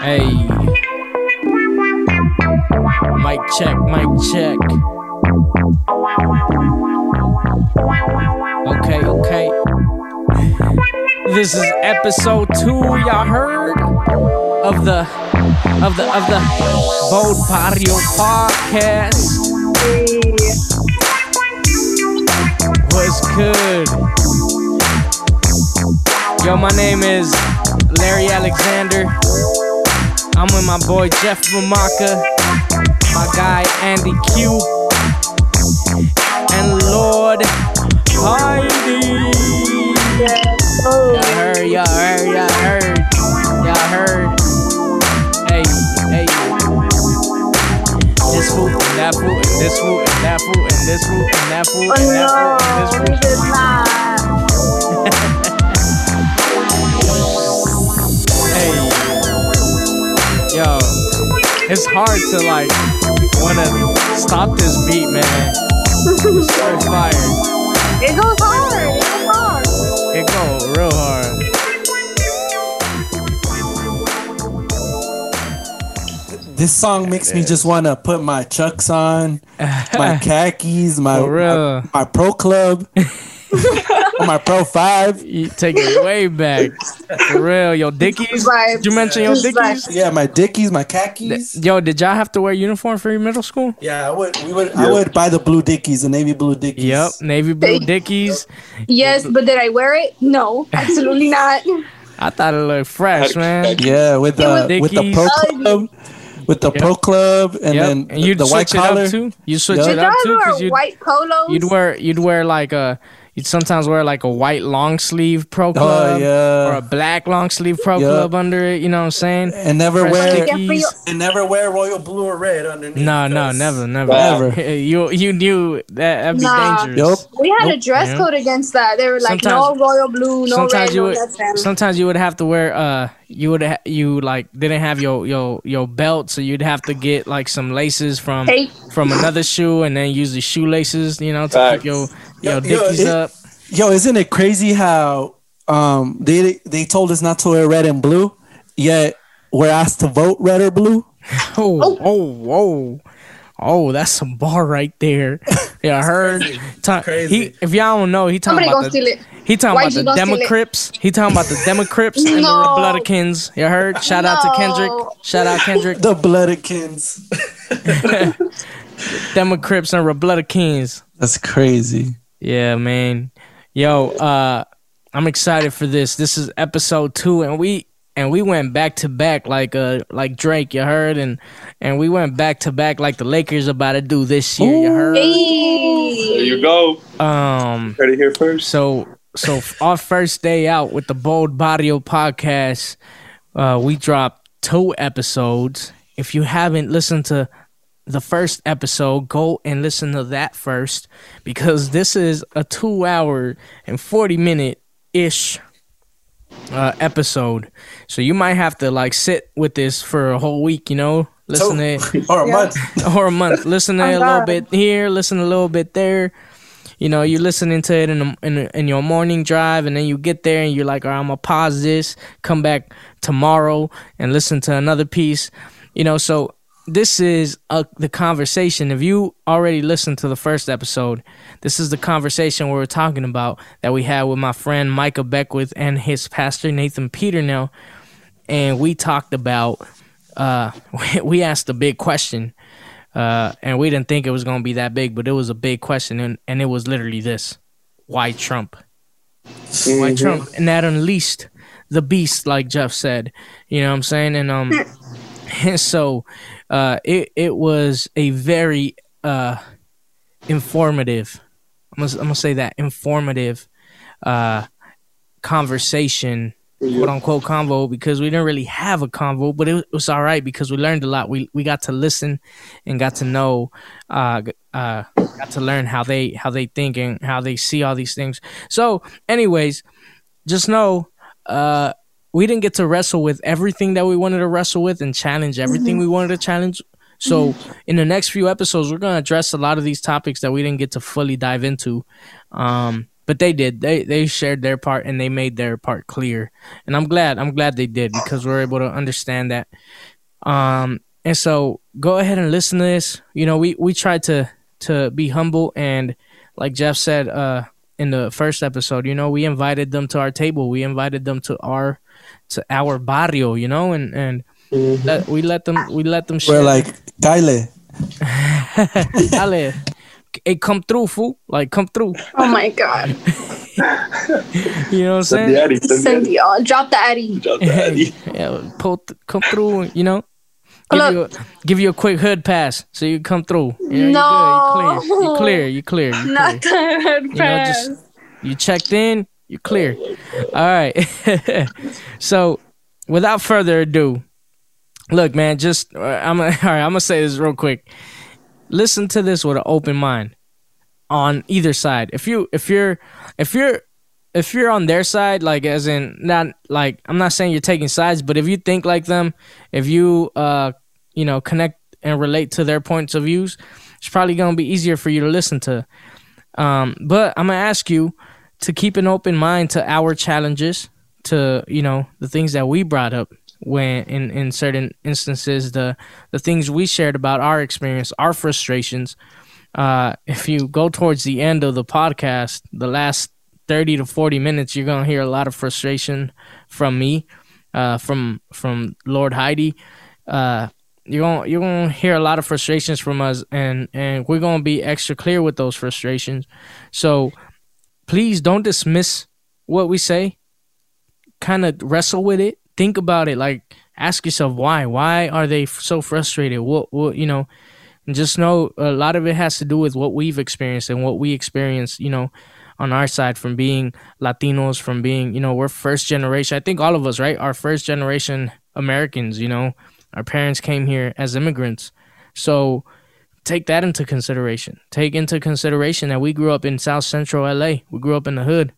Hey. Mic check, mic check. Okay, okay. This is episode two, y'all heard? Of the of the of the Bold Barrio podcast. What's good? Yo, my name is Larry Alexander. I'm with my boy Jeff Mamaka, my guy Andy Q, and Lord Heidi. Y'all heard, y'all heard, y'all heard, y'all heard. Hey, hey. This fool and that fool and this fool and that fool and this fool and that fool and that fool and this fool. it's hard to like wanna stop this beat, man. It's so fire. It goes hard. It goes hard. It go real hard. This song makes me just want to put my chucks on, my khakis, my my, my pro club, or my pro five. You take it way back. For real, yo, Dickies. Vibes. Did you mention your Just Dickies? Yeah, my dickies, my khakis. Yo, did y'all have to wear uniform for your middle school? Yeah, I would. We would. I would buy the blue dickies, the navy blue dickies. Yep, navy blue Dickies. Yes, but did I wear it? No, absolutely not. I thought it looked fresh, man. Yeah, with the was with the pro club, with the pro club, and Yep, then and the, you'd the white switch collar. up too. You switch Yep. it up y'all too, ever because wear you'd white polos? you'd wear you'd wear like a you'd sometimes wear like a white long sleeve pro club Oh, yeah. or a black long sleeve pro Yep. club under it. You know what I'm saying? and never Fresh wear Yeah, for you- Dickies. and never wear royal blue or red underneath. No, no, never, never, Never. You you knew that that'd be Nah. dangerous. Yup. we had a Nope. dress Yeah. code against that. They were like, Sometimes- no royal blue, no sometimes red, you no would nothing. sometimes you would have to wear uh you would ha- you like didn't have your your your belt so you'd have to get like some laces from Tape. from another shoe and then use the shoelaces you know to Facts. keep your your Yo, yo, dickies it- up Yo, isn't it crazy how um they they told us not to wear red and blue, yet we're asked to vote red or blue? oh oh whoa oh that's some bar right there yeah I heard Ta- Crazy. he if y'all don't know he talking Somebody about the, steal it. he talking Why about the gonna? Democrips. He talking about the Democrips and the No. Republicans. You heard? Shout out to Kendrick. Shout out Kendrick. The Bloodikins. Democrips and Republicans. That's crazy. Yeah, man. Yo, uh I'm excited for this. This is episode 2 and we and we went back to back like uh like Drake, you heard? And and we went back to back like the Lakers about to do this year, you heard? There you go. Um Heard it here first. so so our first day out with the Bold Barrio podcast, uh, we dropped two episodes. If you haven't listened to the first episode, go and listen to that first because this is a two hour and forty minute ish uh, episode. So you might have to like sit with this for a whole week, you know, listen to it or a Yeah. month. or a month. Listen to it a little bit here, listen a little bit there. You know, you're listening to it in the, in, the- in your morning drive, and then you get there and you're like, all right, I'm gonna pause this, come back tomorrow, and listen to another piece. You know, so this is a, the conversation. If you already listened to the first episode, this is the conversation we were talking about that we had with my friend Micah Beckwith and his pastor Nathan Peternell, and we talked about. Uh, we asked a big question uh, and we didn't think it was gonna be that big, but it was a big question, and, and it was literally this: Why Trump? Why Trump? And that unleashed the beast, like Jeff said. You know what I'm saying? And um, so uh, it it was a very uh informative. I'm gonna, I'm gonna say that informative uh conversation quote unquote convo because we didn't really have a convo, but it was, all right because we learned a lot. We we got to listen and got to know, uh, uh, got to learn how they how they think and how they see all these things. So, anyways, just know, uh, we didn't get to wrestle with everything that we wanted to wrestle with and challenge everything we wanted to challenge. So, in the next few episodes, we're gonna address a lot of these topics that we didn't get to fully dive into. Um, but they did. They they shared their part and they made their part clear. And I'm glad. I'm glad they did because we're able to understand that. Um and so go ahead and listen to this. You know, we we tried to to be humble and like Jeff said uh in the first episode, you know, we invited them to our table. We invited them to our to our barrio, you know, and and Mm-hmm. let, we let them we let them We're share. like, Kyle, Dale, hey, come through, fool! Like, come through. Oh my god. You know what I'm Send the saying? Addy. Send the Send Addy. the uh, drop the Addy. Drop the Addy. yeah, pull th- come through. You know, give you, a, give you a quick hood pass so you come through. You know, No. you clear. You clear. You clear. You Not clear. the head You know, pass. just you checked in. You clear. All right. so, without further ado, look, man. Just uh, I'm all right. I'm gonna say this real quick. Listen to this with an open mind on either side. If you if you're if you're if you're on their side, like as in not like I'm not saying you're taking sides, but if you think like them, if you uh you know connect and relate to their points of views, it's probably gonna be easier for you to listen to. Um, but I'm gonna ask you to keep an open mind to our challenges, to you know the things that we brought up when in in certain instances, the the things we shared about our experience, our frustrations. Uh, if you go towards the end of the podcast, the last 30 to 40 minutes, you're gonna hear a lot of frustration from me, uh, from from Lord Heidi. Uh, you're gonna you're gonna hear a lot of frustrations from us, and and we're gonna be extra clear with those frustrations. So please don't dismiss what we say. Kind of wrestle with it. Think about it. Like ask yourself why. Why are they f- so frustrated? What what you know? And just know a lot of it has to do with what we've experienced and what we experienced. You know, on our side from being Latinos, from being you know we're first generation. I think all of us, right, are first generation Americans. You know, our parents came here as immigrants, so take that into consideration. Take into consideration that we grew up in South Central LA. We grew up in the hood.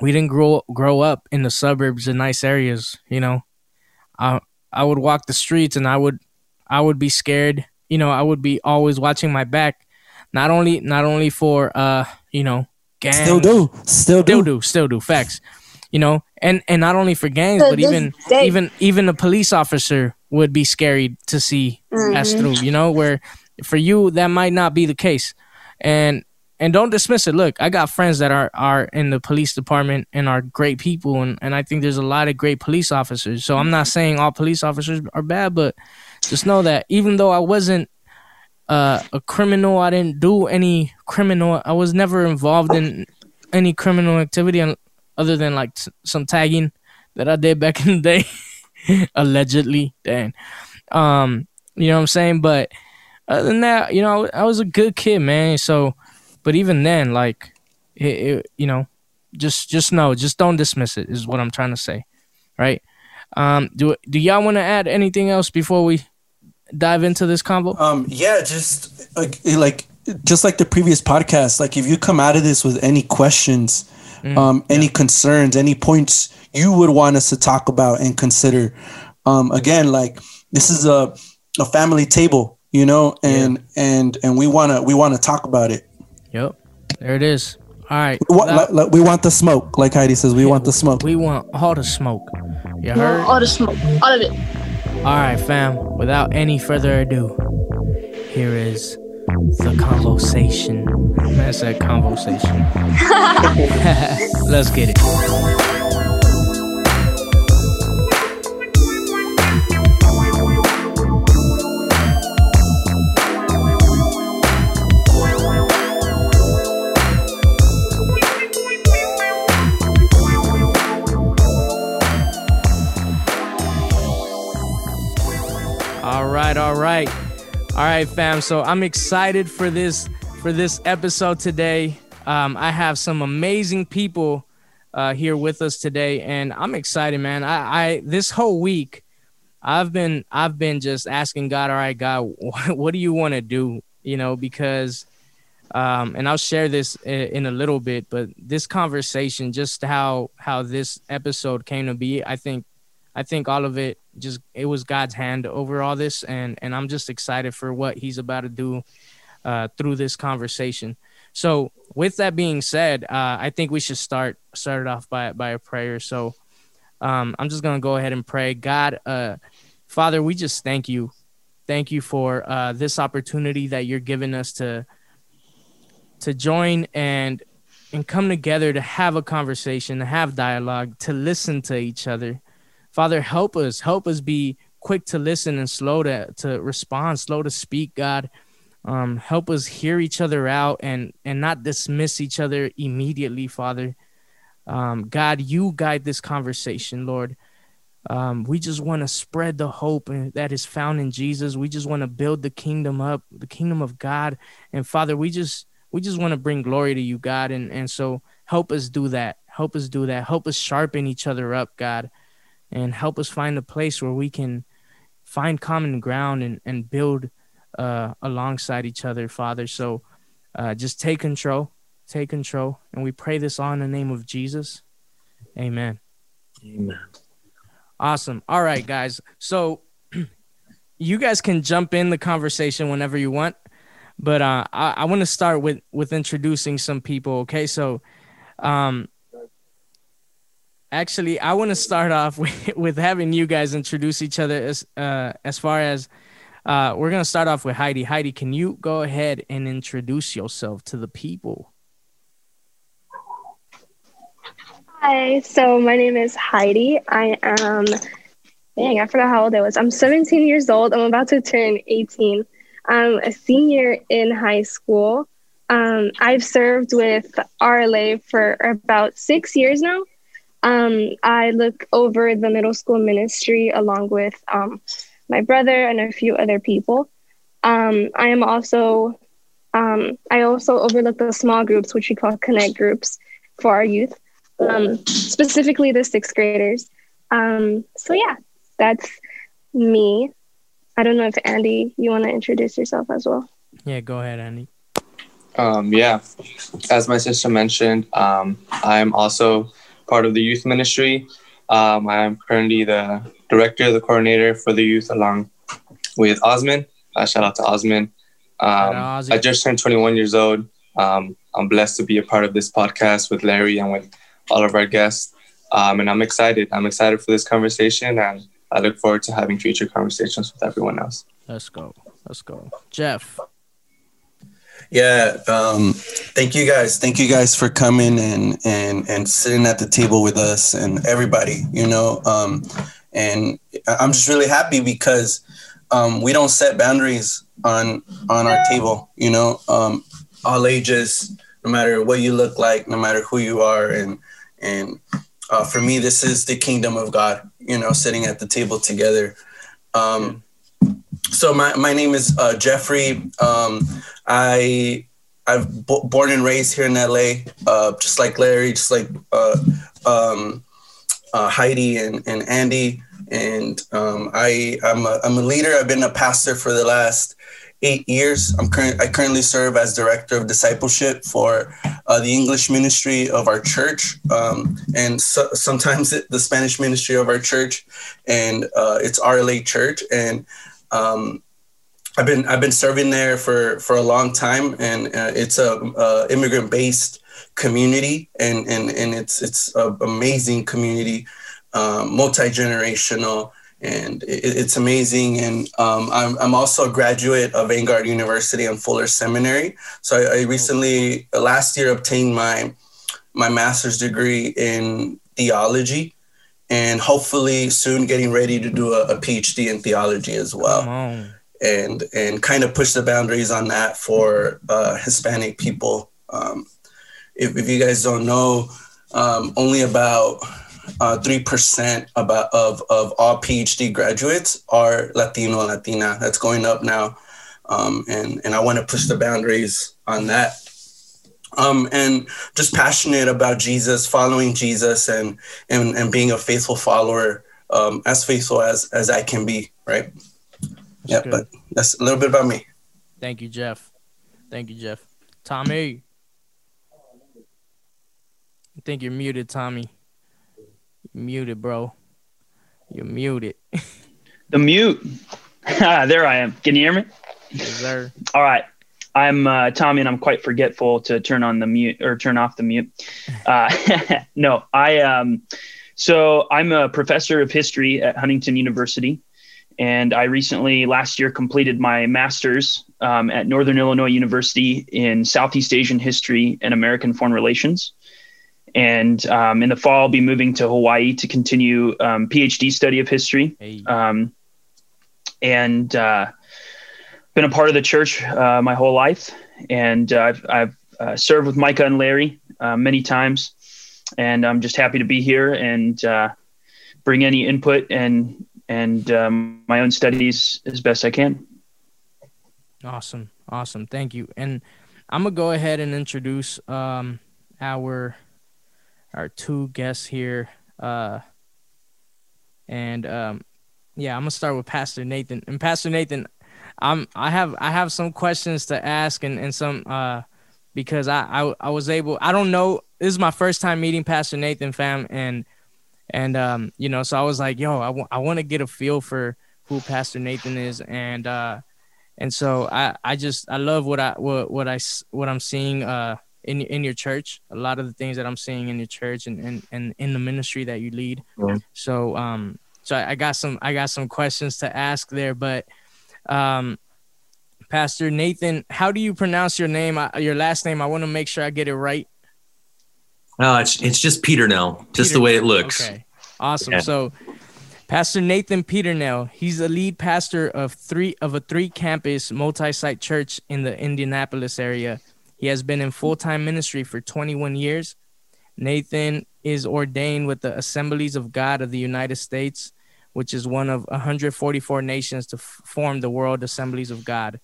We didn't grow grow up in the suburbs and nice areas. You know, I I would walk the streets and I would I would be scared. You know, I would be always watching my back. Not only not only for uh you know gangs, still do, still do. still do, still do. Facts. You know, and and not only for gangs, To but even day. even even a police officer would be scary to see pass through. You know, where for you that might not be the case, and and don't dismiss it. Look, I got friends that are are in the police department and are great people, and and I think there's a lot of great police officers. So I'm not saying all police officers are bad, but just know that even though I wasn't uh, a criminal, I didn't do any criminal. I was never involved in any criminal activity other than like some tagging that I did back in the day, allegedly. Dang, um, you know what I'm saying? But other than that, you know, I was a good kid, man. So, but even then, like, it, it, you know, just just know, just don't dismiss it. Is what I'm trying to say, right? Um, do do y'all want to add anything else before we dive into this convo? Um, yeah, just like like just like the previous podcast. Like if you come out of this with any questions, um, any concerns, any points you would want us to talk about and consider. Um, again, like this is a a family table, you know, and and and we wanna we wanna talk about it. Yep, there it is. All right, We want, without- like, like, we want the smoke, like Heidi says. We want the smoke. We want all the smoke. You heard? All the smoke. All of it. All right, fam. Without any further ado, here is the conversation. Man, I said conversation. Let's get it. Right, all right. All right, fam. So I'm excited for this for this episode today. Um, I have some amazing people uh, here with us today, and I'm excited, man. I, I this whole week, I've been I've been just asking God, all right, God, what, what do you want to do? You know, because um, and I'll share this i- in a little bit, but this conversation, just how how this episode came to be, I think I think all of it just it was God's hand over all this, and and I'm just excited for what He's about to do uh, through this conversation. So with that being said, uh, I think we should start start it off by by a prayer. So um, I'm just gonna go ahead and pray. God, uh, Father, we just thank you, thank you for uh, this opportunity that you're giving us to to join and and come together to have a conversation, to have dialogue, to listen to each other. Father, help us, help us be quick to listen and slow to to respond, slow to speak, God. Um, help us hear each other out and and not dismiss each other immediately, Father. Um, God, you guide this conversation, Lord. Um, we just want to spread the hope that is found in Jesus. We just want to build the kingdom up, the kingdom of God. And Father, we just we just want to bring glory to you, God. And and so help us do that. Help us do that. Help us sharpen each other up, God, and help us find a place where we can find common ground and and build uh, alongside each other, Father. So uh, just take control, take control. And we pray this all in the name of Jesus. Amen. Amen. Awesome. All right, guys. So you guys can jump in the conversation whenever you want. But uh, I, I want to start with with introducing some people. Okay, so um, actually, I want to start off with, with having you guys introduce each other as uh, as far as uh, we're gonna start off with Heidi. Heidi, can you go ahead and introduce yourself to the people? Hi, so my name is Heidi. I am, dang, I forgot how old I was. I'm 17 years old. I'm about to turn 18. I'm a senior in high school. Um, I've served with RLA for about six years now. Um, I look over the middle school ministry along with um, my brother and a few other people. Um, I am also um, I also overlook the small groups, which we call connect groups, for our youth, um, specifically the sixth graders. Um, so yeah, that's me. I don't know if Andy, you want to introduce yourself as well. Yeah, go ahead, Andy. Um, yeah, as my sister mentioned, um, I'm also part of the youth ministry. Um, I'm currently the director, the coordinator for the youth, along with Osman. Uh, shout out to Osman. Um, I just turned 21 years old. Um, I'm blessed to be a part of this podcast with Larry and with all of our guests. Um, and I'm excited. I'm excited for this conversation, and I look forward to having future conversations with everyone else. Let's go. Let's go. Jeff. Yeah, um, thank you guys. Thank you guys for coming and and and sitting at the table with us and everybody. You know, um, and I'm just really happy because um, we don't set boundaries on on our table. You know, um, all ages, no matter what you look like, no matter who you are, and and uh, for me, this is the kingdom of God. You know, sitting at the table together. Um, so my, my name is uh, Jeffrey. Um, I I've b- born and raised here in LA, uh, just like Larry, just like uh, um, uh, Heidi and, and Andy. And um, I I'm a, I'm a leader. I've been a pastor for the last eight years. I'm current. I currently serve as director of discipleship for uh, the English ministry of our church, um, and so, sometimes the Spanish ministry of our church, and uh, it's RLA Church. And um, I've been I've been serving there for for a long time, and uh, it's a, a immigrant based community, and and and it's it's an amazing community, um, multi generational, and it, it's amazing. And um, I'm I'm also a graduate of Vanguard University and Fuller Seminary. So I, I recently last year obtained my my master's degree in theology and hopefully soon getting ready to do a, a PhD in theology as well. And and kind of push the boundaries on that for uh, Hispanic people. Um, if, if you guys don't know, um, only about uh, three uh, percent about of of all PhD graduates are Latino Latina. That's going up now, um, and and I want to push the boundaries on that um, and just passionate about Jesus, following Jesus, and and and being a faithful follower, um, as faithful as as I can be. Right. yeah, but that's a little bit about me. Thank you, Jeff. Thank you, Jeff. Tommy. I think you're muted, Tommy. You're muted, bro. You're muted. the mute. Ah, there I am. Can you hear me? Yes, sir. All right. I'm uh, Tommy, and I'm quite forgetful to turn on the mute or turn off the mute. Uh, no, I um, so I'm a professor of history at Huntington University, and I recently last year completed my master's um, at Northern Illinois University in Southeast Asian history and American foreign relations. And um, in the fall, I'll be moving to Hawaii to continue um, PhD study of history. Hey. Um, and uh, been a part of the church uh, my whole life, and uh, I've, I've uh, served with Micah and Larry uh, many times, and I'm just happy to be here and uh, bring any input and and um, my own studies as best I can. Awesome. Awesome. Thank you. And I'm gonna go ahead and introduce um our our two guests here. Uh and um yeah, I'm gonna start with Pastor Nathan. And Pastor Nathan, I'm I have I have some questions to ask and, and some uh because I, I I was able I don't know this is my first time meeting Pastor Nathan fam and and um you know so I was like yo I, w- I want to get a feel for who Pastor Nathan is and uh and so I I just I love what I what what I what I'm seeing uh in in your church a lot of the things that I'm seeing in your church and and, and in the ministry that you lead Yeah. so um so I, I got some I got some questions to ask there but um Pastor Nathan how do you pronounce your name your last name I want to make sure I get it right No, it's it's just Peternell, just Peter- the way it looks. Okay. Awesome. Yeah. So Pastor Nathan Peternell, he's the lead pastor of three of a three campus multi-site church in the Indianapolis area. He has been in full-time ministry for 21 years. Nathan is ordained with the Assemblies of God of the United States, which is one of 144 nations to f- form the World Assemblies of God,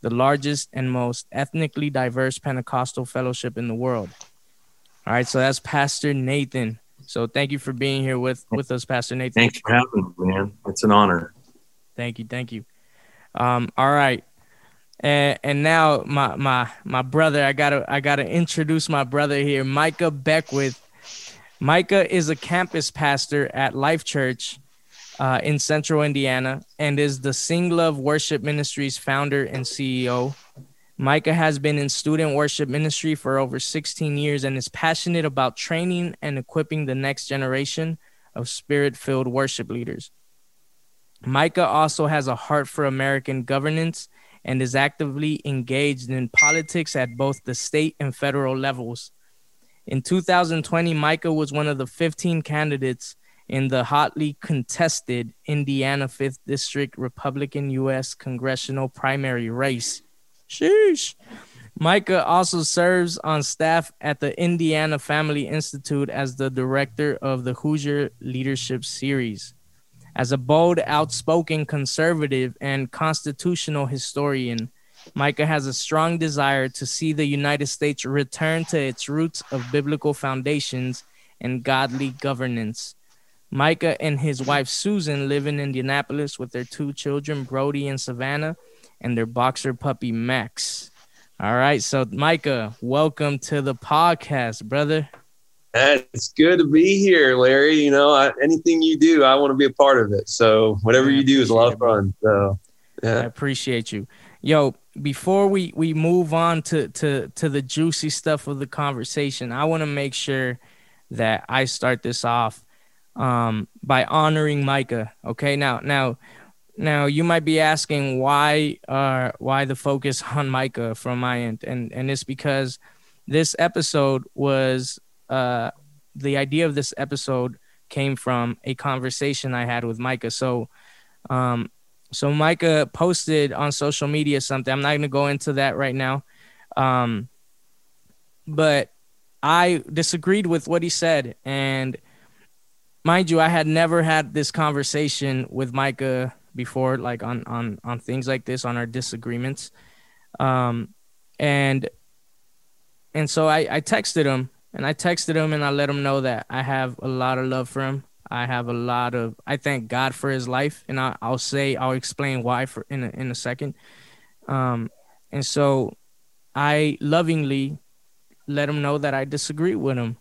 the largest and most ethnically diverse Pentecostal fellowship in the world. All right, so that's Pastor Nathan. So thank you for being here with with us, Pastor Nathan. Thanks for having me, man. It's an honor. Thank you, thank you. Um, all right, and and now my my my brother, I gotta I gotta introduce my brother here, Micah Beckwith. Micah is a campus pastor at Life Church uh, in Central Indiana and is the Sing Love Worship Ministries founder and CEO. Micah has been in student worship ministry for over 16 years and is passionate about training and equipping the next generation of spirit filled worship leaders. Micah also has a heart for American governance and is actively engaged in politics at both the state and federal levels. In 2020, Micah was one of the 15 candidates in the hotly contested Indiana 5th District Republican U.S. congressional primary race. Sheesh. Micah also serves on staff at the Indiana Family Institute as the director of the Hoosier Leadership Series. As a bold, outspoken conservative and constitutional historian, Micah has a strong desire to see the United States return to its roots of biblical foundations and godly governance. Micah and his wife Susan live in Indianapolis with their two children, Brody and Savannah, and their boxer puppy, Max. All right. So, Micah, welcome to the podcast, brother. It's good to be here, Larry. You know, I, anything you do, I want to be a part of it. So whatever you do is a lot of fun. So I appreciate you. Yo, before we we move on to to to the juicy stuff of the conversation, I want to make sure that I start this off um by honoring Micah. Okay? Now now now you might be asking why uh why the focus on Micah from my end and and it's because this episode was uh the idea of this episode came from a conversation I had with Micah. So um so Micah posted on social media something. I'm not going to go into that right now. Um, but I disagreed with what he said. And mind you, I had never had this conversation with Micah before, like on, on, on things like this, on our disagreements. Um, and, and so I, I texted him and I texted him and I let him know that I have a lot of love for him. I have a lot of I thank God for his life, and I, I'll say I'll explain why for in a, in a second. Um, and so I lovingly let him know that I disagree with him.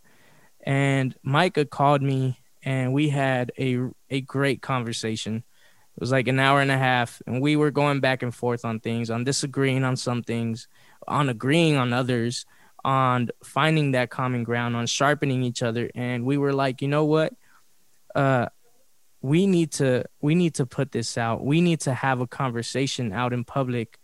And Micah called me, and we had a a great conversation. It was like an hour and a half, and we were going back and forth on things, on disagreeing on some things, on agreeing on others, on finding that common ground, on sharpening each other. And we were like, you know what? Uh, we need to we need to put this out. We need to have a conversation out in public,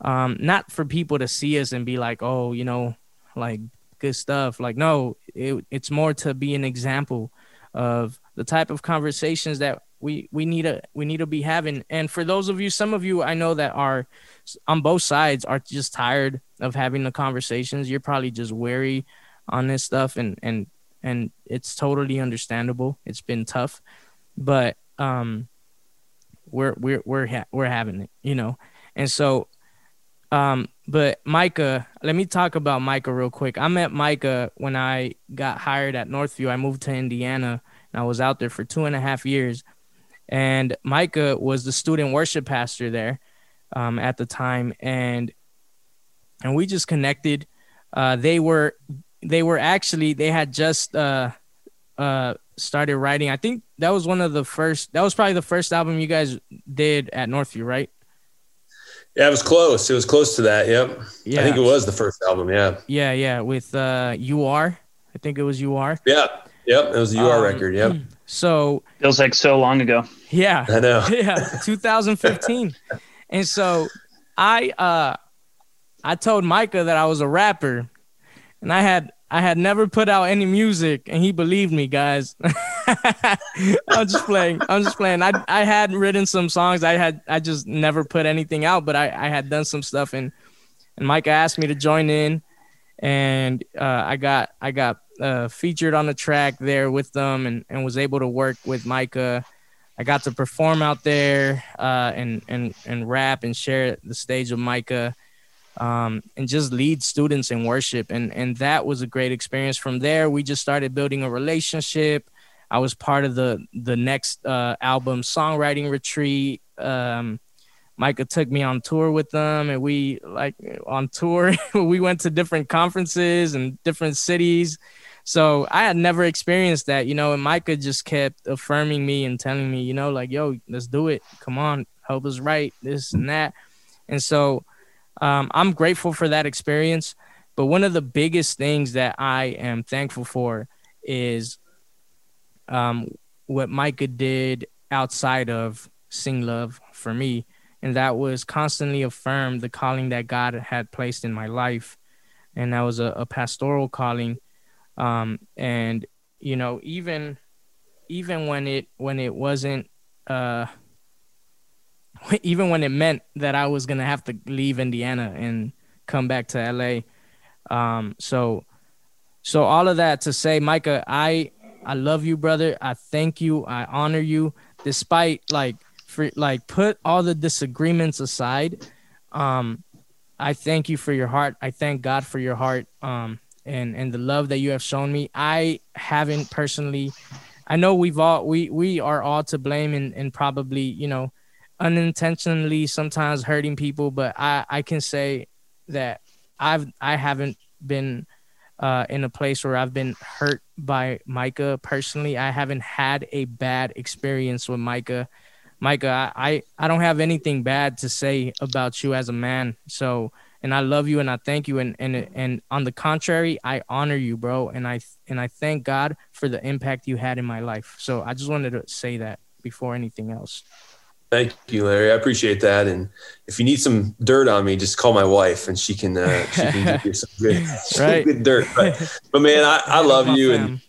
um, not for people to see us and be like, oh, you know, like good stuff. Like, no, it, it's more to be an example of the type of conversations that we we need to we need to be having. And for those of you some of you i know that are on both sides are just tired of having the conversations. You're probably just weary on this stuff and and and it's totally understandable. It's been tough but um we're we're we're ha- we're having it you know? And so um but micah let me talk about micah real quick i met micah when i got hired at northview i moved to indiana and i was out there for two and a half years and Micah was the student worship pastor there um, at the time, and and we just connected. Uh, they were they were actually they had just uh, uh, started writing. I think that was one of the first. That was probably the first album you guys did at Northview, right? Yeah, it was close. It was close to that. Yep. Yeah. I think it was the first album. Yeah. Yeah, yeah. With uh, "You Are," I think it was "You Are." Yeah. Yep. It was a UR um, record. Yep. So feels like so long ago. Yeah. I know. Yeah. 2015. and so I uh I told Micah that I was a rapper and I had I had never put out any music and he believed me, guys. I'm just playing. I'm just playing. I I had written some songs. I had I just never put anything out, but I, I had done some stuff and and Micah asked me to join in and uh, I got I got uh, featured on the track there with them and, and was able to work with Micah. I got to perform out there uh, and and and rap and share the stage with Micah, um, and just lead students in worship and and that was a great experience. From there, we just started building a relationship. I was part of the the next uh, album songwriting retreat. Um, Micah took me on tour with them, and we like on tour. we went to different conferences and different cities so I had never experienced that, you know, and Micah just kept affirming me and telling me, you know, like, yo, let's do it. Come on, help us write this and that. And so um, I'm grateful for that experience. But one of the biggest things that I am thankful for is um, what Micah did outside of Sing Love for me. And that was constantly affirm the calling that God had placed in my life. And that was a, a pastoral calling um, and you know even even when it when it wasn't uh even when it meant that I was gonna have to leave Indiana and come back to LA. Um, so so all of that to say, Micah, I I love you, brother. I thank you. I honor you, despite like for like put all the disagreements aside. Um, I thank you for your heart. I thank God for your heart. Um, and and the love that you have shown me. I haven't personally. I know we've all we we are all to blame and and probably you know unintentionally sometimes hurting people, but I I can say that I've I haven't been uh, in a place where I've been hurt by Micah personally. I haven't had a bad experience with Micah. Micah, I, I, I don't have anything bad to say about you as a man. So and I love you and I thank you and and and on the contrary, I honor you, bro, and I and I thank God for the impact you had in my life. So I just wanted to say that before anything else. Thank you, Larry. I appreciate that. And if you need some dirt on me, just call my wife, and she can uh, she can give you some good, right. good dirt. But, but man, I, I love you, and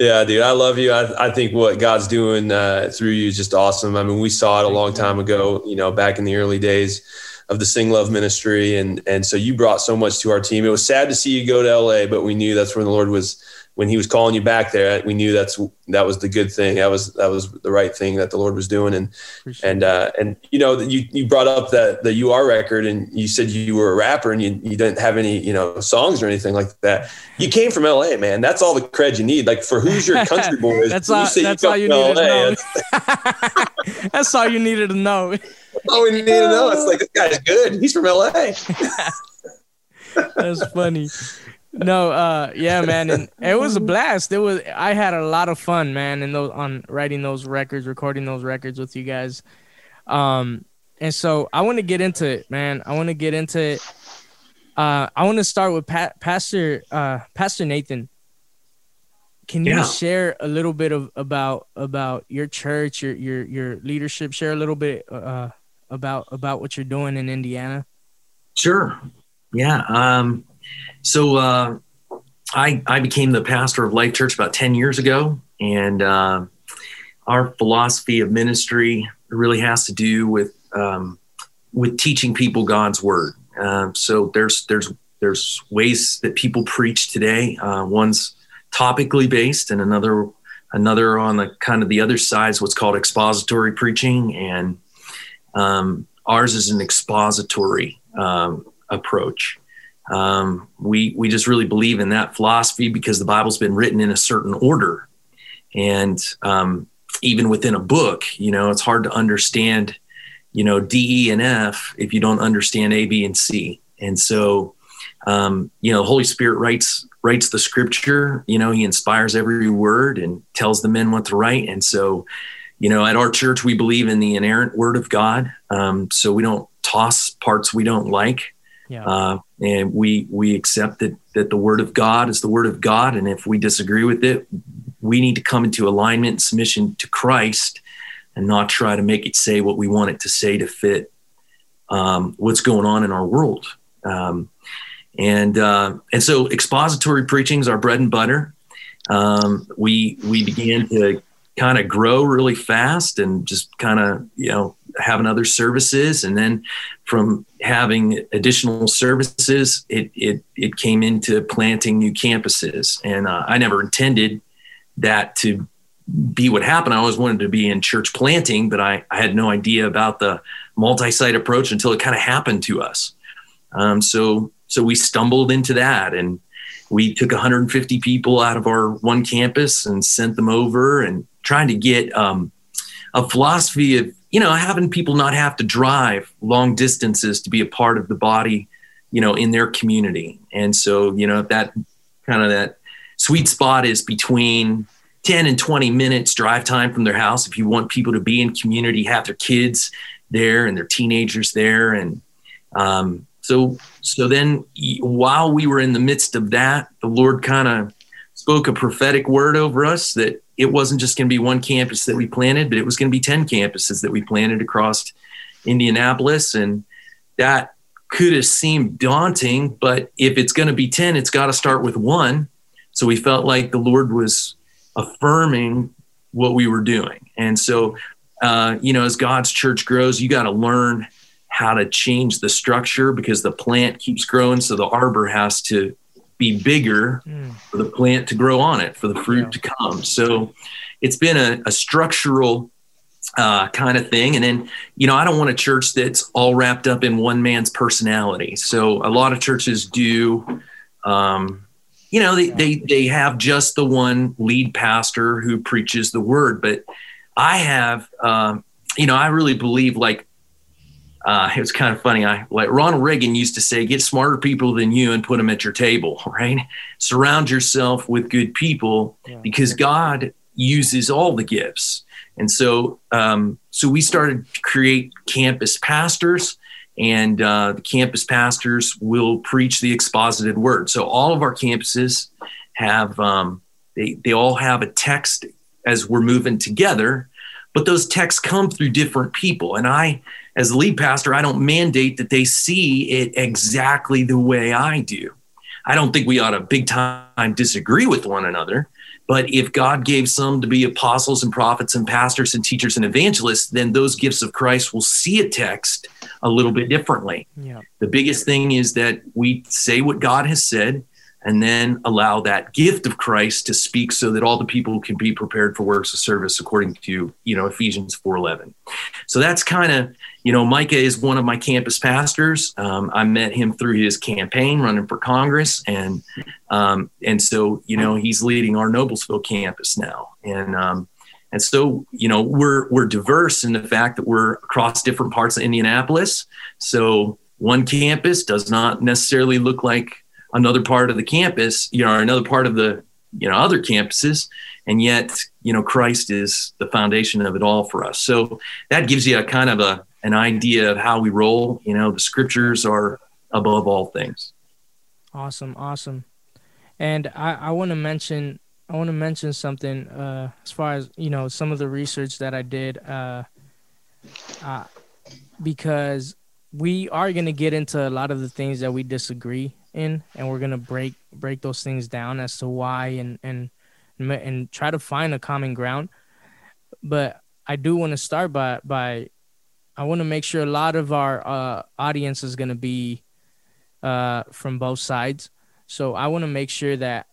yeah, dude, I love you. I, I think what God's doing uh, through you is just awesome. I mean, we saw it a long time ago, you know, back in the early days of the Sing Love ministry. And, and so you brought so much to our team. It was sad to see you go to LA, but we knew that's where the Lord was, when he was calling you back there, we knew that's, that was the good thing. That was, that was the right thing that the Lord was doing. And, Appreciate and, uh, and, you know, you, you brought up that the UR record and you said you were a rapper and you, you didn't have any, you know, songs or anything like that. You came from LA, man. That's all the cred you need. Like for who's your country boys. that's all, you that's all you needed LA, to know. that's all you needed to know all we need to know. It's like this guy's good. He's from LA. That's funny. No, uh, yeah, man, and it was a blast. It was. I had a lot of fun, man, in those on writing those records, recording those records with you guys. Um, and so I want to get into it, man. I want to get into it. Uh, I want to start with pa- Pastor uh, Pastor Nathan. Can you yeah. share a little bit of about about your church, your your your leadership? Share a little bit uh, about about what you're doing in Indiana. Sure. Yeah. Um, so uh, I I became the pastor of Life Church about ten years ago, and uh, our philosophy of ministry really has to do with um, with teaching people God's word. Uh, so there's there's there's ways that people preach today. Uh, one's topically based, and another another on the kind of the other side is what's called expository preaching, and um, ours is an expository um, approach. Um, we we just really believe in that philosophy because the Bible's been written in a certain order, and um, even within a book, you know, it's hard to understand, you know, D, E, and F if you don't understand A, B, and C. And so, um, you know, the Holy Spirit writes writes the Scripture. You know, He inspires every word and tells the men what to write. And so, you know, at our church, we believe in the inerrant Word of God. Um, so we don't toss parts we don't like. Yeah. Uh, and we we accept that that the word of God is the word of God, and if we disagree with it, we need to come into alignment and submission to Christ, and not try to make it say what we want it to say to fit um, what's going on in our world. Um, and uh, and so expository preaching is our bread and butter. Um, we we began to kind of grow really fast and just kind of you know having other services and then from having additional services it it, it came into planting new campuses. And uh, i never intended that to be what happened. I always wanted to be in church planting but i, I had no idea about the multi-site approach until it kind of happened to us. Um, so so we stumbled into that and we took 150 people out of our one campus and sent them over and trying to get um, a philosophy of you know having people not have to drive long distances to be a part of the body you know in their community. And so you know that kind of that sweet spot is between 10 and 20 minutes drive time from their house if you want people to be in community have their kids there and their teenagers there. And um, so so then while we were in the midst of that the lord kind of spoke a prophetic word over us that it wasn't just going to be one campus that we planted, but it was going to be 10 campuses that we planted across Indianapolis. And that could have seemed daunting, but if it's going to be 10, it's got to start with one. So we felt like the Lord was affirming what we were doing. And so, uh, you know, as God's church grows, you got to learn how to change the structure because the plant keeps growing. So the arbor has to be bigger mm. for the plant to grow on it, for the fruit yeah. to come. So it's been a, a structural uh, kind of thing. And then, you know, I don't want a church that's all wrapped up in one man's personality. So a lot of churches do, um, you know, they, they, they have just the one lead pastor who preaches the word. But I have, um, you know, I really believe like uh, it was kind of funny. I like Ronald Reagan used to say, "Get smarter people than you and put them at your table." Right? Surround yourself with good people yeah. because God uses all the gifts. And so, um, so we started to create campus pastors, and uh, the campus pastors will preach the exposited word. So all of our campuses have um, they they all have a text as we're moving together, but those texts come through different people, and I as the lead pastor, I don't mandate that they see it exactly the way I do. I don't think we ought to big time disagree with one another. But if God gave some to be apostles and prophets and pastors and teachers and evangelists, then those gifts of Christ will see a text a little bit differently. Yeah. The biggest thing is that we say what God has said and then allow that gift of Christ to speak so that all the people can be prepared for works of service according to, you know, Ephesians 4:11. So that's kind of, you know, Micah is one of my campus pastors. Um, I met him through his campaign running for Congress and um, and so, you know, he's leading our Noblesville campus now. And um, and so, you know, we're we're diverse in the fact that we're across different parts of Indianapolis. So one campus does not necessarily look like another part of the campus, you know, or another part of the, you know, other campuses. And yet, you know, Christ is the foundation of it all for us. So that gives you a kind of a, an idea of how we roll. You know, the scriptures are above all things. Awesome, awesome. And I, I want to mention I want to mention something uh, as far as you know some of the research that I did uh, uh, because we are going to get into a lot of the things that we disagree in and we're to break break those things down as to why and and and try to find a common ground but I do want to start by by I want to make sure a lot of our uh, audience is to be uh, from both sides. So I want to make sure that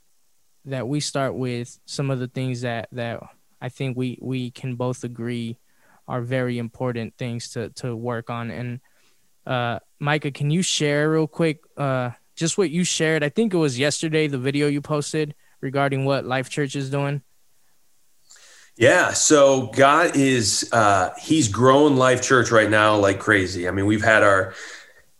that we start with some of the things that that I think we we can both agree are very important things to to work on. And uh, Micah, can you share real quick uh, just what you shared? I think it was yesterday the video you posted regarding what Life Church is doing. Yeah, so God is uh, He's growing Life Church right now like crazy. I mean, we've had our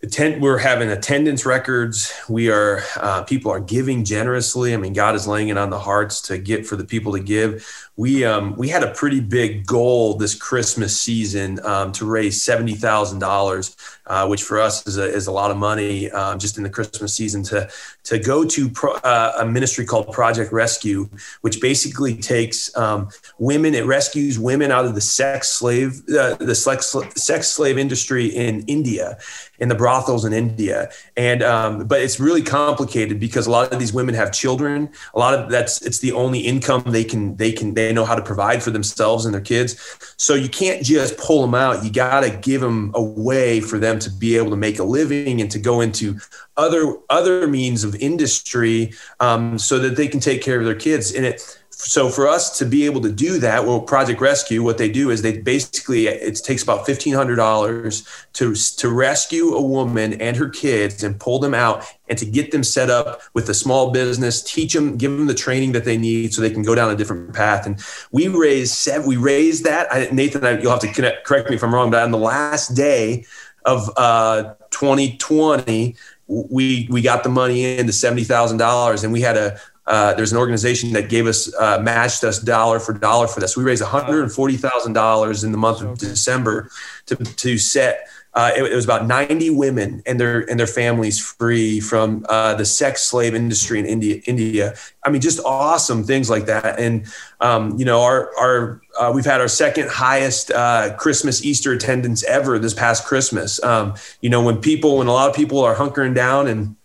attend we're having attendance records we are uh, people are giving generously i mean god is laying it on the hearts to get for the people to give we um, we had a pretty big goal this christmas season um, to raise $70000 uh, which for us is a, is a lot of money um, just in the christmas season to to go to pro, uh, a ministry called project rescue which basically takes um, women it rescues women out of the sex slave uh, the sex, sex slave industry in india in the brothels in India. And um, but it's really complicated because a lot of these women have children. A lot of that's it's the only income they can they can they know how to provide for themselves and their kids. So you can't just pull them out. You got to give them a way for them to be able to make a living and to go into other other means of industry um, so that they can take care of their kids. And it so for us to be able to do that well project rescue what they do is they basically it takes about $1500 to to rescue a woman and her kids and pull them out and to get them set up with a small business teach them give them the training that they need so they can go down a different path and we raised we raised that I, nathan I, you'll have to connect, correct me if i'm wrong but on the last day of uh, 2020 we we got the money in to seventy thousand dollars, and we had a uh, there's an organization that gave us uh, matched us dollar for dollar for this. We raised one hundred and forty thousand dollars in the month of December to to set. Uh, it, it, was about 90 women and their and their families free from uh, the sex slave industry in India. India. I mean, just awesome things like that. And um, you know, our our uh, we've had our second highest uh, Christmas Easter attendance ever this past Christmas. Um, you know, when people when a lot of people are hunkering down and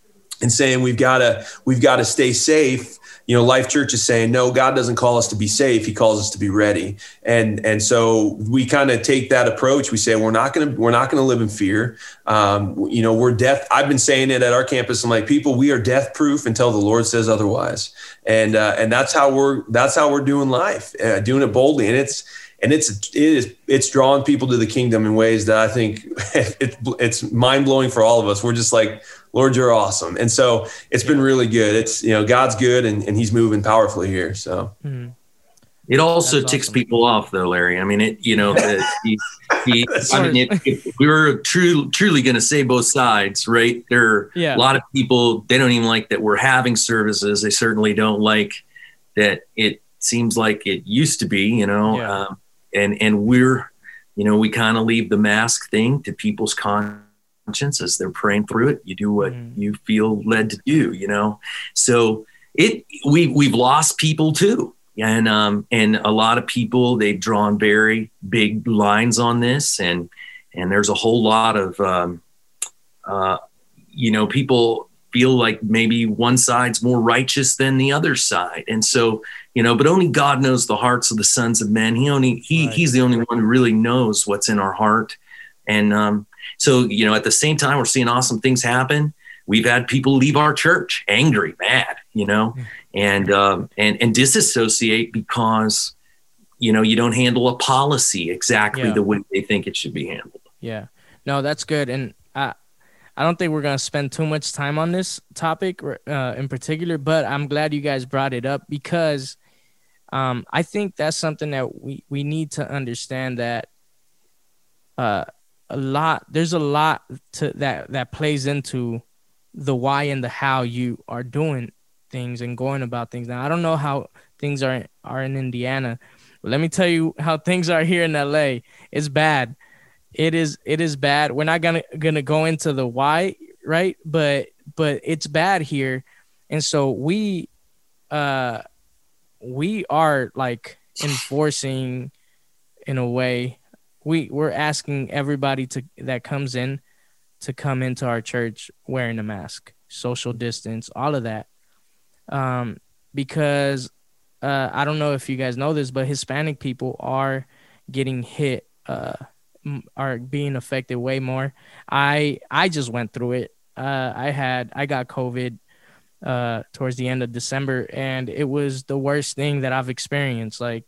and saying we've got to we've got to stay safe you know life church is saying no god doesn't call us to be safe. He calls us to be ready. And and so we kind of take that approach. We say we're not going to we're not going to live in fear. Um, you know we're death i've been saying it at our campus. I'm like people we are death proof until the lord says otherwise. And uh, and that's how we're that's how we're doing life uh, doing it boldly. And it's and it's it is it's drawing people to the kingdom in ways that I think it, it's mind blowing for all of us. We're just like, Lord, you're awesome, and so it's been really good. It's you know God's good and, and He's moving powerfully here. So. Mm-hmm. It also That's ticks awesome. people off, though, Larry. I mean, it. You know, he, he, I mean, if, if we were true, truly going to say both sides, right? There are yeah. a lot of people. They don't even like that we're having services. They certainly don't like that it seems like it used to be. You know, yeah. um, and and we're you know we kind of leave the mask thing to people's conscience as they're praying through it. You do what mm. you feel led to do you know? So it we we've lost people too. And um and a lot of people they've drawn very big lines on this. And and there's a whole lot of um uh you know people feel like maybe one side's more righteous than the other side. And so you know but only god knows the hearts of the sons of men. He only he right. he's the only one who really knows what's in our heart. And um, so you know at the same time we're seeing awesome things happen. We've had people leave our church angry mad you know? And um, and and disassociate because you know you don't handle a policy exactly yeah. the way they think it should be handled. Yeah. No that's good. And I, I don't think we're gonna spend too much time on this topic uh, in particular, but I'm glad you guys brought it up because um, I think that's something that we, we need to understand that uh, a lot there's a lot to that that plays into the why and the how you are doing things and going about things. Now I don't know how things are are in Indiana, but let me tell you how things are here in LA. It's bad. It is it is bad. We're not gonna gonna go into the why, right? But but it's bad here, and so we, uh, we are like enforcing, in a way, we we're asking everybody to that comes in to come into our church wearing a mask, social distance, all of that. Um, because uh, I don't know if you guys know this, but Hispanic people are getting hit, uh, are being affected way more. I I just went through it. Uh, I had I got COVID uh, towards the end of December, and it was the worst thing that I've experienced. Like,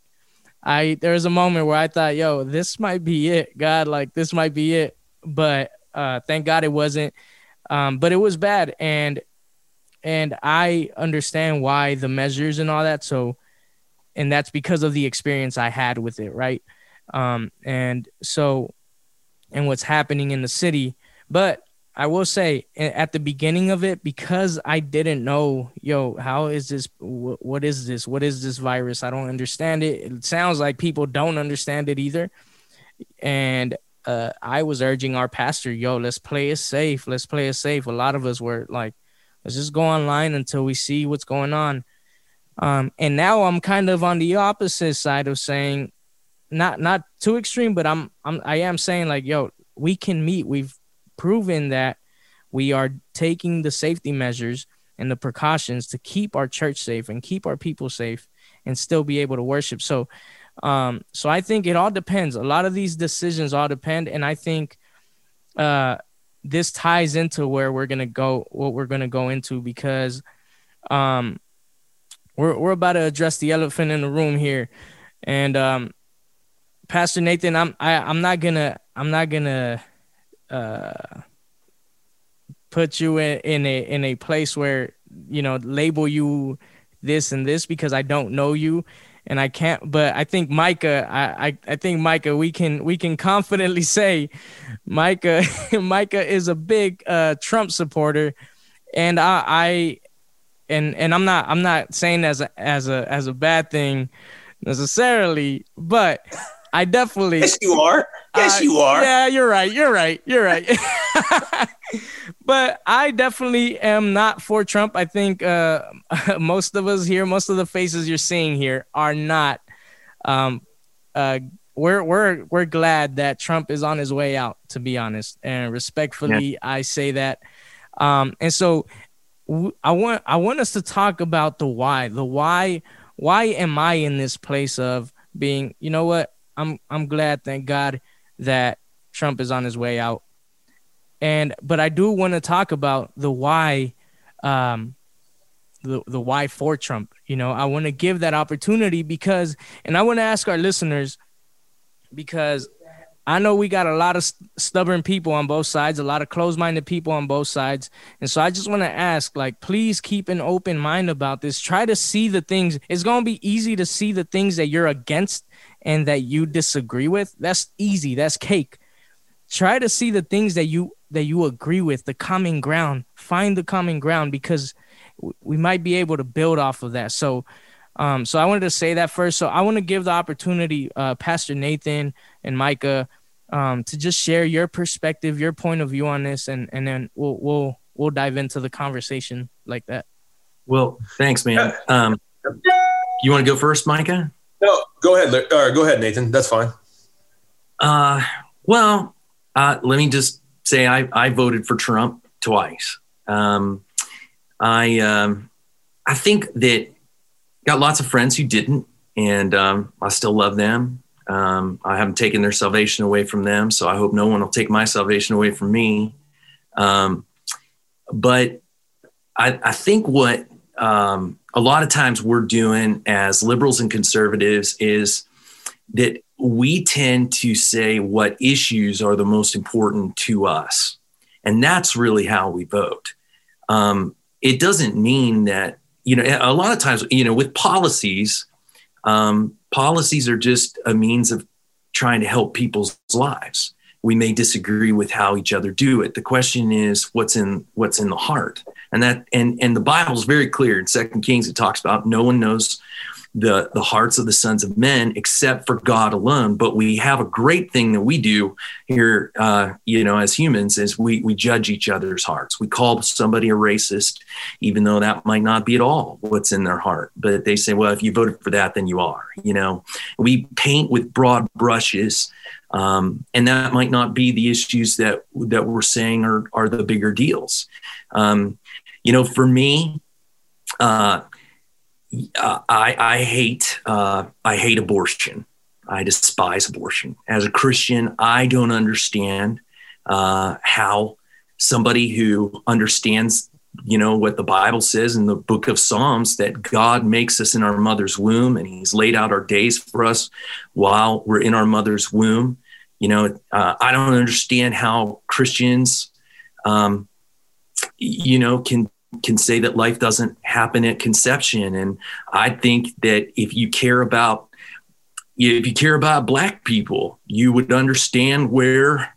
I there was a moment where I thought, "Yo, this might be it, God. Like, this might be it." But uh, thank God it wasn't. Um, but it was bad, and and I understand why the measures and all that. So, and that's because of the experience I had with it, right? Um, and so, and what's happening in the city. But I will say at the beginning of it, because I didn't know, yo, how is this? what is this? What is this virus? I don't understand it. It sounds like people don't understand it either. And uh, I was urging our pastor, yo, let's play it safe. Let's play it safe. A lot of us were like, let's just go online until we see what's going on. Um, and now I'm kind of on the opposite side of saying, not not too extreme, but I'm I'm I am saying like, yo, we can meet. We've proven that we are taking the safety measures and the precautions to keep our church safe and keep our people safe and still be able to worship. So um, so I think it all depends. A lot of these decisions all depend, and I think uh, this ties into where we're gonna go, what we're gonna go into, because um, we're we're about to address the elephant in the room here, and um, Pastor Nathan, I'm I, I'm not gonna I'm not gonna uh, put you in, in a in a place where you know label you this and this because I don't know you and I can't. But I think Micah, I, I, I think Micah, we can we can confidently say, Micah, Micah is a big uh, Trump supporter, and I, I, and and I'm not I'm not saying as a as a as a bad thing necessarily, but I definitely. Yes, you are. Yes, uh, you are. Yeah, you're right. You're right. You're right. but I definitely am not for Trump. I think uh, most of us here, most of the faces you're seeing here, are not. Um, uh, we're we're we're glad that Trump is on his way out. To be honest, and respectfully, yeah. I say that. Um, and so I want I want us to talk about the why. The why. Why am I in this place of being? You know what? I'm I'm glad, thank God, that Trump is on his way out. And but I do want to talk about the why, um, the the why for Trump. You know, I want to give that opportunity because, and I want to ask our listeners, because I know we got a lot of st- stubborn people on both sides, a lot of closed-minded people on both sides, and so I just want to ask, like, please keep an open mind about this. Try to see the things. It's gonna be easy to see the things that you're against and that you disagree with, that's easy. That's cake. Try to see the things that you that you agree with, the common ground. Find the common ground because we might be able to build off of that. So, um, so I wanted to say that first. So I want to give the opportunity, uh, Pastor Nathan and Micah, um, to just share your perspective, your point of view on this, and and then we'll we'll we'll dive into the conversation like that. Well, thanks, man. Um, you want to go first, Micah? No, go ahead. Or go ahead, Nathan. That's fine. Uh, well, uh, let me just say I, I voted for Trump twice. Um, I um, I think that got lots of friends who didn't, and um, I still love them. Um, I haven't taken their salvation away from them, so I hope no one will take my salvation away from me. Um, but I, I think what um, a lot of times we're doing as liberals and conservatives is that we tend to say what issues are the most important to us. And that's really how we vote. Um, it doesn't mean that, you know, a lot of times, you know, with policies, um, policies are just a means of trying to help people's lives. We may disagree with how each other do it. The question is what's in what's in the heart and that and and the bible is very clear in second kings it talks about no one knows the the hearts of the sons of men except for God alone. But we have a great thing that we do here, uh, you know, as humans, is we we judge each other's hearts. We call somebody a racist, even though that might not be at all what's in their heart. But they say, well, if you voted for that, then you are. You know, we paint with broad brushes. Um, and that might not be the issues that that we're saying are are the bigger deals. Um, you know, for me, uh, I, I hate uh, I hate abortion. I despise abortion. As a Christian, I don't understand uh, how somebody who understands, you know, what the Bible says in the book of Psalms that God makes us in our mother's womb and He's laid out our days for us while we're in our mother's womb. You know, uh, I don't understand how Christians, um, you know, can can say that life doesn't happen at conception. And I think that if you care about if you care about black people, you would understand where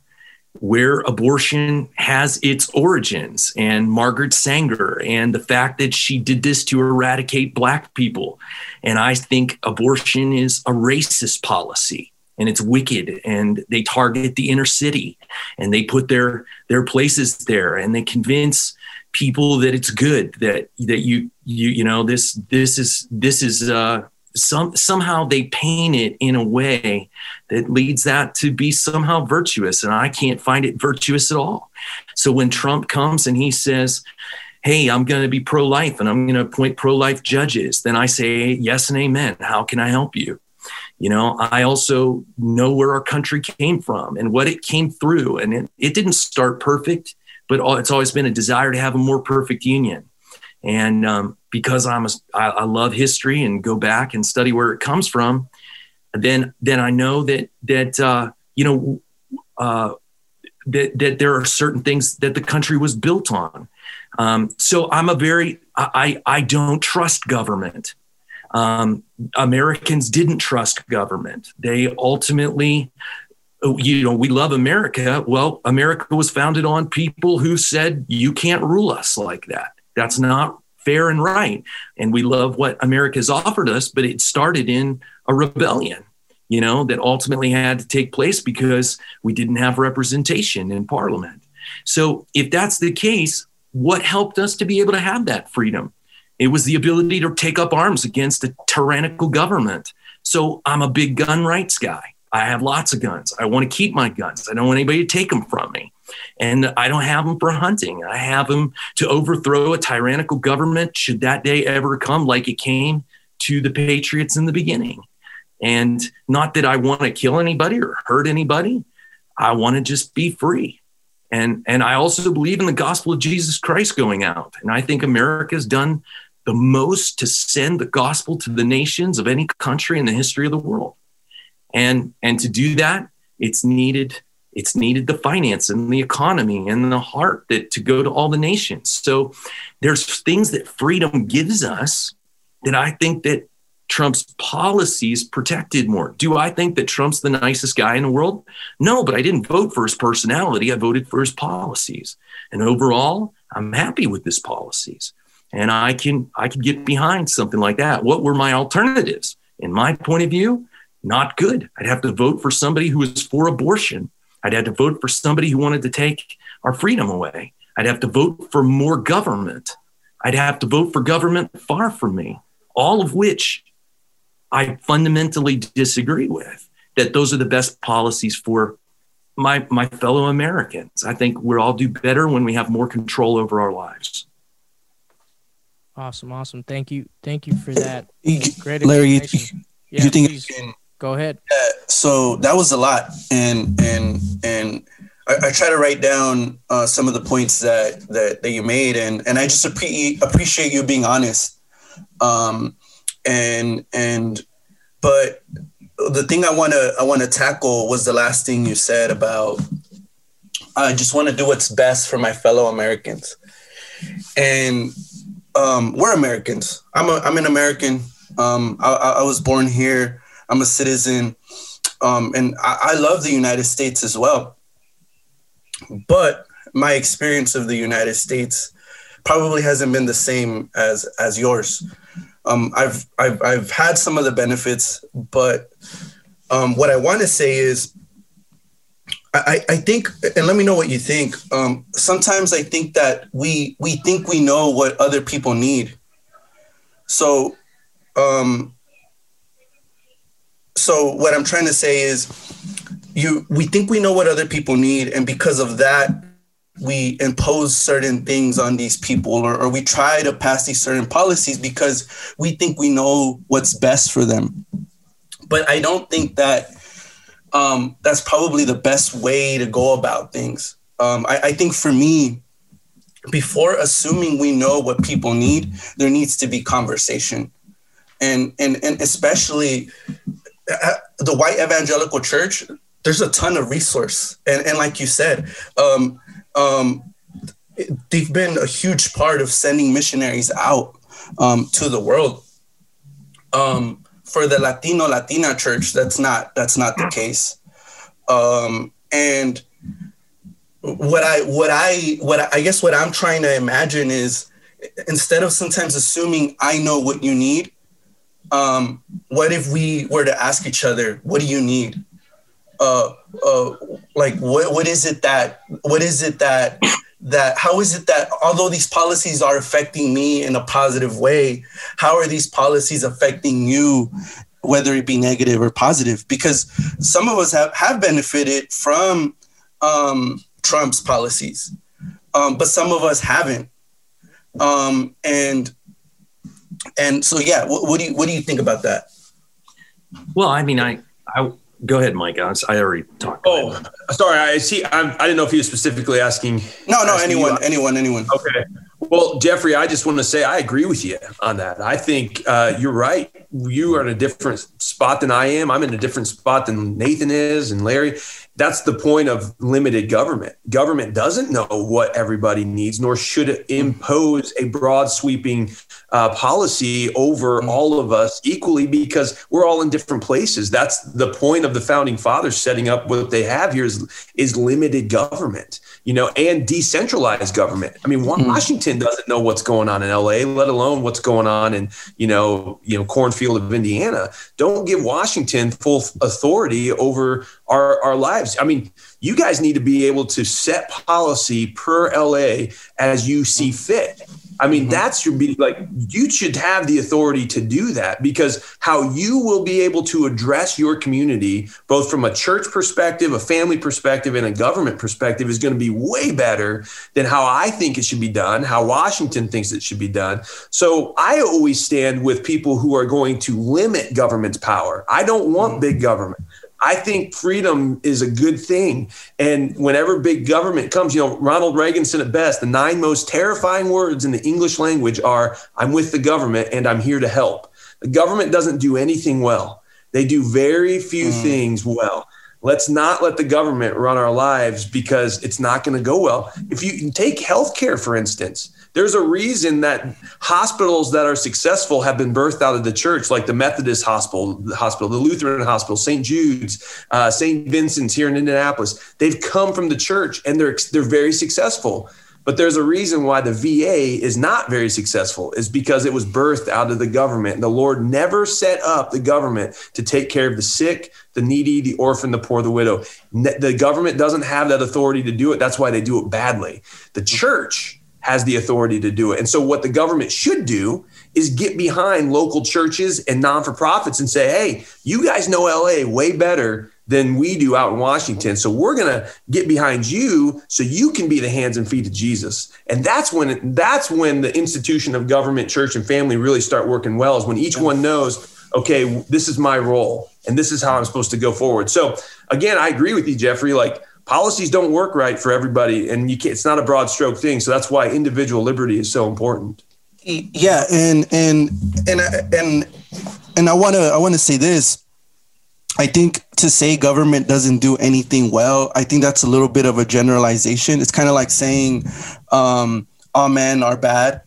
where abortion has its origins and Margaret Sanger and the fact that she did this to eradicate black people. And I think abortion is a racist policy and it's wicked and they target the inner city and they put their their places there and they convince people that it's good that that you you you know this this is this is uh some somehow they paint it in a way that leads that to be somehow virtuous and i can't find it virtuous at all. So when trump comes and he says hey i'm going to be pro-life and i'm going to appoint pro-life judges then i say yes and amen. How can i help you you know i also know where our country came from and what it came through and it, it didn't start perfect but it's always been a desire to have a more perfect union. And um, because I'm a, I, I love history and go back and study where it comes from, then then I know that that uh, you know uh, that that there are certain things that the country was built on. Um, so I'm a very I I don't trust government. Um, Americans didn't trust government. They ultimately Oh, you know, we love America. Well, America was founded on people who said, you can't rule us like that. That's not fair and right. And we love what America's offered us, but it started in a rebellion, you know, that ultimately had to take place because we didn't have representation in parliament. So if that's the case, what helped us to be able to have that freedom? It was the ability to take up arms against a tyrannical government. So I'm a big gun rights guy. I have lots of guns. I want to keep my guns. I don't want anybody to take them from me. And I don't have them for hunting. I have them to overthrow a tyrannical government should that day ever come, like it came to the Patriots in the beginning. And not that I want to kill anybody or hurt anybody. I want to just be free. And, and I also believe in the gospel of Jesus Christ going out. And I think America's done the most to send the gospel to the nations of any country in the history of the world. And and to do that it's needed it's needed the finance and the economy and the heart that to go to all the nations. So there's things that freedom gives us that i think that trump's policies protected more. Do i think that trump's the nicest guy in the world? No but i didn't vote for his personality. I voted for his policies. And overall i'm happy with his policies and i can i can get behind something like that what were my alternatives in my point of view not good. I'd have to vote for somebody who was for abortion. I'd have to vote for somebody who wanted to take our freedom away. I'd have to vote for more government. I'd have to vote for government far from me, all of which I fundamentally disagree with. That those are the best policies for my, my fellow Americans. I think we'll all do better when we have more control over our lives. Awesome, awesome. Thank you, thank you for that. Great, Larry. You, yeah, you think please. Go ahead. Yeah, so that was a lot, and and and I, I try to write down uh, some of the points that that that you made, and and I just appreciate appreciate you being honest. Um, and and but the thing I want to I want to tackle was the last thing you said about I just want to do what's best for my fellow Americans, and um, we're Americans. I'm a I'm an American. Um, I, I was born here. I'm a citizen, um, and I, I love the United States as well. But my experience of the United States probably hasn't been the same as as yours. um, I've, I've I've had some of the benefits, but um, what I want to say is, I, I think, and let me know what you think. Um, sometimes I think that we we think we know what other people need. So, um, so what I'm trying to say is, you we think we know what other people need, and because of that, we impose certain things on these people or, or, we try to pass these certain policies because we think we know what's best for them but i don't think that um, that's probably the best way to go about things. Um, I, I think for me before assuming we know what people need there needs to be conversation. And and and especially uh, the white evangelical church there's a ton of resource. And and like you said um, um, they've been a huge part of sending missionaries out um, to the world. Um, for the Latino Latina church, that's not that's not the case. Um, and what I what I what I, guess what I'm trying to imagine is instead of sometimes assuming I know what you need, um, what if we were to ask each other, what do you need? uh, uh, like what what is it that what is it that that how is it that although these policies are affecting me in a positive way, how are these policies affecting you, whether it be negative or positive? Because some of us have, have benefited from um, Trump's policies, um, but some of us haven't. Um, and and so yeah, what, what do you what do you think about that? Well, I mean, I I Go ahead, Mike. I, I already talked. Oh, sorry. I see. I'm, I didn't know if he was specifically asking. No, no. Asking anyone, anyone, anyone. Okay. Well, Jeffrey, I just want to say I agree with you on that. I think uh, you're right. You are in a different spot than I am. I'm in a different spot than Nathan is and Larry. That's the point of limited government. Government doesn't know what everybody needs, nor should it impose a broad sweeping uh, policy over mm-hmm. all of us equally because we're all in different places. That's the point of the founding fathers setting up what they have here is, is limited government, you know, and decentralized government. I mean, mm-hmm. Washington doesn't know what's going on in LA, let alone what's going on in, you know, you know, cornfield of Indiana. Don't give Washington full authority over our, our lives. I mean, you guys need to be able to set policy per LA as you see fit. I mean, mm-hmm. that should be like you should have the authority to do that because how you will be able to address your community, both from a church perspective, a family perspective, and a government perspective, is going to be way better than how I think it should be done, how Washington thinks it should be done. So I always stand with people who are going to limit government's power. I don't want mm-hmm. big government. I think freedom is a good thing. And whenever big government comes, you know, Ronald Reagan said it best the nine most terrifying words in the English language are I'm with the government and I'm here to help. The government doesn't do anything well, they do very few mm. things well. Let's not let the government run our lives because it's not going to go well. If you take healthcare, for instance, there's a reason that hospitals that are successful have been birthed out of the church, like the Methodist Hospital, the hospital, the Lutheran Hospital, St. Jude's, uh, St. Vincent's here in Indianapolis. They've come from the church and they're they're very successful. But there's a reason why the VA is not very successful, is because it was birthed out of the government. The Lord never set up the government to take care of the sick, the needy, the orphan, the poor, the widow. The government doesn't have that authority to do it. That's why they do it badly. The church has the authority to do it. And so, what the government should do is get behind local churches and non for profits and say, hey, you guys know LA way better than we do out in Washington. So, we're going to get behind you so you can be the hands and feet of Jesus. And that's when that's when the institution of government, church, and family really start working well, is when each one knows, okay, this is my role and this is how I'm supposed to go forward. So, again, I agree with you, Jeffrey. Like, policies don't work right for everybody and you can't it's not a broad stroke thing so that's why individual liberty is so important. Yeah and and and and and i want to i want to say this. I think to say government doesn't do anything well i think that's a little bit of a generalization. It's kind of like saying um all men are bad.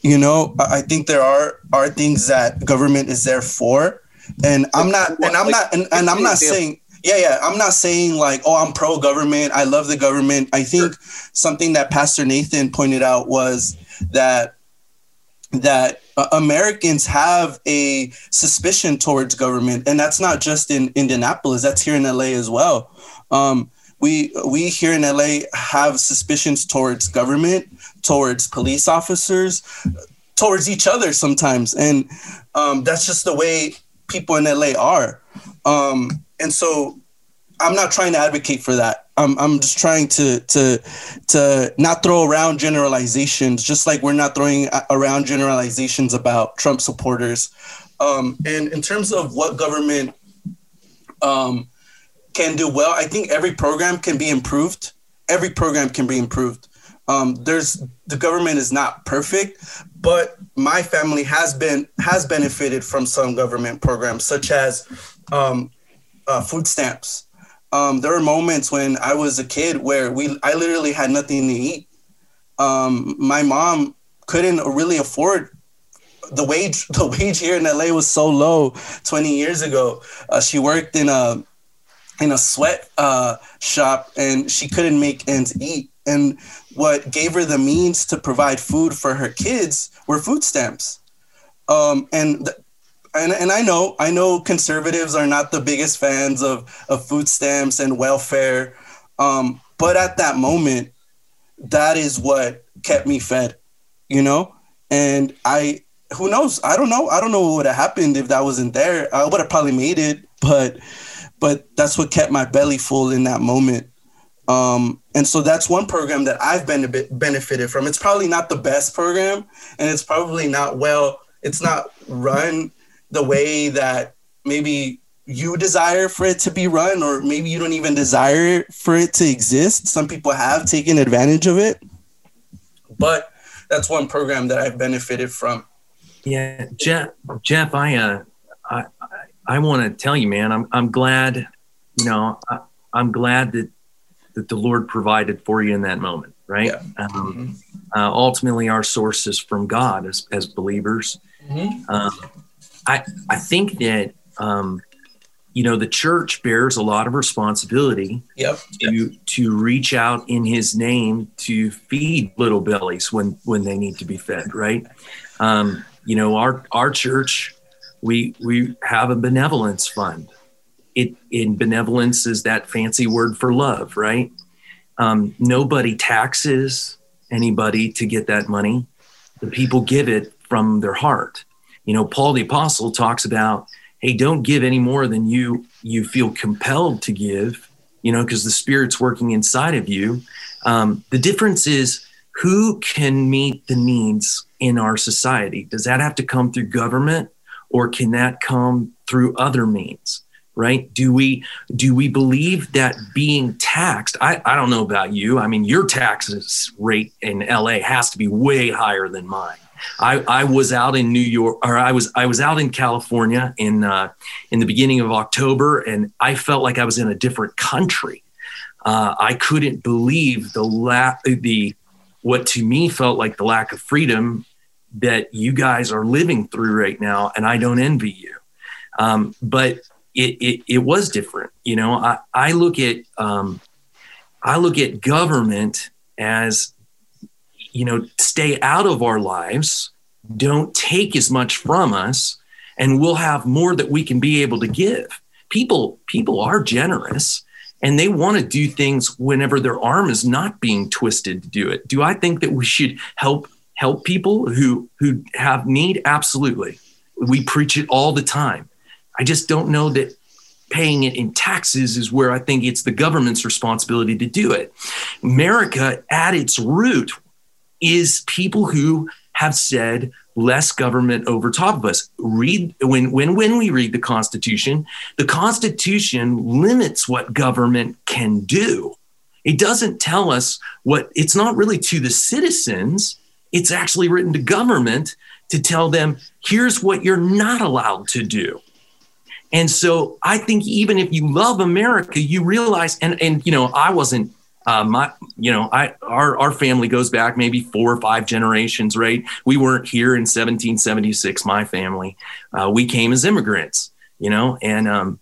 You know i think there are are things that government is there for and i'm not and i'm not and, and i'm not saying yeah, yeah. I'm not saying like, oh, I'm pro government. I love the government. I think sure. something that Pastor Nathan pointed out was that that uh, Americans have a suspicion towards government, and that's not just in Indianapolis. That's here in LA as well. Um, we we here in LA have suspicions towards government, towards police officers, towards each other sometimes, and um, that's just the way people in LA are. Um, and so, I'm not trying to advocate for that. I'm, I'm just trying to to to not throw around generalizations, just like we're not throwing around generalizations about Trump supporters. Um, and in terms of what government um, can do well, I think every program can be improved. Every program can be improved. Um, there's the government is not perfect, but my family has been has benefited from some government programs, such as um, uh, food stamps um, there were moments when I was a kid where we I literally had nothing to eat. Um, my mom couldn't really afford the wage. The wage here in LA was so low 20 years ago. Uh, she worked in a in a sweat uh, shop and she couldn't make ends eat. And what gave her the means to provide food for her kids were food stamps. Um, and th- and, and I know I know conservatives are not the biggest fans of, of food stamps and welfare, um, but at that moment, that is what kept me fed, you know. And I, who knows? I don't know. I don't know what would have happened if that wasn't there. I would have probably made it, but but that's what kept my belly full in that moment. Um, and so that's one program that I've been a bit benefited from. It's probably not the best program, and it's probably not well. It's not run the way that maybe you desire for it to be run, or maybe you don't even desire for it to exist. Some people have taken advantage of it, but that's one program that I've benefited from. Yeah, Jeff. Jeff, I uh, I I want to tell you, man, I'm I'm glad. You know, I, I'm glad that that the Lord provided for you in that moment, right? Yeah. Um, mm-hmm. uh, ultimately, our source is from God as as believers. Mm-hmm. Um, I I think that um, you know the church bears a lot of responsibility yep. to to reach out in His name to feed little bellies when when they need to be fed. Right? Um, you know our our church we we have a benevolence fund. It in benevolence is that fancy word for love, right? Um, nobody taxes anybody to get that money. The people give it from their heart you know paul the apostle talks about hey don't give any more than you you feel compelled to give you know because the spirit's working inside of you. Um, the difference is who can meet the needs in our society? Does that have to come through government or can that come through other means right? Do we do we believe that being taxed I, I don't know about you i mean your taxes rate in la has to be way higher than mine I, I was out in New York, or I was I was out in California in uh, in the beginning of October, and I felt like I was in a different country. Uh, I couldn't believe the la- the what to me felt like the lack of freedom that you guys are living through right now, and I don't envy you. Um, but it, it, it was different, you know. I I look at um, I look at government as you know, stay out of our lives, don't take as much from us, and we'll have more that we can be able to give. People, people are generous and they want to do things whenever their arm is not being twisted to do it. Do I think that we should help help people who who have need? Absolutely. We preach it all the time. I just don't know that paying it in taxes is where I think it's the government's responsibility to do it. America, at its root, is people who have said less government over top of us. Read when when when we read the Constitution, the Constitution limits what government can do. It doesn't tell us what it's not really to the citizens, it's actually written to government to tell them here's what you're not allowed to do. And so I think even if you love America, you realize and and you know, I wasn't uh, my, you know, I our our family goes back maybe four or five generations, right? We weren't here in 1776. My family, uh, we came as immigrants, you know, and um,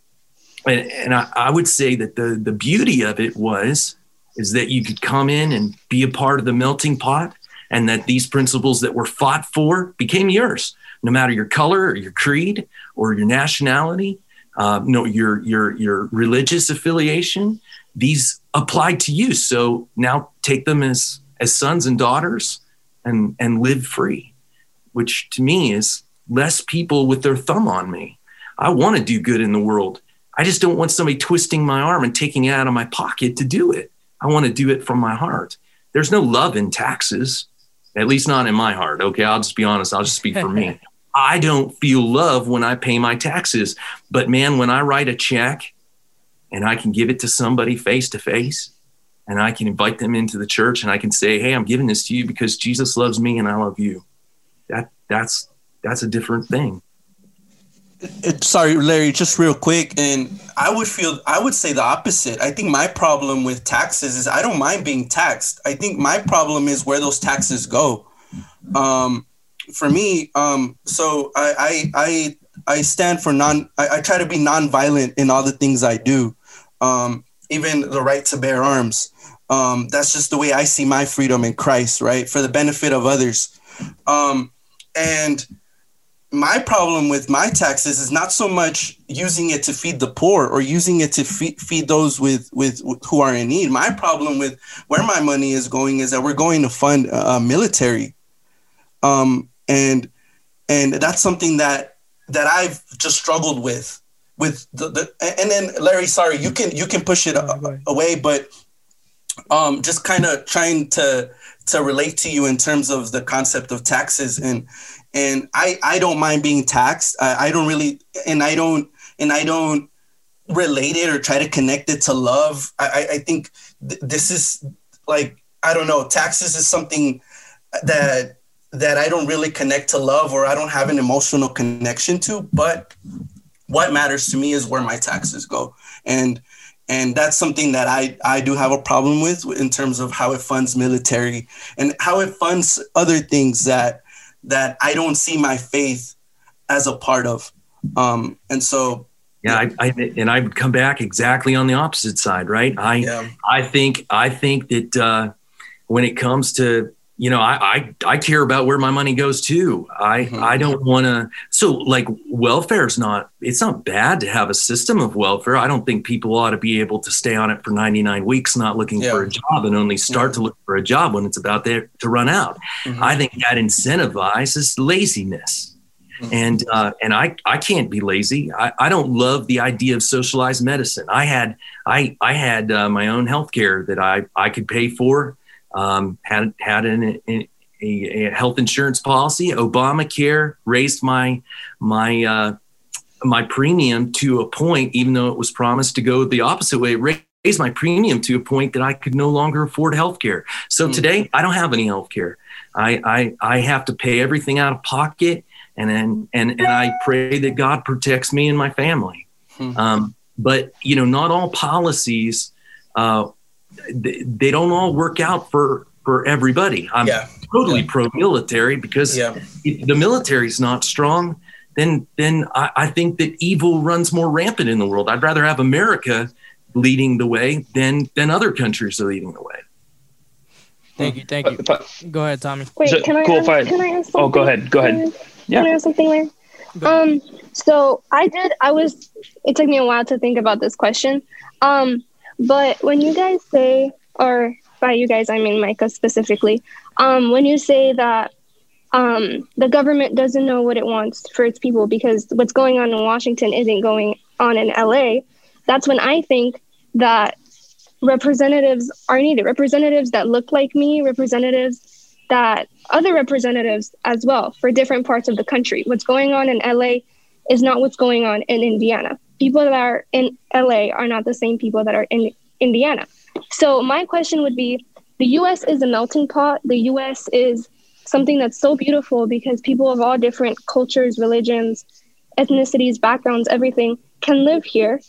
and, and I, I would say that the the beauty of it was is that you could come in and be a part of the melting pot, and that these principles that were fought for became yours. no matter your color or your creed or your nationality, uh, no, your your your religious affiliation. These apply to you. So now take them as as sons and daughters, and and live free, which to me is less people with their thumb on me. I want to do good in the world. I just don't want somebody twisting my arm and taking it out of my pocket to do it. I want to do it from my heart. There's no love in taxes, at least not in my heart. Okay, I'll just be honest. I'll just speak for me. I don't feel love when I pay my taxes. But man, when I write a check and I can give it to somebody face to face and I can invite them into the church and I can say, "Hey, I'm giving this to you because Jesus loves me and I love you." That that's that's a different thing. It, sorry, Larry, just real quick, and I would feel I would say the opposite. I think my problem with taxes is I don't mind being taxed. I think my problem is where those taxes go. Um, for me, um, so I I I, I stand for non. I, I, try to be non-violent in all the things I do, um, even the right to bear arms. Um, that's just the way I see my freedom in Christ, right, for the benefit of others. Um, and my problem with my taxes is not so much using it to feed the poor or using it to feed, feed those with, with, with who are in need. My problem with where my money is going is that we're going to fund a military, um, and and that's something that that I've just struggled with with the, the and then Larry, sorry, you can you can push it away, but um, just kind of trying to to relate to you in terms of the concept of taxes and and I I don't mind being taxed. I, I don't really and I don't and I don't relate it or try to connect it to love. I I think th- this is like I don't know. Taxes is something that that I don't really connect to love or I don't have an emotional connection to. But what matters to me is where my taxes go, and and that's something that I I do have a problem with in terms of how it funds military and how it funds other things that that I don't see my faith as a part of. Um, and so yeah, I, I, and I would come back exactly on the opposite side, right? I yeah. I think I think that uh, when it comes to you know, I, I, I care about where my money goes too. I, mm-hmm. I don't want to. So like welfare is not, it's not bad to have a system of welfare. I don't think people ought to be able to stay on it for 99 weeks, not looking yeah. for a job and only start to look for a job when it's about there to run out. Mm-hmm. I think that incentivizes laziness. Mm-hmm. And, uh, and I, I can't be lazy. I, I don't love the idea of socialized medicine. I had, I, I had uh, my own health care that I, I could pay for um, had had an, a, a, health insurance policy. Obamacare raised my my uh, my premium to a point, even though it was promised to go the opposite way. Raised my premium to a point that I could no longer afford health care. So mm. today, I don't have any health care. I, I I have to pay everything out of pocket, and then and and I pray that God protects me and my family. Mm. Um, but you know, not all policies uh, they, they don't all work out for for everybody. I'm yeah. totally yeah. pro-military because yeah. if the military's not strong, then then I, I, think that evil runs more rampant in the world. I'd rather have America leading the way than than other countries are leading the way. Thank you, thank you. But, go ahead, Tommy. Wait, can I, cool ask, can I ask Oh, go ahead. Go ahead. Yeah. Can I ask something, Larry? Um, so I did. I was. It took me a while to think about this question. Um, but when you guys say, or by you guys, I mean Micah specifically, um, when you say that um, the government doesn't know what it wants for its people because what's going on in Washington isn't going on in LA, that's when I think that representatives are needed. Representatives that look like me, representatives that other representatives as well for different parts of the country. What's going on in LA is not what's going on in Indiana people that are in LA are not the same people that are in Indiana. So my question would be the US is a melting pot. The US is something that's so beautiful because people of all different cultures, religions, ethnicities, backgrounds, everything can live here.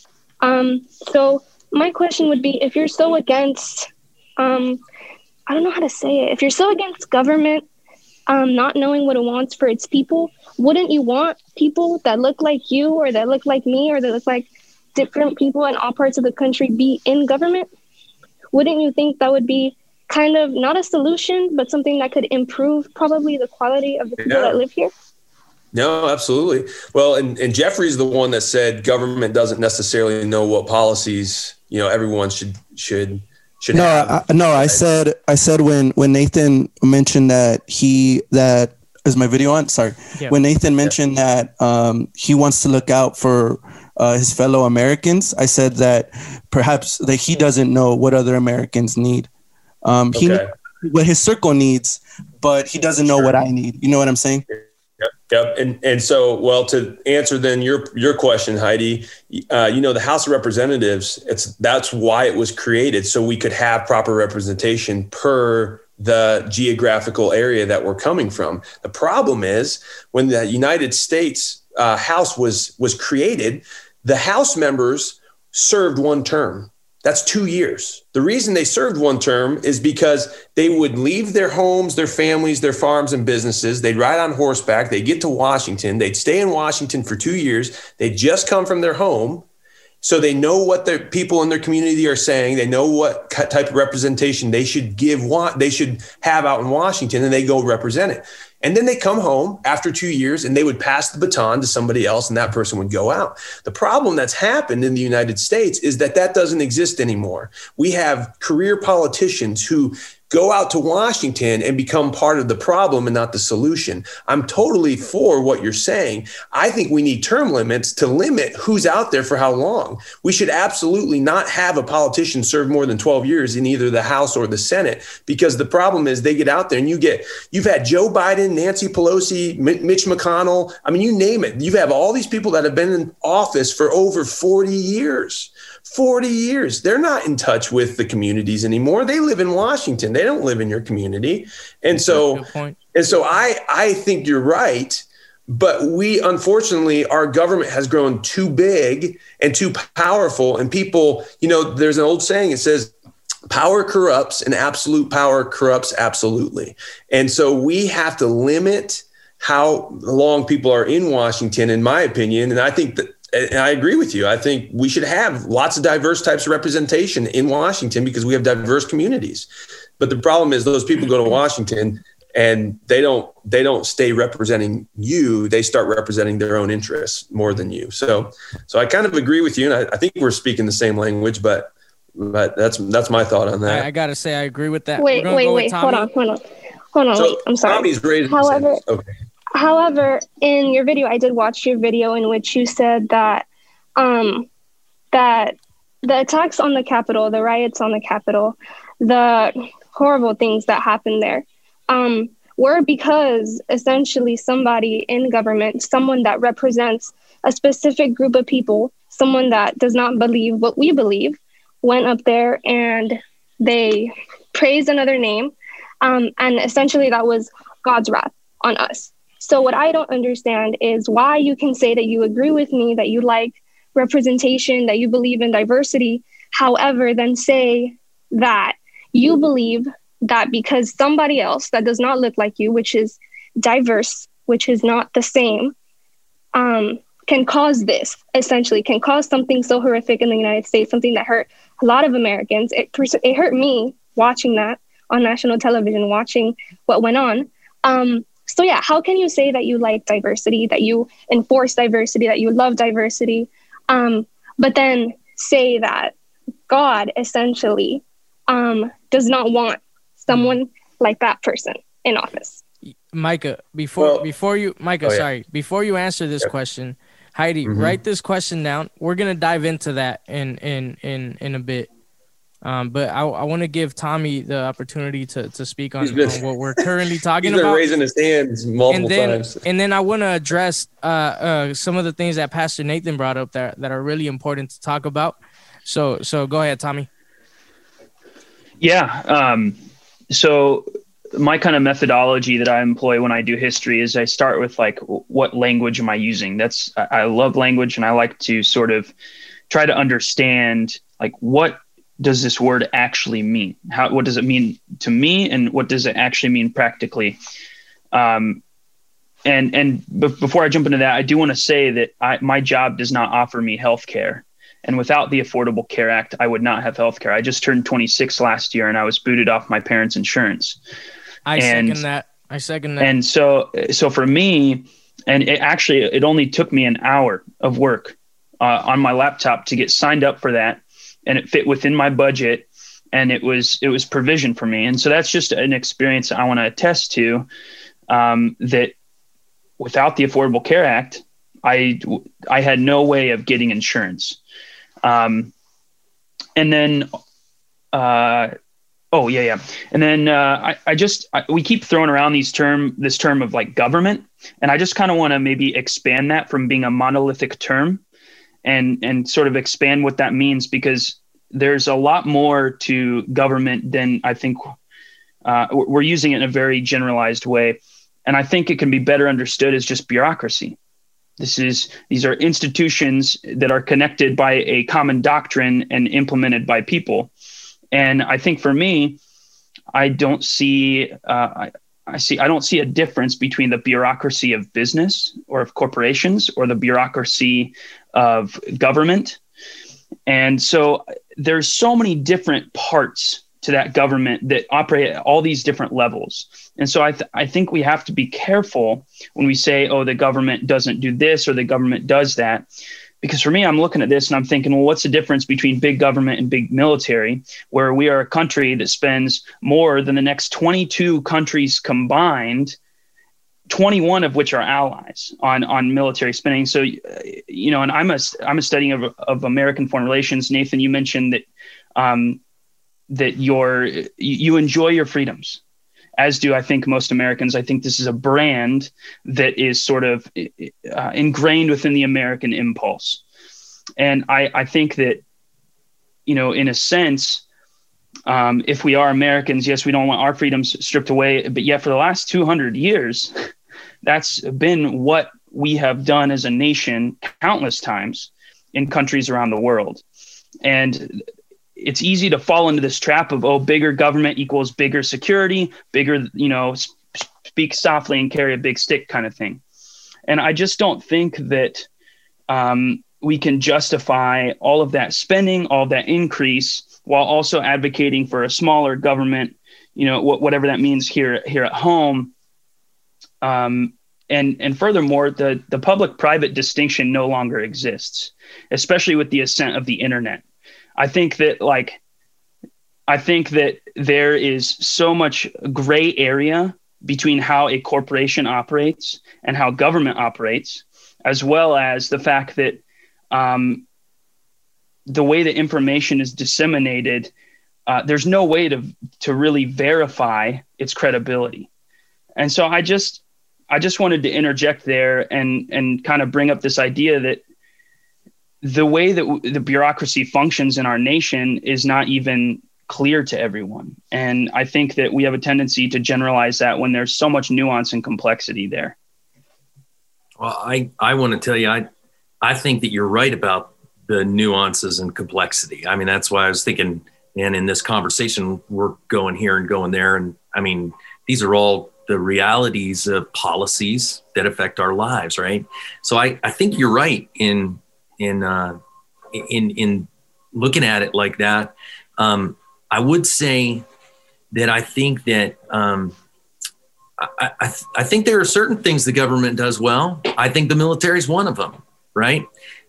Um, so my question would be if you're so against um, I don't know how to say it. If you're so against government um, not knowing what it wants for its people, wouldn't you want people that look like you or that look like me or that look like different people in all parts of the country be in government? Wouldn't you think that would be kind of not a solution, but something that could improve probably the quality of the people yeah. that live here? No, absolutely. Well, and, and Jeffrey's the one that said government doesn't necessarily know what policies you know everyone should should should no, have. I, no. I said I said when when Nathan mentioned that he that is my video on. Sorry, Yeah. when Nathan mentioned that um, he wants to look out for uh, his fellow Americans, I said that perhaps that he doesn't know what other Americans need. Um, He Okay. knows what his circle needs, but he doesn't know what I need. You know what I'm saying? Yep, yep. And and so, well, to answer then your your question, Heidi, uh, you know, the House of Representatives, it's that's why it was created, so we could have proper representation per the geographical area that we're coming from. The problem is when the United States uh, House was was created, the House members served one term. That's two years. The reason they served one term is because they would leave their homes, their families, their farms and businesses. They'd ride on horseback. They'd get to Washington. They'd stay in Washington for two years. They'd just come from their home. So they know what the people in their community are saying. They know what type of representation they should give, wa- they should have out in Washington, and they go represent it. And then they come home after two years and they would pass the baton to somebody else and that person would go out. The problem that's happened in the United States is that that doesn't exist anymore. We have career politicians who go out to Washington and become part of the problem and not the solution. I'm totally for what you're saying. I think we need term limits to limit who's out there for how long. We should absolutely not have a politician serve more than 12 years in either the House or the Senate because the problem is they get out there and you get you've had Joe Biden, Nancy Pelosi, Mi- Mitch McConnell, I mean you name it. You have all these people that have been in office for over 40 years. 40 years. They're not in touch with the communities anymore. They live in Washington. They don't live in your community. And so and so I I think you're right, but we unfortunately our government has grown too big and too powerful and people, you know, there's an old saying it says power corrupts and absolute power corrupts absolutely. And so we have to limit how long people are in Washington in my opinion and I think that and I agree with you. I think we should have lots of diverse types of representation in Washington because we have diverse communities. But the problem is those people go to Washington and they don't they don't stay representing you. They start representing their own interests more than you. So so I kind of agree with you, and I, I think we're speaking the same language. But but that's that's my thought on that. I, I gotta say I agree with that. Wait, We're gonna wait, go with wait. Hold on, hold on, hold on. so wait, I'm sorry. Tommy's raising his However- hand. okay. However, in your video, I did watch your video in which you said that um, that the attacks on the Capitol, the riots on the Capitol, the horrible things that happened there, um, were because essentially somebody in government, someone that represents a specific group of people, someone that does not believe what we believe, went up there and they praised another name, um, and essentially that was God's wrath on us. So what I don't understand is why you can say that you agree with me, that you like representation, that you believe in diversity, however, then say that you believe that because somebody else that does not look like you, which is diverse, which is not the same, um, can cause this essentially, can cause something so horrific in the United States, something that hurt a lot of Americans. It, it hurt me watching that on national television, watching what went on. Um, so yeah, how can you say that you like diversity, that you enforce diversity, that you love diversity, um, but then say that God essentially um, does not want someone like that person in office? Micah, before Well- before you Micah, Oh, yeah. sorry, before you answer this Yeah. question, Heidi, Mhm. write this question down. We're gonna dive into that in in in in a bit. Um, but I, I want to give Tommy the opportunity to, to speak on, been- on what we're currently talking He's been about. raising his hands multiple and then times. and then I want to address uh, uh, some of the things that Pastor Nathan brought up that that are really important to talk about. So so go ahead, Tommy. Yeah. Um, so my kind of methodology that I employ when I do history is I start with like, what language am I using? That's I I love language, and I like to sort of try to understand like what does this word actually mean? How what does it mean to me, and what does it actually mean practically? Um, and and b- before I jump into that, I do want to say that I, my job does not offer me health care. And without the Affordable Care Act, I would not have health care. I just turned 26 last year and I was booted off my parents' insurance. I And- second that. I second that. And so, so for me, and it actually it only took me an hour of work uh, on my laptop to get signed up for that, and it fit within my budget, and it was it was provision for me, and so that's just an experience I want to attest to. Um, that without the Affordable Care Act, I I had no way of getting insurance. Um, and then, uh, oh yeah, yeah. And then uh, I, I just I, we keep throwing around these term this term of like government, and I just kind of want to maybe expand that from being a monolithic term, and and sort of expand what that means because there's a lot more to government than I think uh, we're using it in a very generalized way. And I think it can be better understood as just bureaucracy. This is these are institutions that are connected by a common doctrine and implemented by people. And I think for me, I don't see uh, I, I see I don't see a difference between the bureaucracy of business or of corporations or the bureaucracy of government. And so there's so many different parts to that government that operate at all these different levels. And so I, th- I think we have to be careful when we say, oh, the government doesn't do this or the government does that. Because for me, I'm looking at this and I'm thinking, well, what's the difference between big government and big military, where we are a country that spends more than the next 22 countries combined 21 of which are allies on on military spending. So, you know, and I'm a I'm a studying of, of American foreign relations. Nathan, you mentioned that um, that you're you enjoy your freedoms as do I think most Americans. I think this is a brand that is sort of uh, ingrained within the American impulse. And I, I think that, you know, in a sense, um, if we are Americans, yes, we don't want our freedoms stripped away, but yet for the last 200 years, that's been what we have done as a nation countless times in countries around the world. And it's easy to fall into this trap of oh bigger government equals bigger security bigger you know speak softly and carry a big stick kind of thing and i just don't think that um, we can justify all of that spending all of that increase while also advocating for a smaller government you know wh- whatever that means here here at home um, and and furthermore the the public private distinction no longer exists especially with the ascent of the internet I think that like I think that there is so much gray area between how a corporation operates and how government operates, as well as the fact that um, the way that information is disseminated, uh, there's no way to to really verify its credibility. And so I just I just wanted to interject there and and kind of bring up this idea that the way that w- the bureaucracy functions in our nation is not even clear to everyone. And I think that we have a tendency to generalize that when there's so much nuance and complexity there. Well, I, I want to tell you, I, I think that you're right about the nuances and complexity. I mean, that's why I was thinking, and in this conversation, we're going here and going there. And I mean, these are all the realities of policies that affect our lives, right? So I, I think you're right in in uh, in in looking at it like that. Um, I would say that I think that um, I, I, I, think there are certain things the government does well. I think the military is one of them, right?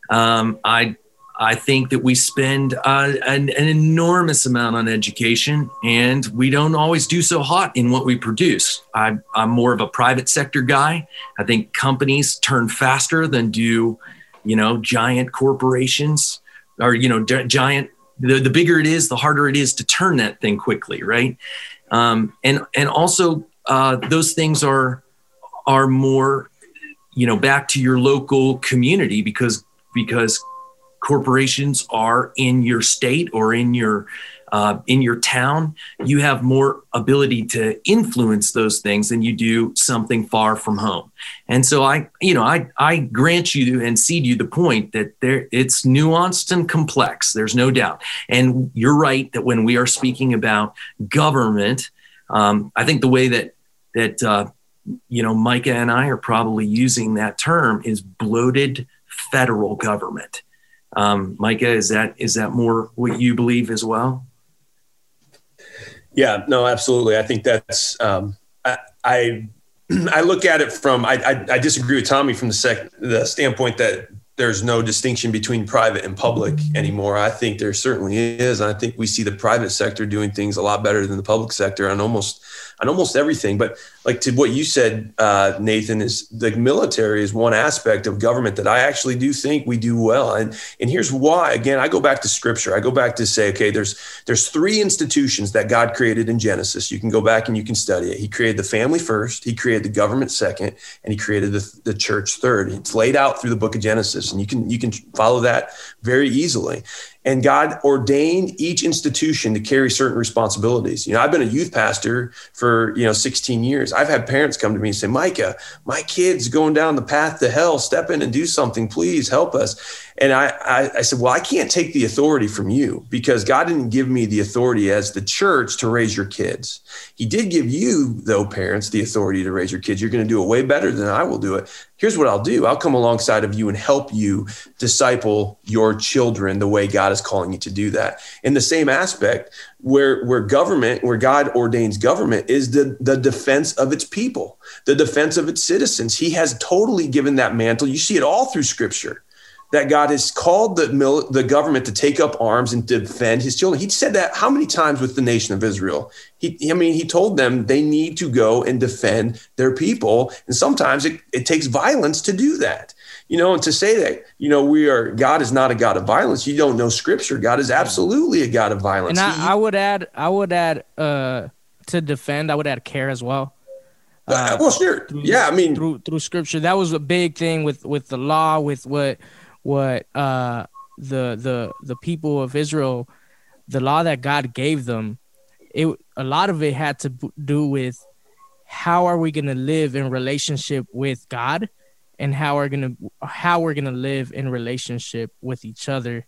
Um, I I think that we spend uh, an, an, enormous amount on education, and we don't always do so hot in what we produce. I, I'm more of a private sector guy. I think companies turn faster than do you know, giant corporations or, you know, giant, the, the bigger it is, the harder it is to turn that thing quickly. Right. Um, and, and also uh, those things are, are more, you know, back to your local community because, because corporations are in your state or in your uh, in your town, you have more ability to influence those things than you do something far from home. And so I, you know, I, I grant you and cede you the point that there it's nuanced and complex. There's no doubt. And you're right that when we are speaking about government, um, I think the way that that uh, you know Micah and I are probably using that term is bloated federal government. Um, Micah, is that is that more what you believe as well? Yeah, no, absolutely. I think that's um, I, I, I look at it from I, I, I disagree with Tommy from the sec, the standpoint that there's no distinction between private and public anymore. I think there certainly is. I think we see the private sector doing things a lot better than the public sector on almost on almost everything. But like to what you said, uh, Nathan, is the military is one aspect of government that I actually do think we do well. And and here's why. Again, I go back to scripture. I go back to say, okay, there's there's three institutions that God created in Genesis. You can go back and you can study it. He created the family first, he created the government second, and he created the, the church third. It's laid out through the book of Genesis, and you can you can follow that very easily and God ordained each institution to carry certain responsibilities. You know, I've been a youth pastor for, you know, 16 years. I've had parents come to me and say, Micah, my kid's going down the path to hell. Step in and do something. Please help us. And I, I, I, said, Well, I can't take the authority from you because God didn't give me the authority as the church to raise your kids. He did give you, though, parents, the authority to raise your kids. You're going to do it way better than I will do it. Here's what I'll do I'll come alongside of you and help you disciple your children the way God is calling you to do that. In the same aspect, where, where government, where God ordains government, is the, the defense of its people, the defense of its citizens. He has totally given that mantle. You see it all through scripture that God has called the mil- the government to take up arms and defend his children. He said that how many times with the nation of Israel? He, I mean, he told them they need to go and defend their people, and sometimes it, it takes violence to do that. You know, and to say that you know we are God is not a God of violence. You don't know Scripture. God is absolutely a God of violence. And I, I would add, I would add uh, to defend. I would add care as well. Uh, uh well, sure. Through, yeah, I mean, through through Scripture, that was a big thing with with the law, with what what uh, the the the people of Israel, the law that God gave them, it a lot of it had to do with how are we going to live in relationship with God, and how are going to how we're going to live in relationship with each other.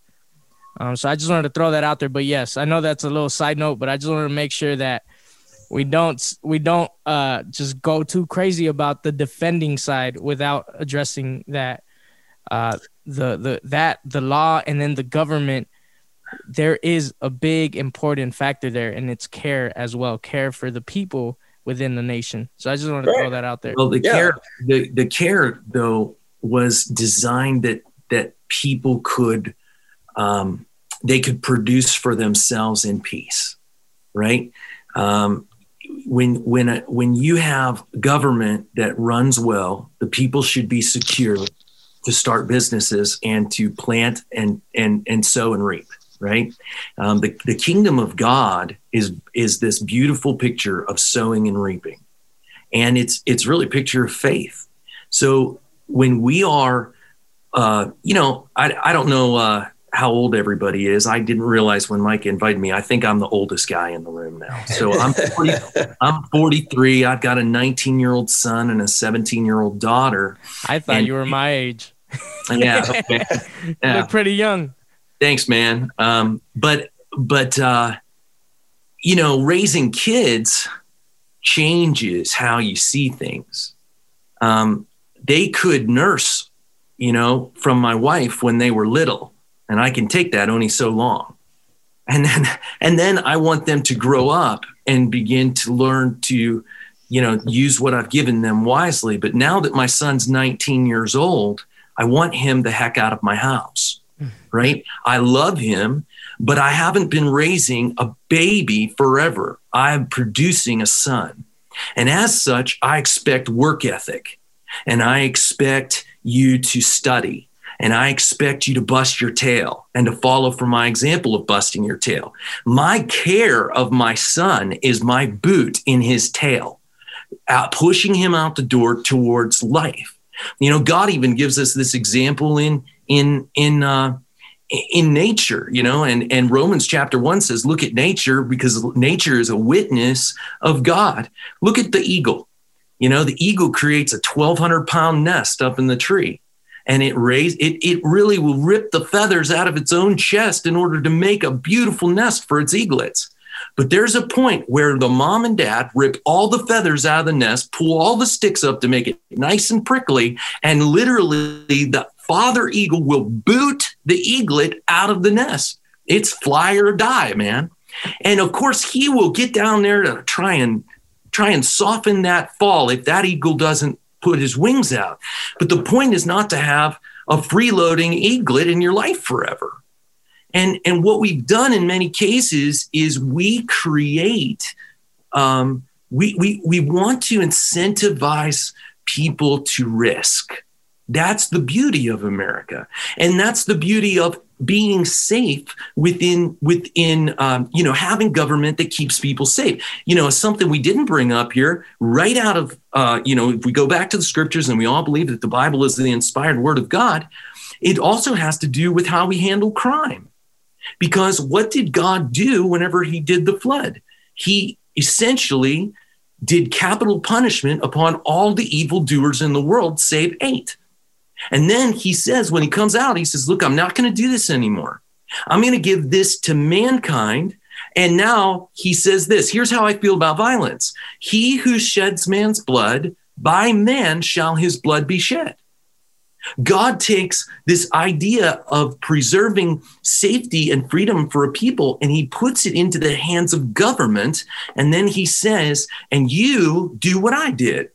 Um, so I just wanted to throw that out there. But yes, I know that's a little side note, but I just wanted to make sure that we don't we don't uh, just go too crazy about the defending side without addressing that uh, the the that the law and then the government there is a big important factor there and it's care as well care for the people within the nation. So i just want to throw that out there. Well the yeah. care the, the care though was designed that that people could um, they could produce for themselves in peace right? Um, when when a, when you have government that runs well the people should be secure to start businesses and to plant and and and sow and reap right? Um, the, the kingdom of god is is this beautiful picture of sowing and reaping. And it's it's really a picture of faith. So when we are uh, you know i, I don't know uh, how old everybody is i didn't realize when mike invited me i think i'm the oldest guy in the room now so i'm 40, i'm 43 i've got a 19 year old son and a 17 year old daughter i thought and, you were my age yeah, okay. yeah. pretty young. Thanks, man. Um, but but uh, you know, raising kids changes how you see things. Um, they could nurse, you know, from my wife when they were little, and I can take that only so long. And then and then I want them to grow up and begin to learn to, you know, use what I've given them wisely. But now that my son's 19 years old, I want him the heck out of my house, hmm. right? I love him, but I haven't been raising a baby forever. I'm producing a son. And as such, I expect work ethic and I expect you to study and I expect you to bust your tail and to follow from my example of busting your tail. My care of my son is my boot in his tail, out, pushing him out the door towards life. You know, God even gives us this example in in in uh, in nature. You know, and and Romans chapter one says, "Look at nature because nature is a witness of God." Look at the eagle. You know, the eagle creates a twelve hundred pound nest up in the tree and it raise it, it really will rip the feathers out of its own chest in order to make a beautiful nest for its eaglets. But there's a point where the mom and dad rip all the feathers out of the nest, pull all the sticks up to make it nice and prickly, and literally the father eagle will boot the eaglet out of the nest. It's fly or die, man. And of course, he will get down there to try and try and soften that fall if that eagle doesn't put his wings out. But the point is not to have a freeloading eaglet in your life forever. And, and what we've done in many cases is we create, um, we, we, we want to incentivize people to risk. That's the beauty of America. And that's the beauty of being safe within within um, you know having government that keeps people safe you know something we didn't bring up here right out of uh, you know if we go back to the scriptures and we all believe that the bible is the inspired word of god it also has to do with how we handle crime because what did God do whenever he did the flood? He essentially did capital punishment upon all the evildoers in the world, save eight. And then he says, when he comes out, he says, Look, I'm not going to do this anymore. I'm going to give this to mankind. And now he says this here's how I feel about violence He who sheds man's blood, by man shall his blood be shed. God takes this idea of preserving safety and freedom for a people and he puts it into the hands of government. And then he says, and you do what I did.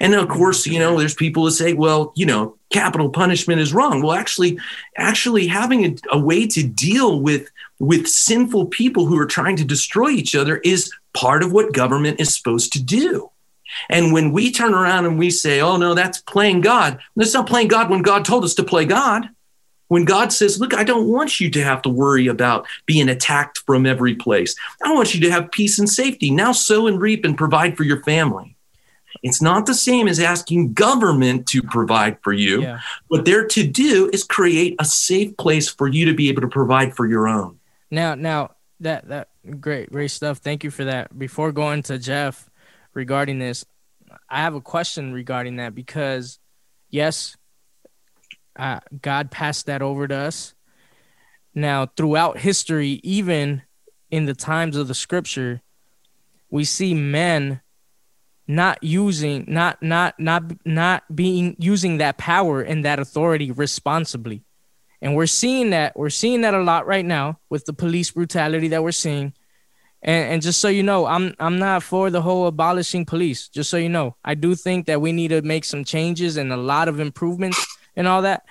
And of course, you know, there's people who say, well, you know, capital punishment is wrong. Well, actually, actually having a, a way to deal with with sinful people who are trying to destroy each other is part of what government is supposed to do. And when we turn around and we say, oh, no, that's playing God, that's not playing God when God told us to play God. When God says, look, I don't want you to have to worry about being attacked from every place. I want you to have peace and safety. Now sow and reap and provide for your family. It's not the same as asking government to provide for you. Yeah. What they're to do is create a safe place for you to be able to provide for your own. Now, now that that great, great stuff. Thank you for that. Before going to Jeff, regarding this. I have a question regarding that because, yes, uh, God passed that over to us. Now, throughout history, even in the times of the scripture, we see men not using not not not not being using that power and that authority responsibly and we're seeing that we're seeing that a lot right now with the police brutality that we're seeing and, and just so you know, I'm I'm not for the whole abolishing police. Just so you know, I do think that we need to make some changes and a lot of improvements and all that.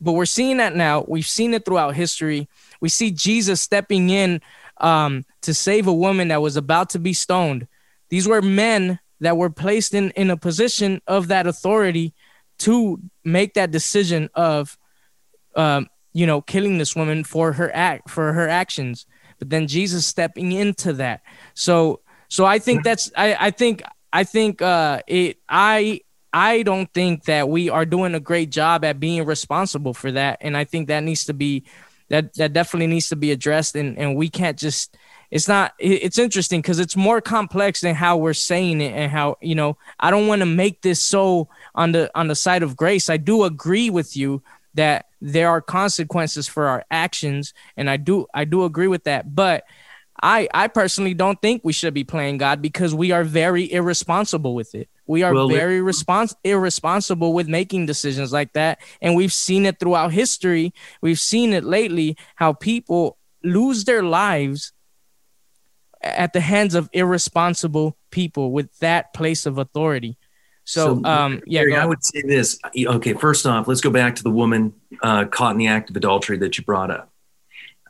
But we're seeing that now. We've seen it throughout history. We see Jesus stepping in um, to save a woman that was about to be stoned. These were men that were placed in in a position of that authority to make that decision of, um, you know, killing this woman for her act for her actions but then Jesus stepping into that. So so I think that's I, I think I think uh it I I don't think that we are doing a great job at being responsible for that. And I think that needs to be that that definitely needs to be addressed and, and we can't just it's not it's interesting because it's more complex than how we're saying it and how you know i don't want to make this so on the on the side of grace. I do agree with you that there are consequences for our actions and i do i do agree with that. But i i personally don't think we should be playing god because we are very irresponsible with it. We are well, very respons- irresponsible with making decisions like that and we've seen it throughout history. We've seen it lately how people lose their lives at the hands of irresponsible people with that place of authority so, so um, yeah, I would say this. Okay, first off, let's go back to the woman uh, caught in the act of adultery that you brought up.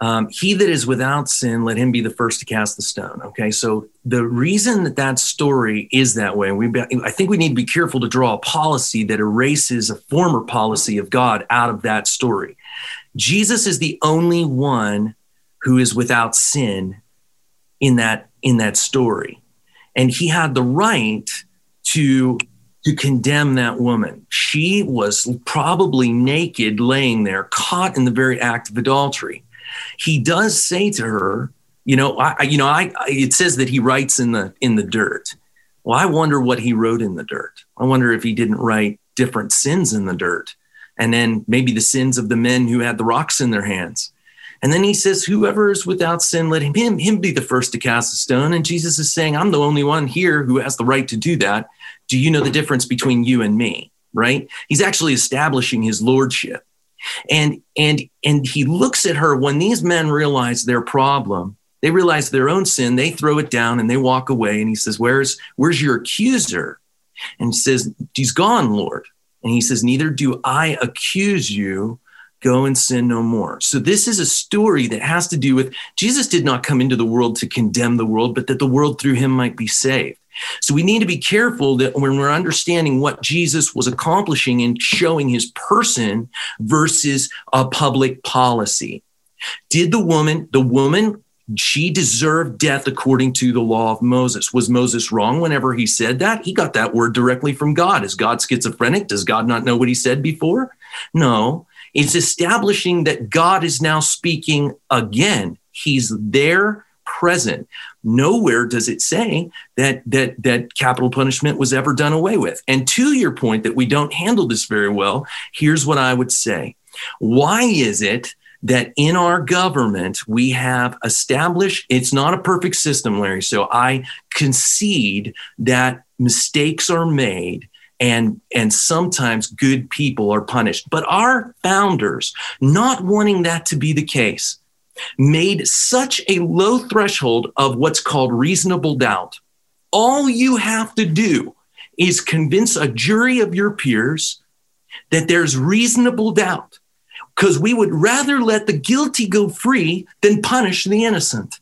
Um, he that is without sin, let him be the first to cast the stone. Okay, so the reason that that story is that way, we I think we need to be careful to draw a policy that erases a former policy of God out of that story. Jesus is the only one who is without sin in that in that story, and he had the right to to condemn that woman. She was probably naked, laying there, caught in the very act of adultery. He does say to her, you know, I, you know, I, it says that he writes in the in the dirt. Well, I wonder what he wrote in the dirt. I wonder if he didn't write different sins in the dirt, and then maybe the sins of the men who had the rocks in their hands. And then he says, Whoever is without sin, let him, him, him be the first to cast a stone. And Jesus is saying, I'm the only one here who has the right to do that. Do you know the difference between you and me? Right? He's actually establishing his lordship. And and and he looks at her when these men realize their problem They realize their own sin, they throw it down and they walk away. And he says, Where's where's your accuser? And he says, He's gone, Lord. And he says, Neither do I accuse you. Go and sin no more. So, this is a story that has to do with Jesus did not come into the world to condemn the world, but that the world through him might be saved. So we need to be careful that when we're understanding what Jesus was accomplishing and showing his person versus a public policy. Did the woman, the woman, she deserved death according to the law of Moses. Was Moses wrong whenever he said that? He got that word directly from God. Is God schizophrenic? Does God not know what he said before? No. It's establishing that God is now speaking again. He's there present. Nowhere does it say that that that capital punishment was ever done away with. And to your point that we don't handle this very well, here's what I would say. Why is it that in our government we have established it's not a perfect system larry so i concede that mistakes are made and and sometimes good people are punished but our founders not wanting that to be the case made such a low threshold of what's called reasonable doubt. All you have to do is convince a jury of your peers that there's reasonable doubt because we would rather let the guilty go free than punish the innocent.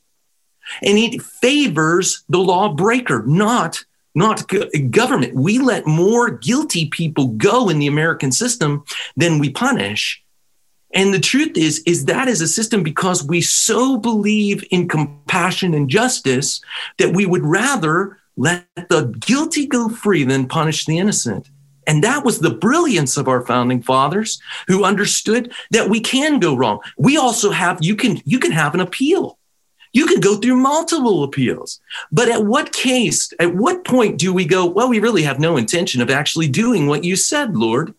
And it favors the lawbreaker, not not government. We let more guilty people go in the American system than we punish. And the truth is, is that is a system because we so believe in compassion and justice that we would rather let the guilty go free than punish the innocent. And that was the brilliance of our founding fathers who understood that we can go wrong. We also have, you can, you can have an appeal. You could go through multiple appeals. But at what case, at what point do we go, well, we really have no intention of actually doing what you said, Lord?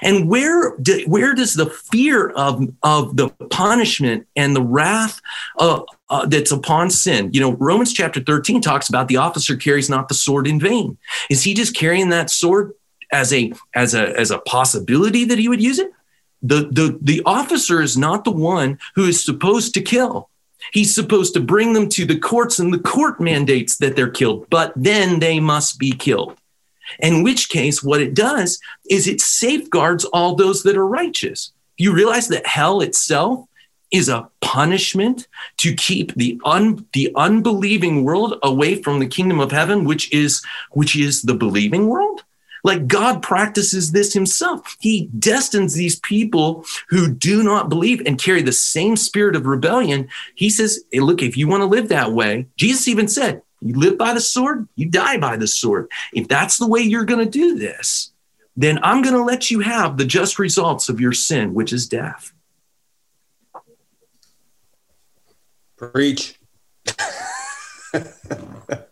And where do, where does the fear of of the punishment and the wrath uh, uh, that's upon sin? You know, Romans chapter thirteen talks about the officer carries not the sword in vain. Is he just carrying that sword as a as a as a possibility that he would use it? The the the officer is not the one who is supposed to kill. He's supposed to bring them to the courts, and the court mandates that they're killed, but then they must be killed. In which case, what it does is it safeguards all those that are righteous. You realize that hell itself is a punishment to keep the un, the unbelieving world away from the kingdom of heaven, which is which is the believing world. Like God practices this himself. He destines these people who do not believe and carry the same spirit of rebellion. He says, hey, look, if you want to live that way, Jesus even said, you live by the sword, you die by the sword. If that's the way you're going to do this, then I'm going to let you have the just results of your sin, which is death. Preach.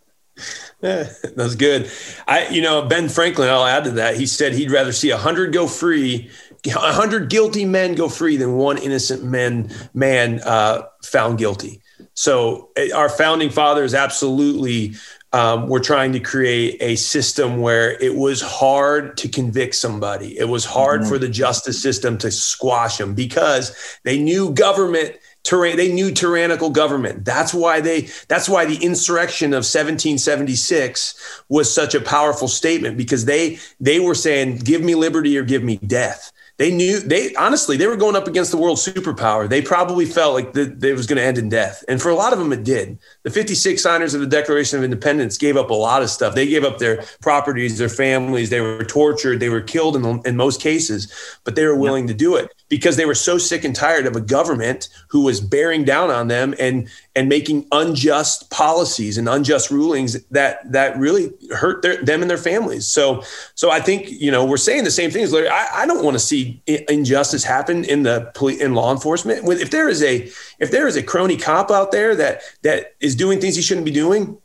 That's good. I, you know, Ben Franklin, I'll add to that. He said he'd rather see a hundred go free, a hundred guilty men go free than one innocent man, man uh, found guilty. So eh, our founding fathers absolutely um, were trying to create a system where it was hard to convict somebody. It was hard mm-hmm. for the justice system to squash them because they knew government Tyrann- they knew tyrannical government. That's why they. That's why the insurrection of 1776 was such a powerful statement because they they were saying, "Give me liberty or give me death." they knew they honestly they were going up against the world superpower. They probably felt like that it was going to end in death, and for a lot of them, it did. The 56 signers of the Declaration of Independence gave up a lot of stuff. They gave up their properties, their families. They were tortured. They were killed in, in most cases, but they were willing to do it because they were so sick and tired of a government who was bearing down on them and and making unjust policies and unjust rulings that that really hurt their, them and their families. So so I think you know we're saying the same things. I, I don't want to see injustice happen in the in law enforcement. If there is a if there is a crony cop out there that that is doing things he shouldn't be doing,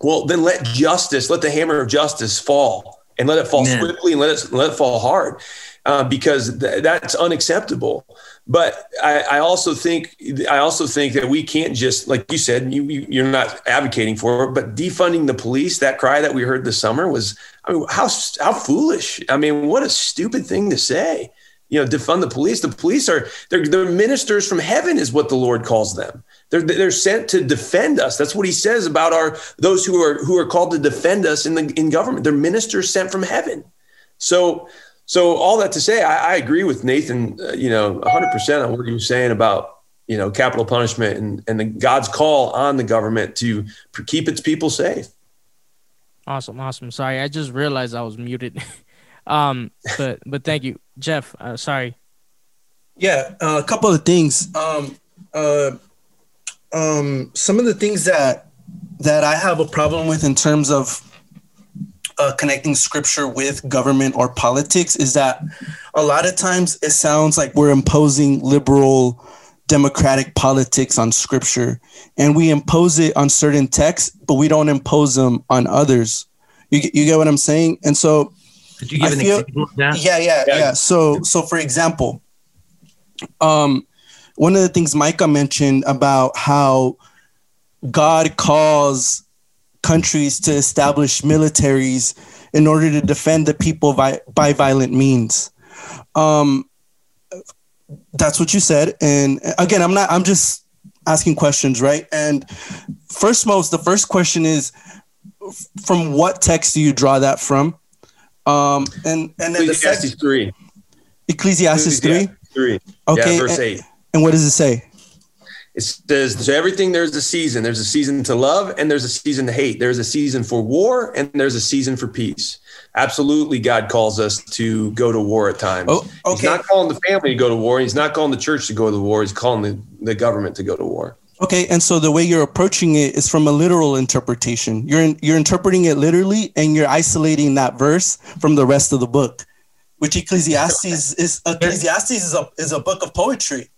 well then let justice, let the hammer of justice fall and let it fall Amen. swiftly and let it let it fall hard uh, because th- that's unacceptable. But I, I, also think I also think that we can't just like you said you, you're not advocating for it, but defunding the police. That cry that we heard this summer was I mean how how foolish. I mean what a stupid thing to say. you know, defund the police. The police are they're, they're ministers from heaven, is what the Lord calls them. They're, they're sent to defend us. That's what He says about our those who are who are called to defend us in the in government. They're ministers sent from heaven. So, so all that to say, I, I agree with Nathan. Uh, you know, 100 percent on what he was saying about you know capital punishment and and the, God's call on the government to keep its people safe. Awesome, awesome. Sorry, I just realized I was muted. Um, but but thank you, Jeff. Uh, sorry. Yeah, uh, a couple of things. Um, uh, um, some of the things that that I have a problem with in terms of uh, connecting scripture with government or politics is that a lot of times it sounds like we're imposing liberal democratic politics on scripture and we impose it on certain texts but we don't impose them on others you, you get what i'm saying and so could you give I an feel, example? Yeah, yeah, yeah, yeah. So, so for example, um, one of the things Micah mentioned about how God calls countries to establish militaries in order to defend the people by, by violent means. Um, that's what you said. And again, I'm not, I'm just asking questions, right? And first most, the first question is from what text do you draw that from? Um, and and then Ecclesiastes the sec- three. Ecclesiastes three. Three. Okay. Yeah, verse and, eight. And what does it say? It says so everything there's a season. There's a season to love and there's a season to hate. There's a season for war and there's a season for peace. Absolutely, God calls us to go to war at times. Oh, okay. He's not calling the family to go to war. He's not calling the church to go to war. He's calling the, the government to go to war. Okay, and so the way you're approaching it is from a literal interpretation. You're in, you're interpreting it literally, and you're isolating that verse from the rest of the book, which Ecclesiastes is. Ecclesiastes is a is a book of poetry.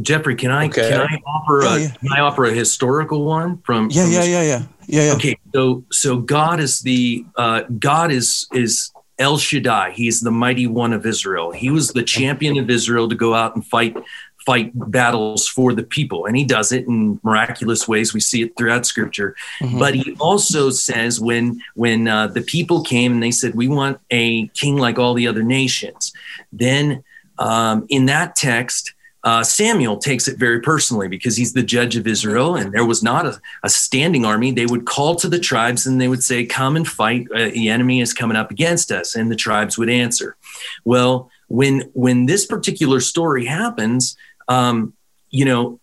Jeffrey, can I okay. can I offer a yeah. can I offer a historical one from? Yeah, from yeah, yeah, yeah, yeah, yeah. Okay, so so God is the uh, God is is El Shaddai. He's the mighty one of Israel. He was the champion of Israel to go out and fight fight battles for the people. And he does it in miraculous ways. We see it throughout scripture. Mm-hmm. But he also says when when uh, the people came and they said, we want a king like all the other nations, then um, in that text, uh, Samuel takes it very personally because he's the judge of Israel, and there was not a, a, standing army. They would call to the tribes and they would say, Come and fight. Uh, the enemy is coming up against us. And the tribes would answer. Well, when when this particular story happens, um, you know,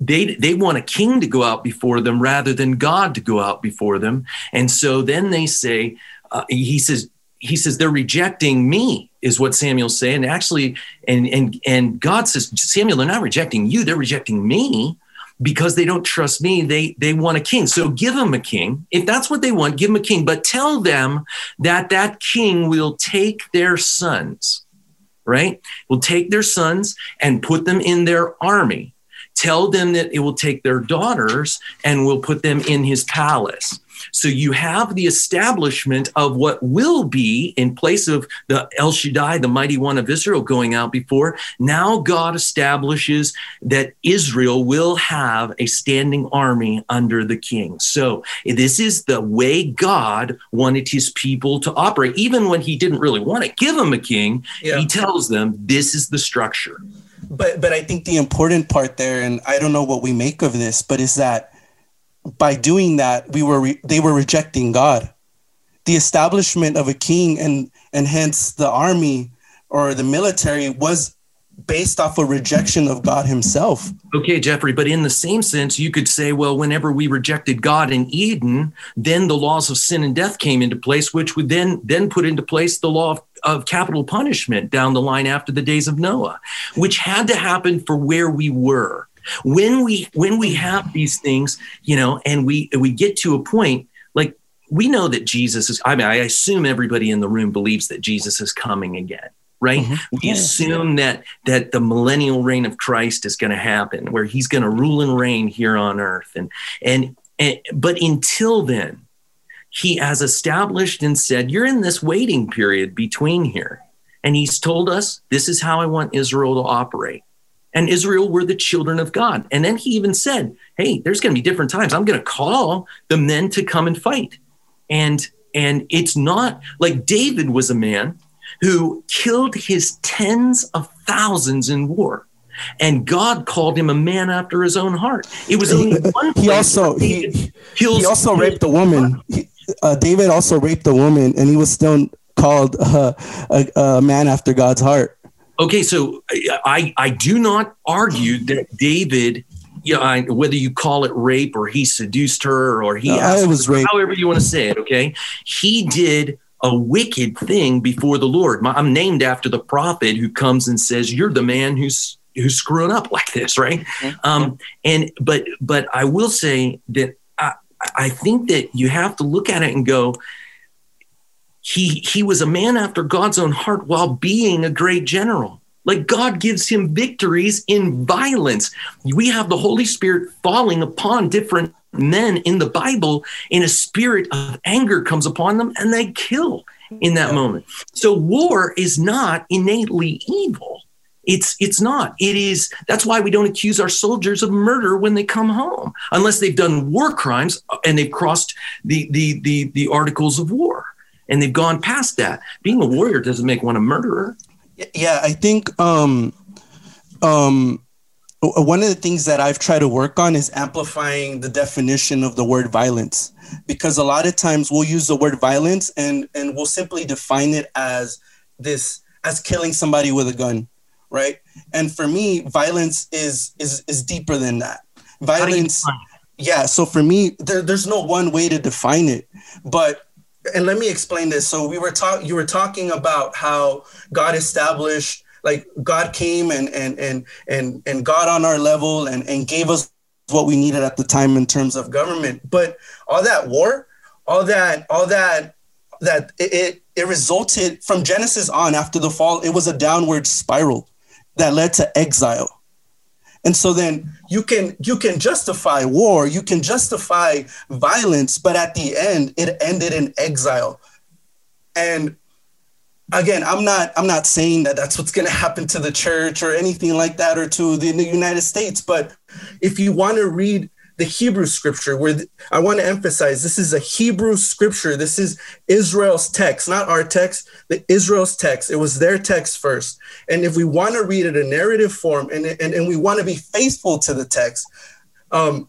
they they want a king to go out before them rather than God to go out before them. And so then they say, uh, he says, he says they're rejecting me is what Samuel's saying. Actually, and and and God says, Samuel, they're not rejecting you, they're rejecting me because they don't trust me. They they want a king. So give them a king. If that's what they want, give them a king. But tell them that that king will take their sons right? Will take their sons and put them in their army. Tell them that it will take their daughters and will put them in his palace. So you have the establishment of what will be in place of the El Shaddai, the mighty one of Israel, going out before. Now God establishes that Israel will have a standing army under the king. So this is the way God wanted his people to operate. Even when he didn't really want to give them a king, yeah. he tells them this is the structure. But but I think the important part there, and I don't know what we make of this, but is that by doing that, we were re- they were rejecting God. The establishment of a king and and hence the army or the military was based off a rejection of God himself. Okay, Jeffrey, but in the same sense, you could say, well, whenever we rejected God in Eden, then the laws of sin and death came into place, which would then then put into place the law of, of capital punishment down the line after the days of Noah, which had to happen for where we were when we when we have these things you know and we we get to a point like we know that jesus is i mean i assume everybody in the room believes that jesus is coming again right? Mm-hmm. we assume that that the millennial reign of christ is going to happen where he's going to rule and reign here on earth. And and, and but until then he has established and said you're in this waiting period between here. And he's told us this is how i want israel to operate and Israel were the children of God. And then he even said, Hey, there's going to be different times. I'm going to call the men to come and fight. And and it's not like David was a man who killed his tens of thousands in war. And God called him a man after his own heart. It was only one he also he, he also raped a woman. Uh, David also raped a woman, and he was still called uh, a, a man after God's heart. Okay, so I I do not argue that David yeah, whether you call it rape or he seduced her or he no, was rape. however you want to say it, okay? He did a wicked thing before the Lord. I'm named after the prophet who comes and says, "You're the man who's who's screwing up like this," right? Mm-hmm. Um, and but but I will say that I I think that you have to look at it and go. He he was a man after God's own heart while being a great general. Like God gives him victories in violence. We have the Holy Spirit falling upon different men in the Bible, and a spirit of anger comes upon them and they kill in that moment. So war is not innately evil. It's it's not. It is that's why we don't accuse our soldiers of murder when they come home, unless they've done war crimes uh, and they've crossed the the the, the articles of war and they've gone past that. Being a warrior doesn't make one a murderer. Yeah, I think um, um, one of the things that I've tried to work on is amplifying the definition of the word violence, because a lot of times we'll use the word violence and and we'll simply define it as this as killing somebody with a gun, right? And for me, violence is is is deeper than that. Violence, yeah. So for me, there, there's no one way to define it, but and let me explain this. So we were talking, you were talking about how God established, like God came and and and and and got on our level and and gave us what we needed at the time in terms of government. But all that war, all that, all that, that it, it resulted from Genesis on after the fall. It was a downward spiral that led to exile. And so then you can you can justify war, you can justify violence, but at the end it ended in exile. And again, I'm not I'm not saying that that's what's going to happen to the church or anything like that or to the, the United States, but if you want to read the Hebrew scripture, where I want to emphasize this is a Hebrew scripture. This is Israel's text, not our text, the Israel's text. It was their text first. And if we want to read it in narrative form and, and, and we want to be faithful to the text, um,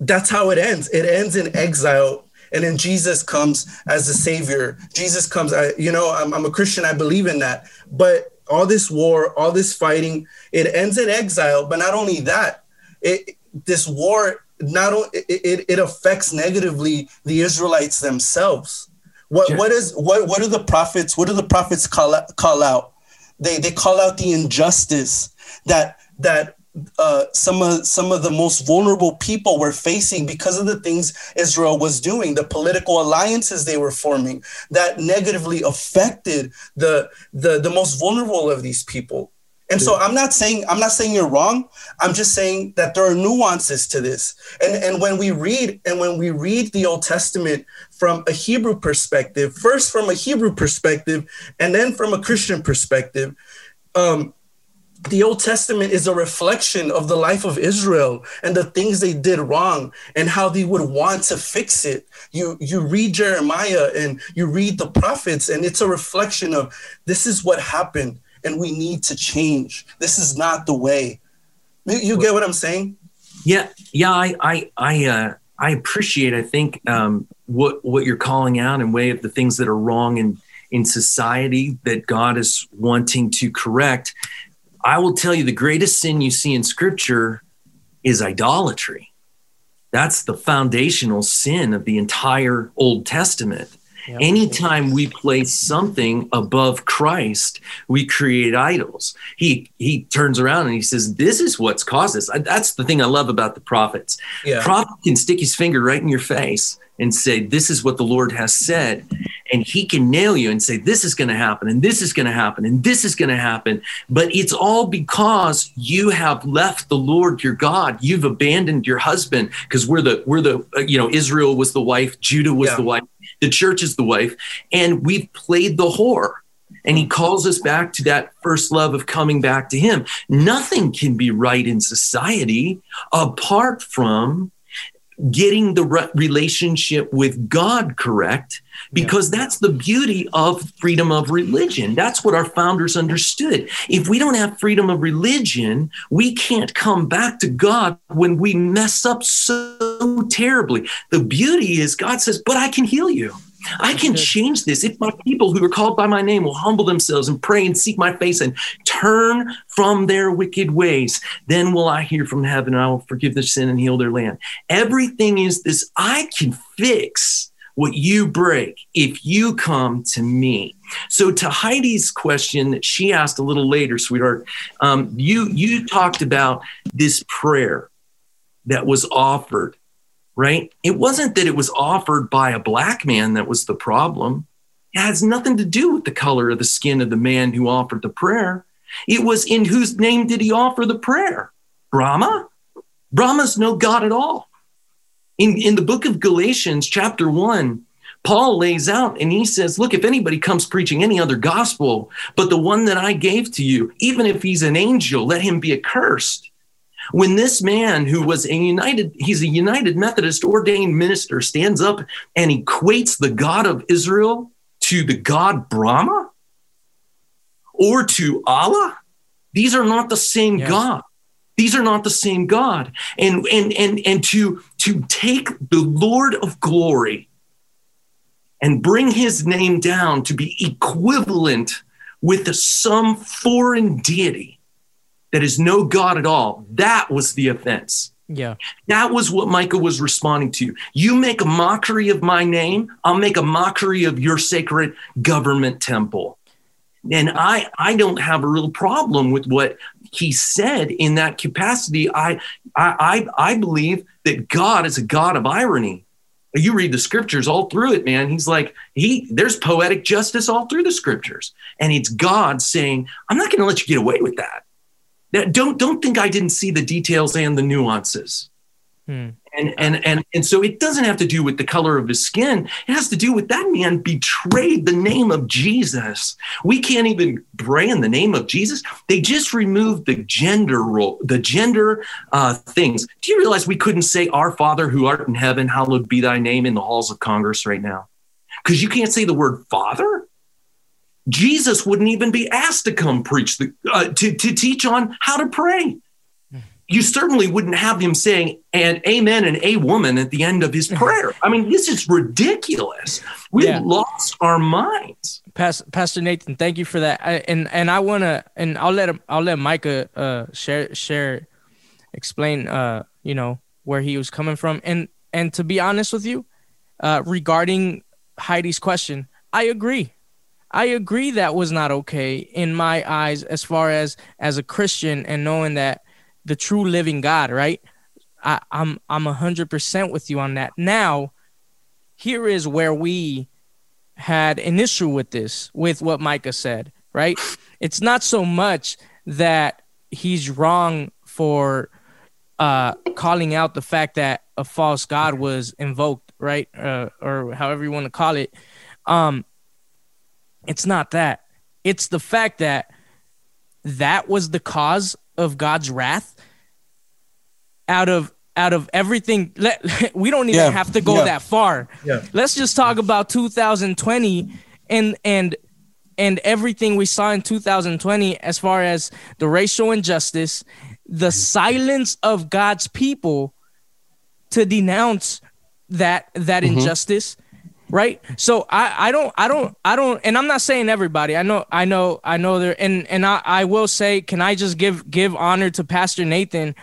that's how it ends. It ends in exile. And then Jesus comes as the savior. Jesus comes, I, you know, I'm, I'm a Christian, I believe in that. But all this war, all this fighting, it ends in exile. But not only that, it, this war not only it, it affects negatively the Israelites themselves. What what is what what do the prophets what do the prophets call out, call out? They they call out the injustice that that uh, some of some of the most vulnerable people were facing because of the things Israel was doing, the political alliances they were forming that negatively affected the the the most vulnerable of these people. And so I'm not saying I'm not saying you're wrong. I'm just saying that there are nuances to this. And and when we read and when we read the Old Testament from a Hebrew perspective, first from a Hebrew perspective and then from a Christian perspective, um, the Old Testament is a reflection of the life of Israel and the things they did wrong and how they would want to fix it. You you read Jeremiah and you read the prophets and it's a reflection of this is what happened and we need to change. This is not the way. You get what I'm saying? Yeah, yeah. I I I uh, I appreciate. I think um, what what you're calling out in way of the things that are wrong in in society that God is wanting to correct. I will tell you the greatest sin you see in Scripture is idolatry. That's the foundational sin of the entire Old Testament. Yep. Anytime we place something above Christ, we create idols. He he turns around and he says, "This is what's caused this." That's the thing I love about the prophets. Yeah. Prophet can stick his finger right in your face and say, "This is what the Lord has said," and he can nail you and say, "This is going to happen, and this is going to happen, and this is going to happen." But it's all because you have left the Lord your God. You've abandoned your husband because we're the we're the uh, you know Israel was the wife, Judah was yeah. the wife the church is the wife, and we've played the whore. And he calls us back to that first love of coming back to him. Nothing can be right in society apart from getting the re- relationship with God correct because yeah. that's the beauty of freedom of religion. That's what our founders understood. If we don't have freedom of religion, we can't come back to God when we mess up so terribly. The beauty is God says, But I can heal you. I can change this if my people who are called by my name will humble themselves and pray and seek my face and turn from their wicked ways. Then will I hear from heaven and I will forgive their sin and heal their land. Everything is this I can fix what you break if you come to me. So to Heidi's question that she asked a little later, sweetheart, um, you you talked about this prayer that was offered right? It wasn't that it was offered by a black man that was the problem. It has nothing to do with the color of the skin of the man who offered the prayer. It was in whose name did he offer the prayer? Brahma? Brahma's no God at all. In, in the book of Galatians, chapter 1, Paul lays out and he says, Look, if anybody comes preaching any other gospel but the one that I gave to you, even if he's an angel, let him be accursed. When this man who was a United, he's a United Methodist ordained minister, stands up and equates the God of Israel to the God Brahma or to Allah, these are not the same yeah. God. These are not the same God. And and and and to to take the Lord of glory and bring his name down to be equivalent with some foreign deity that is no God at all. That was the offense. Yeah. That was what Micah was responding to. You make a mockery of my name, I'll make a mockery of your sacred government temple. And I I don't have a real problem with what he said in that capacity. I I I, I believe that God is a God of irony. You read the scriptures all through it, man. He's like, he there's poetic justice all through the scriptures. And it's God saying, I'm not going to let you get away with that. Now, don't don't think I didn't see the details and the nuances. Hmm. And, and and and so it doesn't have to do with the color of his skin. It has to do with that man betrayed the name of Jesus. We can't even brand the name of Jesus. They just removed the gender role, the gender uh, things. Do you realize we couldn't say "Our Father who art in heaven, hallowed be thy name" in the halls of Congress right now? Because you can't say the word Father. Jesus wouldn't even be asked to come preach the, uh, to, to teach on how to pray. You certainly wouldn't have him saying and amen and a woman at the end of his prayer. I mean, this is ridiculous. We've yeah. lost our minds. Pastor Nathan, thank you for that. I, and and I want to and I'll let him, I'll let Micah uh, share share explain uh you know where he was coming from and and to be honest with you uh regarding Heidi's question, I agree. I agree that was not okay in my eyes as far as as a Christian and knowing that the true living God, right? I, I'm I'm a hundred percent with you on that. Now, here is where we had an issue with this, with what Micah said, right? It's not so much that he's wrong for uh, calling out the fact that a false god was invoked, right, uh, or however you want to call it. Um, it's not that. It's the fact that that was the cause of God's wrath. Out of out of everything, let, we don't even yeah. have to go yeah. that far. Yeah. Let's just talk about 2020 and and and everything we saw in 2020 as far as the racial injustice, the silence of God's people to denounce that that mm-hmm. injustice right? So i i don't i don't i don't and i'm not saying everybody. I know i know i know there and and i i will say can i just give give honor to pastor nathan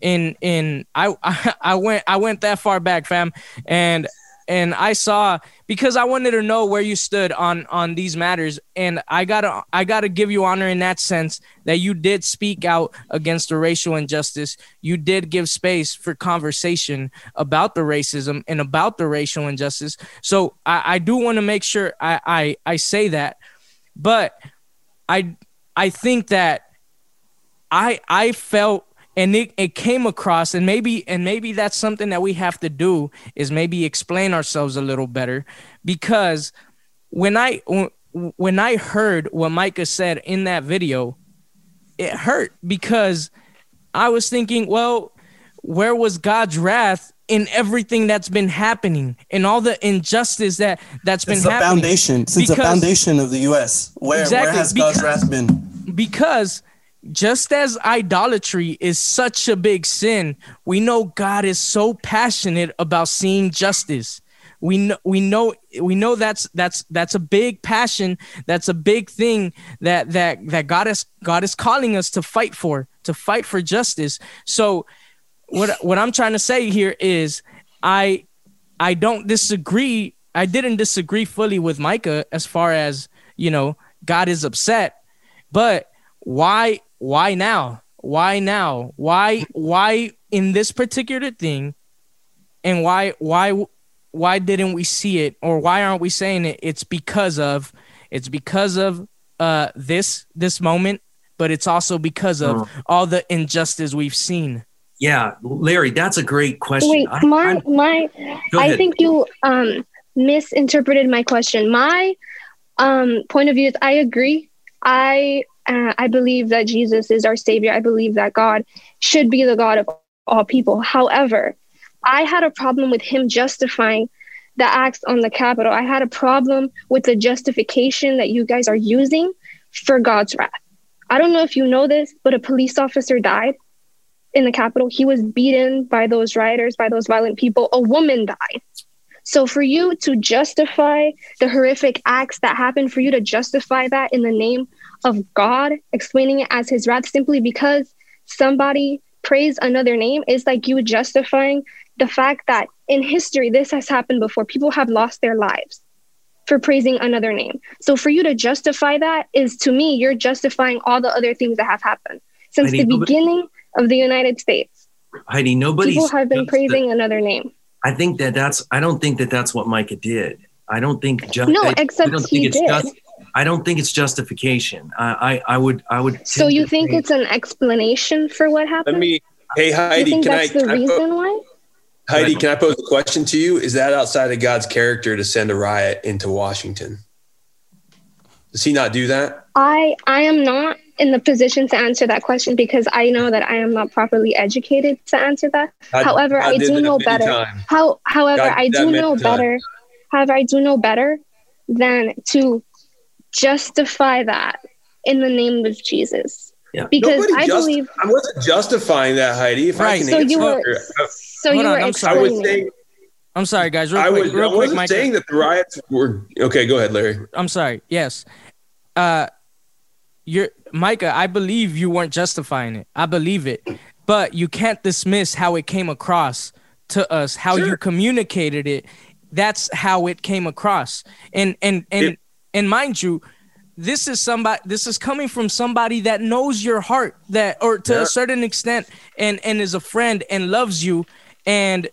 in in i i, I went i went that far back fam and and I saw because I wanted to know where you stood on on these matters, and I gotta I gotta give you honor in that sense that you did speak out against the racial injustice. You did give space for conversation about the racism and about the racial injustice. So I, I do want to make sure I, I I say that, but I I think that I I felt and it, it came across and maybe and maybe that's something that we have to do is maybe explain ourselves a little better because when i when i heard what micah said in that video it hurt because i was thinking well where was God's wrath in everything that's been happening and all the injustice that that's been It's happening? the foundation. Since the foundation of the U.S. Where Exactly, where has God's because- wrath been? because just as idolatry is such a big sin, we know God is so passionate about seeing justice. We know we know we know that's that's that's a big passion, that's a big thing that that that God is God is calling us to fight for, to fight for justice. So what what I'm trying to say here is I I don't disagree. I didn't disagree fully with Micah as far as, you know, God is upset. But why why now? Why now? Why why in this particular thing? And why why why didn't we see it or why aren't we saying it? It's because of it's because of uh this this moment, but it's also because of Oh. all the injustice we've seen. Yeah, Larry, that's a great question. Wait, I- my I'm- my I think you um misinterpreted my question. My um point of view is I agree. I uh, I believe that Jesus is our savior. I believe that God should be the God of all people. However, I had a problem with him justifying the acts on the Capitol. I had a problem with the justification that you guys are using for God's wrath. I don't know if you know this, but a police officer died in the Capitol. He was beaten by those rioters, by those violent people. A woman died. So for you to justify the horrific acts that happened, for you to justify that in the name of God, explaining it as his wrath simply because somebody praised another name is like you justifying the fact that in history this has happened before. People have lost their lives for praising another name. So for you to justify that is to me, you're justifying all the other things that have happened since Heidi, the nobody- beginning of the United States. Heidi, nobody People have been just- praising another name. I think that that's. I don't think that that's what Micah did. I don't think. Ju- No, I, except I he did. just. I don't think it's justification. I, I, I would. I would. So you think it's an explanation for what happened? Let me. Hey you Heidi, think can I, that's the can I po- reason why? Heidi, can I pose a question to you? Is that outside of God's character to send a riot into Washington? Does he not do that? I I am not in the position to answer that question because I know that I am not properly educated to answer that. God- however, God I do know better. times. How however, God I do know times. better. However, I do know better than to justify that in the name of Jesus. Yeah. Because Nobody I just- believe I wasn't justifying that, Heidi. If I Right. can so you answer, were I- so Hold you on, were I'm sorry. I was explaining. saying, I'm sorry, guys. Real I quick, was, real I quick, wasn't Micah. saying that the riots were okay. Go ahead, Larry. I'm sorry. Yes. Uh you're Micah, I believe you weren't justifying it. I believe it. But you can't dismiss how it came across to us, how you communicated it. That's how it came across. And and and It- and mind you, this is somebody this is coming from somebody that knows your heart that or to Yeah. a certain extent and and is a friend and loves you and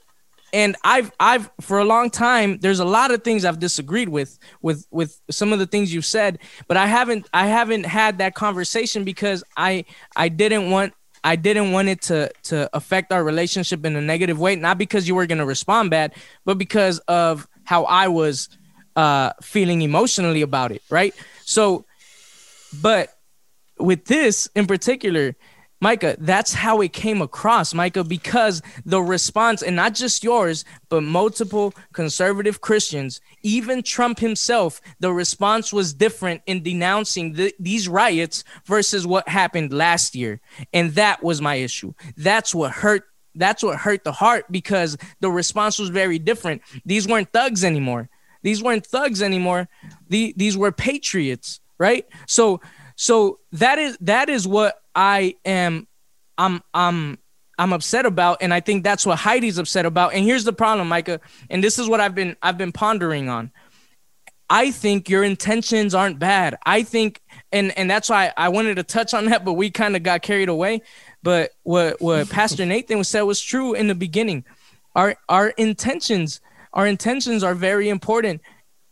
and I've I've for a long time there's a lot of things I've disagreed with with with some of the things you've said but I haven't I haven't had that conversation because I I didn't want I didn't want it to to affect our relationship in a negative way not because you were going to respond bad but because of how I was uh feeling emotionally about it right so but with this in particular, Micah, that's how it came across, Micah, because the response, and not just yours, but multiple conservative Christians, even Trump himself, the response was different in denouncing the, these riots versus what happened last year. And that was my issue. That's what hurt. That's what hurt the heart because the response was very different. These weren't thugs anymore. These weren't thugs anymore. The, these were patriots, right? So so that is that is what I am I'm I'm I'm upset about and I think that's what Heidi's upset about. And here's the problem, Micah, and this is what I've been I've been pondering on. I think your intentions aren't bad. I think and and that's why I wanted to touch on that but we kind of got carried away. But what what Pastor Nathan said was true in the beginning. Our our intentions our intentions are very important.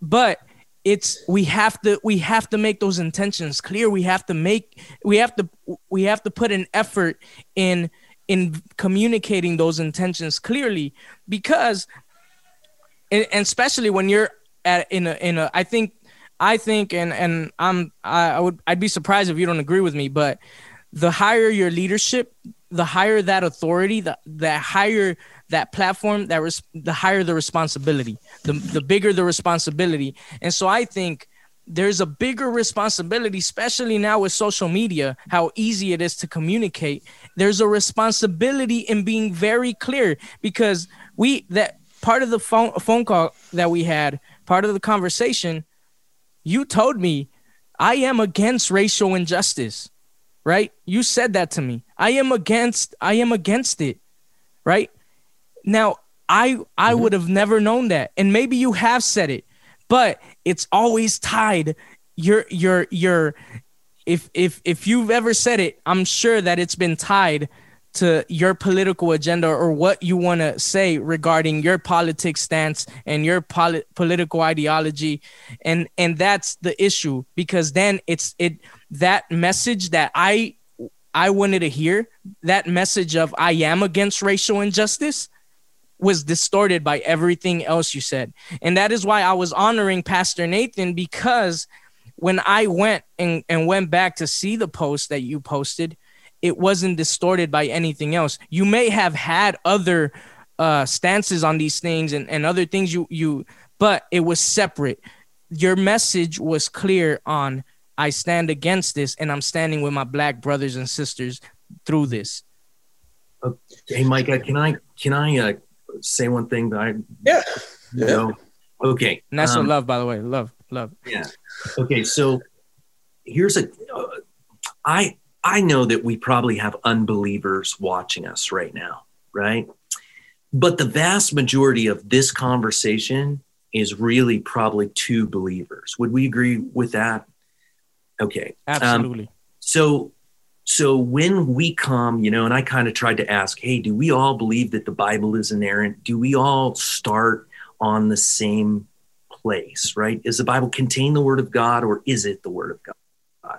But it's we have to we have to make those intentions clear we have to make we have to we have to put an effort in in communicating those intentions clearly because and, especially when you're at in a in a i think i think and and i'm I, I would i'd be surprised if you don't agree with me but the higher your leadership the higher that authority, the the higher that platform, that res- the higher the responsibility, the the bigger the responsibility. And so I think there's a bigger responsibility, especially now with social media, how easy it is to communicate. There's a responsibility in being very clear because we that part of the phone phone call that we had, part of the conversation, you told me I am against racial injustice, right? You said that to me. I am against I am against it, right? Now, I I mm-hmm. would have never known that. And maybe you have said it, but it's always tied your your your if if if you've ever said it, I'm sure that it's been tied to your political agenda or what you want to say regarding your politics stance and your poli- political ideology and and that's the issue because then it's it that message that i i wanted to hear that message of i am against racial injustice was distorted by everything else you said and that is why i was honoring pastor nathan because when i went and, and went back to see the post that you posted it wasn't distorted by anything else. You may have had other uh, stances on these things and, and other things you you, but it was separate. Your message was clear on I stand against this and I'm standing with my black brothers and sisters through this. Uh, hey, Micah, can I can I uh, say one thing that I yeah you know? Okay, and that's um, what love, by the way, love, love. Yeah. Okay, so here's a uh, I I know that we probably have unbelievers watching us right now, right? But the vast majority of this conversation is really probably two believers. Would we agree with that? Okay. Absolutely. Um, so so when we come, you know, and I kind of tried to ask, hey, do we all believe that the Bible is inerrant? Do we all start on the same place, right? Is the Bible contain the word of God or is it the word of God?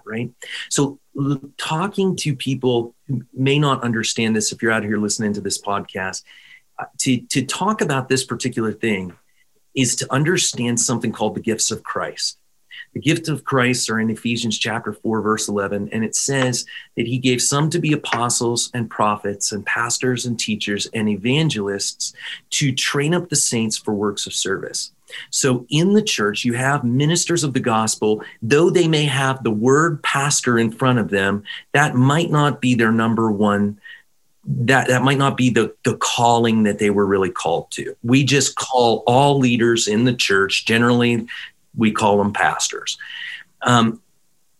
right? So, talking to people who may not understand this, if you're out here listening to this podcast, uh, to, to talk about this particular thing is to understand something called the gifts of Christ. The gift of Christ are in Ephesians chapter 4, verse 11, and it says that he gave some to be apostles and prophets and pastors and teachers and evangelists to train up the saints for works of service. So in the church, you have ministers of the gospel, though they may have the word pastor in front of them, that might not be their number one. That, that might not be the, the calling that they were really called to. We just call all leaders in the church, generally, we call them pastors. Um,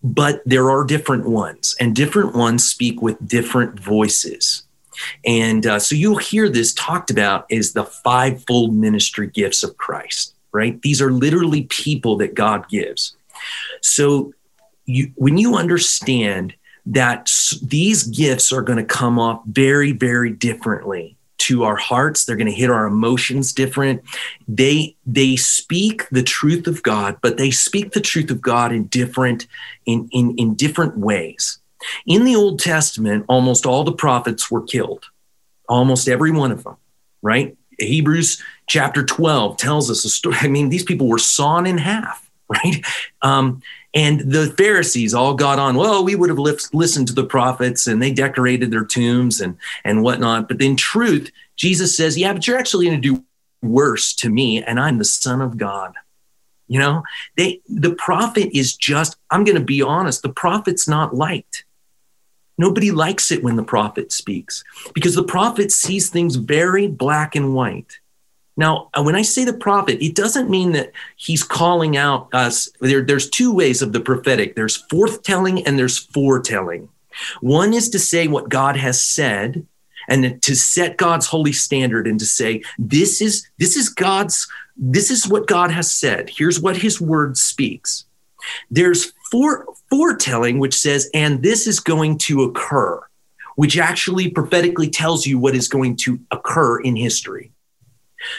but there are different ones, and different ones speak with different voices. And uh, so you'll hear this talked about as the fivefold ministry gifts of Christ right? These are literally people that God gives. So you, when you understand that these gifts are going to come off very, very differently to our hearts they're going to hit our emotions different they they speak the truth of god but they speak the truth of god in different in in, in different ways in the old testament almost all the prophets were killed almost every one of them right Hebrews chapter 12 tells us a story. I mean, these people were sawn in half, right? Um, and the Pharisees all got on, well, we would have listened to the prophets and they decorated their tombs and, and whatnot. But in truth, Jesus says, yeah, but you're actually going to do worse to me, and I'm the Son of God. You know, they the prophet is just, I'm going to be honest, the prophet's not liked. Nobody likes it when the prophet speaks because the prophet sees things very black and white. Now, uh, when I say the prophet, it doesn't mean that he's calling out us. There, there's two ways of the prophetic there's forthtelling and there's foretelling. One is to say what God has said and to set God's holy standard and to say, this is, this is God's, this is what God has said. Here's what his word speaks. There's fore, foretelling, which says, and this is going to occur, which actually prophetically tells you what is going to occur in history.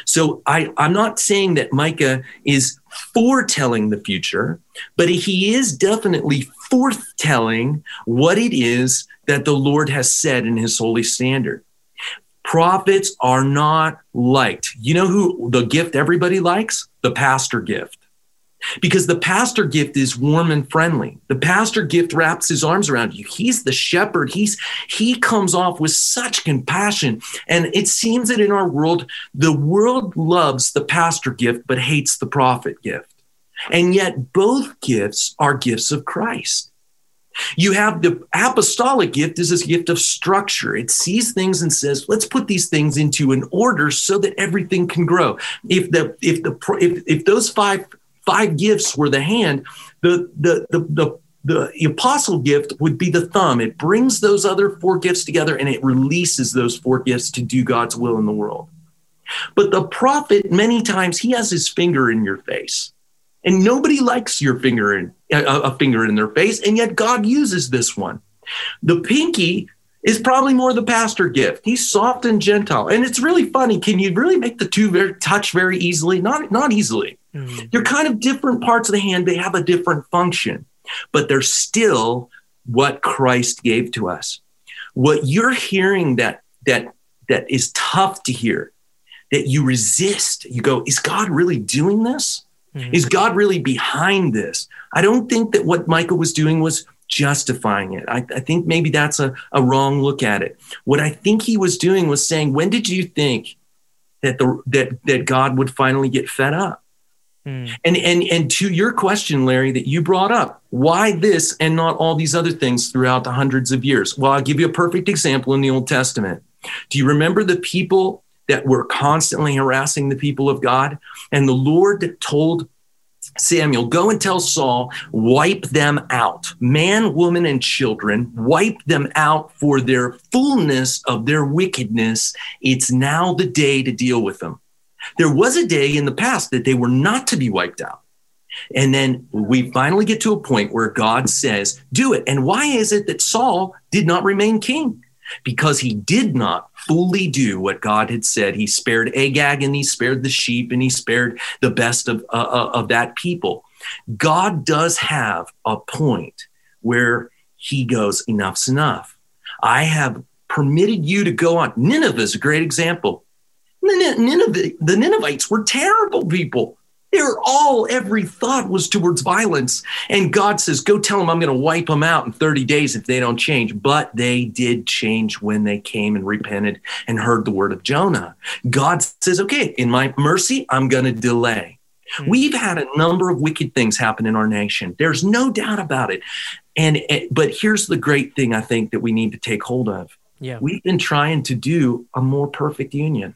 So I, I'm not saying that Micah is foretelling the future, but he is definitely forthtelling what it is that the Lord has said in his holy standard. Prophets are not liked. You know who the gift everybody likes? The pastor gift. Because the pastor gift is warm and friendly. The pastor gift wraps his arms around you. He's the shepherd. He's he comes off with such compassion. And it seems that in our world, the world loves the pastor gift but hates the prophet gift. And yet both gifts are gifts of Christ. You have the apostolic gift is this gift of structure. It sees things and says, let's put these things into an order so that everything can grow. If the if the if, if those five five gifts were the hand, the the the, the the apostle gift would be the thumb. It brings those other four gifts together and it releases those four gifts to do God's will in the world. But the prophet, many times, he has his finger in your face. And nobody likes your finger in a, a finger in their face, and yet God uses this one. The pinky is probably more the pastor gift. He's soft and gentle. And it's really funny. Can you really make the two very, touch very easily? Not, not easily. Mm-hmm. They're kind of different parts of the hand. They have a different function, but they're still what Christ gave to us. What you're hearing that that that is tough to hear, that you resist. You go, is God really doing this? Mm-hmm. Is God really behind this? I don't think that what Micah was doing was justifying it. I, I, think maybe that's a, a wrong look at it. What I think he was doing was saying, when did you think that the that that God would finally get fed up? Mm. And and and to your question, Larry, that you brought up, why this and not all these other things throughout the hundreds of years? Well, I'll give you a perfect example in the Old Testament. Do you remember the people that were constantly harassing the people of God? And the Lord told Samuel, go and tell Saul, wipe them out, man, woman, and children, wipe them out for their fullness of their wickedness. It's now the day to deal with them. There was a day in the past that they were not to be wiped out. And then we finally get to a point where God says, do it. And why is it that Saul did not remain king? Because he did not fully do what God had said. He spared Agag and he spared the sheep and he spared the best of, uh, uh of that people. God does have a point where he goes, enough's enough. I have permitted you to go on. Nineveh is a great example. Nineveh, the Ninevites were terrible people. They were all, every thought was towards violence. And God says, Go tell them I'm going to wipe them out in 30 days if they don't change. But they did change when they came and repented and heard the word of Jonah. God says, Okay, in my mercy, I'm going to delay. Mm-hmm. We've had a number of wicked things happen in our nation. There's no doubt about it. And eh, but here's the great thing I think that we need to take hold of. Yeah. We've been trying to do a more perfect union.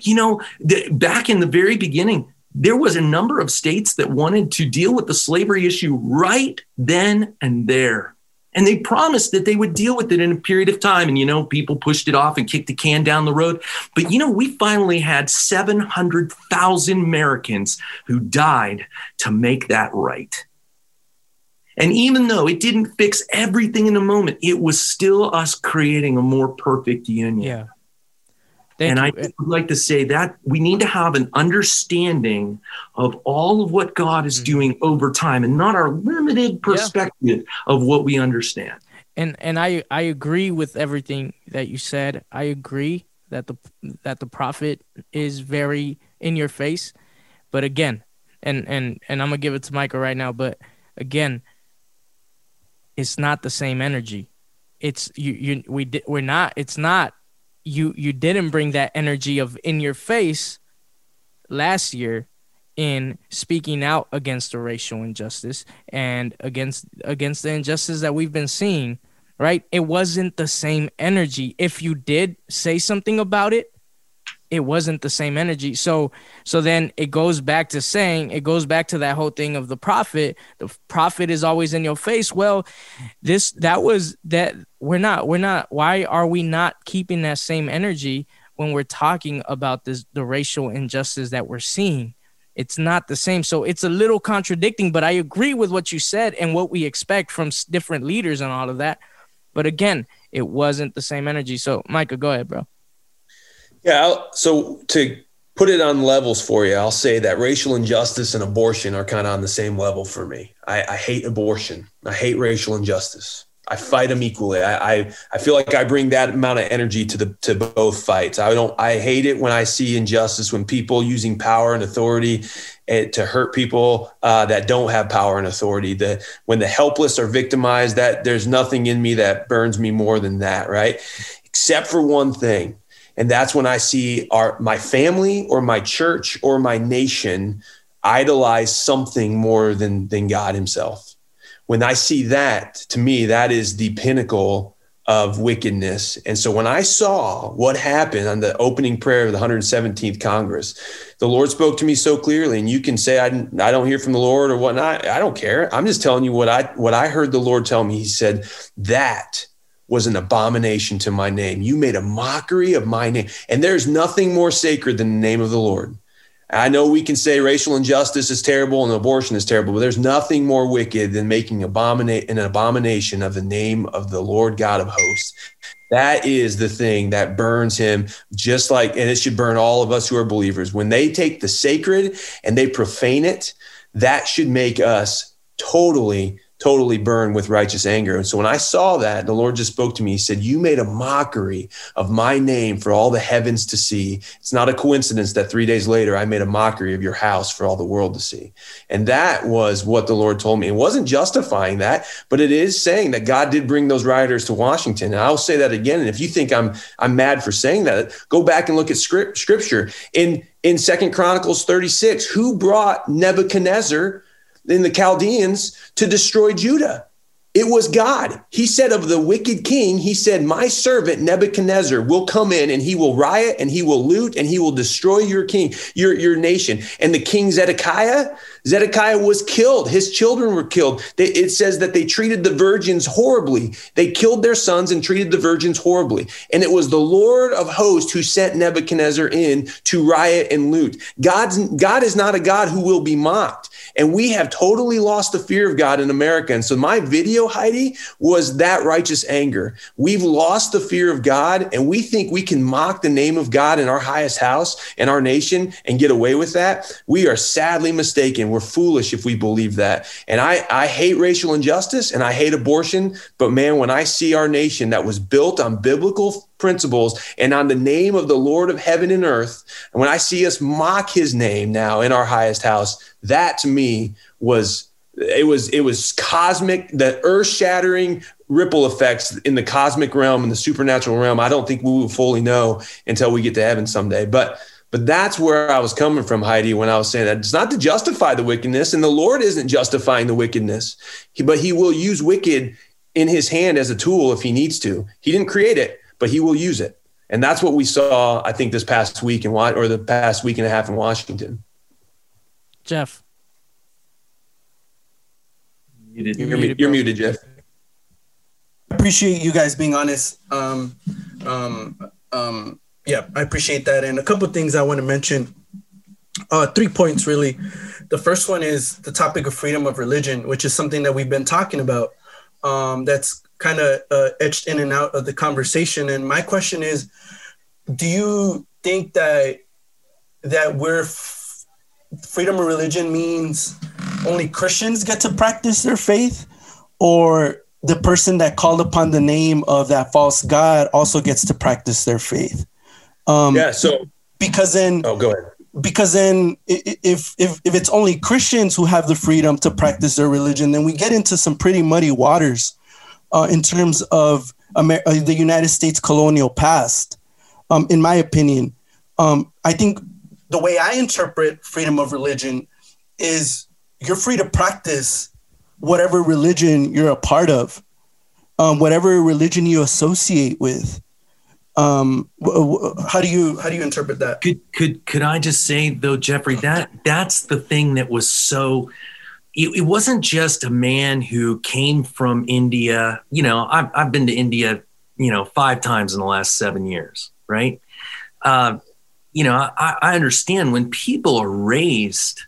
You know, the, back in the very beginning, there was a number of states that wanted to deal with the slavery issue right then and there. And they promised that they would deal with it in a period of time. And, you know, people pushed it off and kicked the can down the road. But, you know, we finally had 700,000 Americans who died to make that right. And even though it didn't fix everything in a moment, it was still us creating a more perfect union. Yeah. Thank and you. I would like to say that we need to have an understanding of all of what God is mm-hmm. doing over time and not our limited perspective yeah. of what we understand. And and I I agree with everything that you said. I agree that the that the prophet is very in your face. But again, and and and I'm going to give it to Micah right now, but again, it's not the same energy. It's you you we we're not it's not you you didn't bring that energy of in your face last year in speaking out against the racial injustice and against against the injustice that we've been seeing right? It wasn't the same energy. If you did say something about it it wasn't the same energy. So so then it goes back to saying it goes back to that whole thing of the prophet. The prophet is always in your face. Well this that was that we're not we're not why are we not keeping that same energy when we're talking about this the racial injustice that we're seeing? It's not the same. So it's a little contradicting but i agree with what you said and what we expect from different leaders and all of that. But again it wasn't the same energy. So micah go ahead bro yeah. I'll, so to put it on levels for you, I'll say that racial injustice and abortion are kind of on the same level for me. I, I hate abortion. I hate racial injustice. I fight them equally. I, I, I feel like I bring that amount of energy to the to both fights. I don't. I hate it when I see injustice when people using power and authority eh, to hurt people uh, that don't have power and authority. The when the helpless are victimized, that there's nothing in me that burns me more than that. Right, except for one thing, and that's when I see our my family or my church or my nation idolize something more than than God Himself when I see that, to me, that is the pinnacle of wickedness. And so when I saw what happened on the opening prayer of the 117th Congress, the Lord spoke to me so clearly. And you can say I, I don't hear from the Lord or whatnot. I don't care. I'm just telling you what I what I heard the Lord tell me. He said that was an abomination to my name. You made a mockery of my name. And there's nothing more sacred than the name of the Lord. I know we can say racial injustice is terrible and abortion is terrible, but there's nothing more wicked than making abominate an abomination of the name of the Lord God of hosts. That is the thing that burns him, just like, and it should burn all of us who are believers. When they take the sacred and they profane it, that should make us totally totally burn with righteous anger. And so when I saw that, the Lord just spoke to me. He said, You made a mockery of my name for all the heavens to see. It's not a coincidence that three days later I made a mockery of your house for all the world to see. And that was what the Lord told me. It wasn't justifying that, but it is saying that God did bring those rioters to Washington. And I'll say that again. And if you think I'm I'm mad for saying that, go back and look at script, scripture. In in Second Chronicles 36, who brought Nebuchadnezzar? In the Chaldeans to destroy Judah. It was God. He said of the wicked king, he said, My servant Nebuchadnezzar will come in and he will riot and he will loot and he will destroy your king, your, your nation. And the king Zedekiah, Zedekiah was killed. His children were killed. They, it says that they treated the virgins horribly. They killed their sons and treated the virgins horribly. And it was the Lord of hosts who sent Nebuchadnezzar in to riot and loot. God's, God is not a God who will be mocked. And we have totally lost the fear of God in America. And so my video, Heidi, was that righteous anger. We've lost the fear of God and we think we can mock the name of God in our highest house and our nation and get away with that. We are sadly mistaken. We're foolish if we believe that. And I, I hate racial injustice and I hate abortion. But man, when I see our nation that was built on biblical principles and on the name of the Lord of heaven and earth. And when I see us mock his name now in our highest house, that to me was it was it was cosmic the earth-shattering ripple effects in the cosmic realm and the supernatural realm i don't think we will fully know until we get to heaven someday but but that's where i was coming from heidi when i was saying that it's not to justify the wickedness and the lord isn't justifying the wickedness but he will use wicked in his hand as a tool if he needs to he didn't create it but he will use it. And that's what we saw, I think, this past week in or the past week and a half in Washington. Jeff. You're, you're, muted, you're muted, Jeff. I appreciate you guys being honest. Um, um, um, yeah, I appreciate that. And a couple things I want to mention. Uh, three points really. The first one is the topic of freedom of religion, which is something that we've been talking about. Um, that's kind of uh, etched in and out of the conversation. And my question is, do you think that that we're f- freedom of religion means only Christians get to practice their faith, or the person that called upon the name of that false god also gets to practice their faith? Um, yeah. So because then, oh, go ahead. Because then, if if if it's only Christians who have the freedom to practice their religion, then we get into some pretty muddy waters uh, in terms of Amer- uh, the United States colonial past. Um, in my opinion, um, I think the way I interpret freedom of religion is you're free to practice whatever religion you're a part of, um, whatever religion you associate with. Um, how do you how do you interpret that? Could could could I just say though, Jeffrey, that that's the thing that was so it, it, wasn't just a man who came from India. You know, I've, I've been to India, you know, five times in the last seven years, right? Uh, you know, I, I, understand when people are raised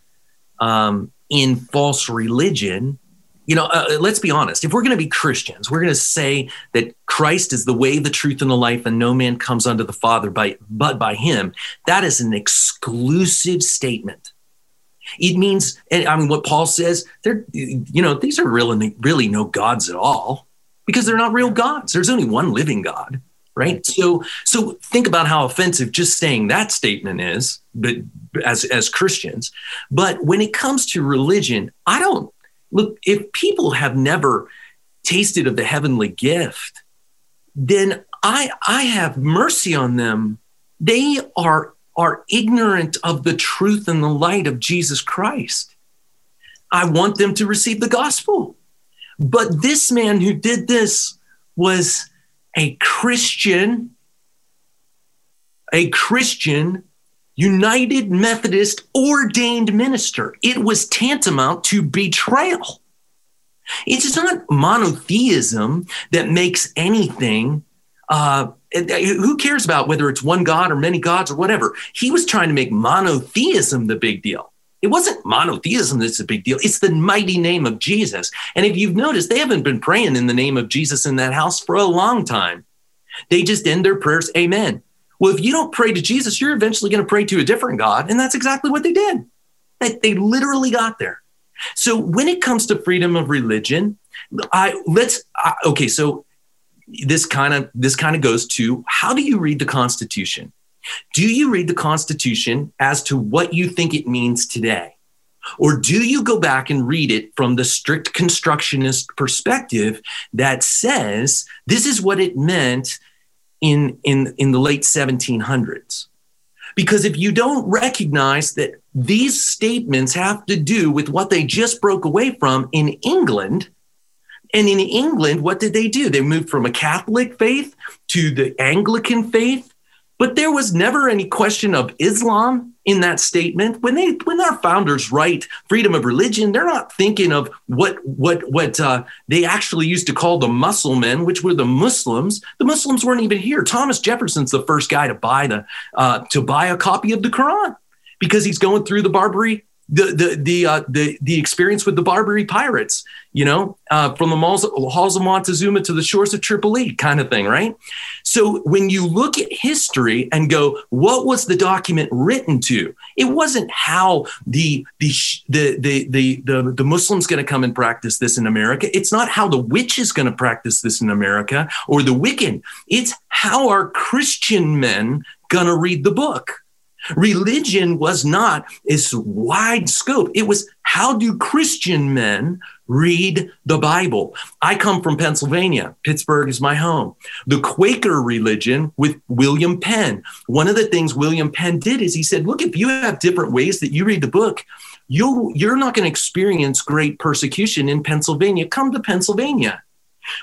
um, in false religion, you know, uh, let's be honest. If we're going to be Christians, we're going to say that Christ is the way, the truth, and the life, and no man comes unto the Father by but by Him. That is an exclusive statement. It means, and I mean, what Paul says, they're, you know, these are really, really no gods at all. because they're not real gods. There's only one living God, right? So, so think about how offensive just saying that statement is, but as as Christians. But when it comes to religion, I don't look. If people have never tasted of the heavenly gift, then I I have mercy on them. They are are ignorant of the truth and the light of Jesus Christ. I want them to receive the gospel. But this man who did this was a Christian, a Christian United Methodist ordained minister. It was tantamount to betrayal. It's not monotheism that makes anything. Uh, who cares about whether it's one God or many gods or whatever? He was trying to make monotheism the big deal. It wasn't monotheism that's a big deal. It's the mighty name of Jesus. And if you've noticed, they haven't been praying in the name of Jesus in that house for a long time. They just end their prayers, Amen. Well, if you don't pray to Jesus, you're eventually going to pray to a different God. And that's exactly what they did. They, they literally got there. So when it comes to freedom of religion, I let's I, okay. So this kind of this kind of goes to how do you read the Constitution? Do you read the Constitution as to what you think it means today? Or do you go back and read it from the strict constructionist perspective that says this is what it meant in, in, in the late 1700s? Because if you don't recognize that these statements have to do with what they just broke away from in England, and in England, what did they do? They moved from a Catholic faith to the Anglican faith but there was never any question of Islam in that statement. When they when our founders write freedom of religion, they're not thinking of what what what uh, they actually used to call the Muslimen, which were the Muslims. The Muslims weren't even here. Thomas Jefferson's the first guy to buy the uh, to buy a copy of the Quran because he's going through the Barbary the the the uh, the the experience with the Barbary pirates, you know, uh, from the halls, halls of Montezuma to the shores of Tripoli, kind of thing, right? So when you look at history and go, what was the document written to? It wasn't how the the the the the the, the Muslims going to come and practice this in America. It's not how the witch is going to practice this in America or the Wiccan. It's how are Christian men going to read the book? Religion was not its wide scope. It was how do Christian men read the Bible? I come from Pennsylvania. Pittsburgh is my home. The Quaker religion with William Penn. One of the things William Penn did is he said, look, if you have different ways that you read the book, you you're not going to experience great persecution in Pennsylvania. Come to Pennsylvania.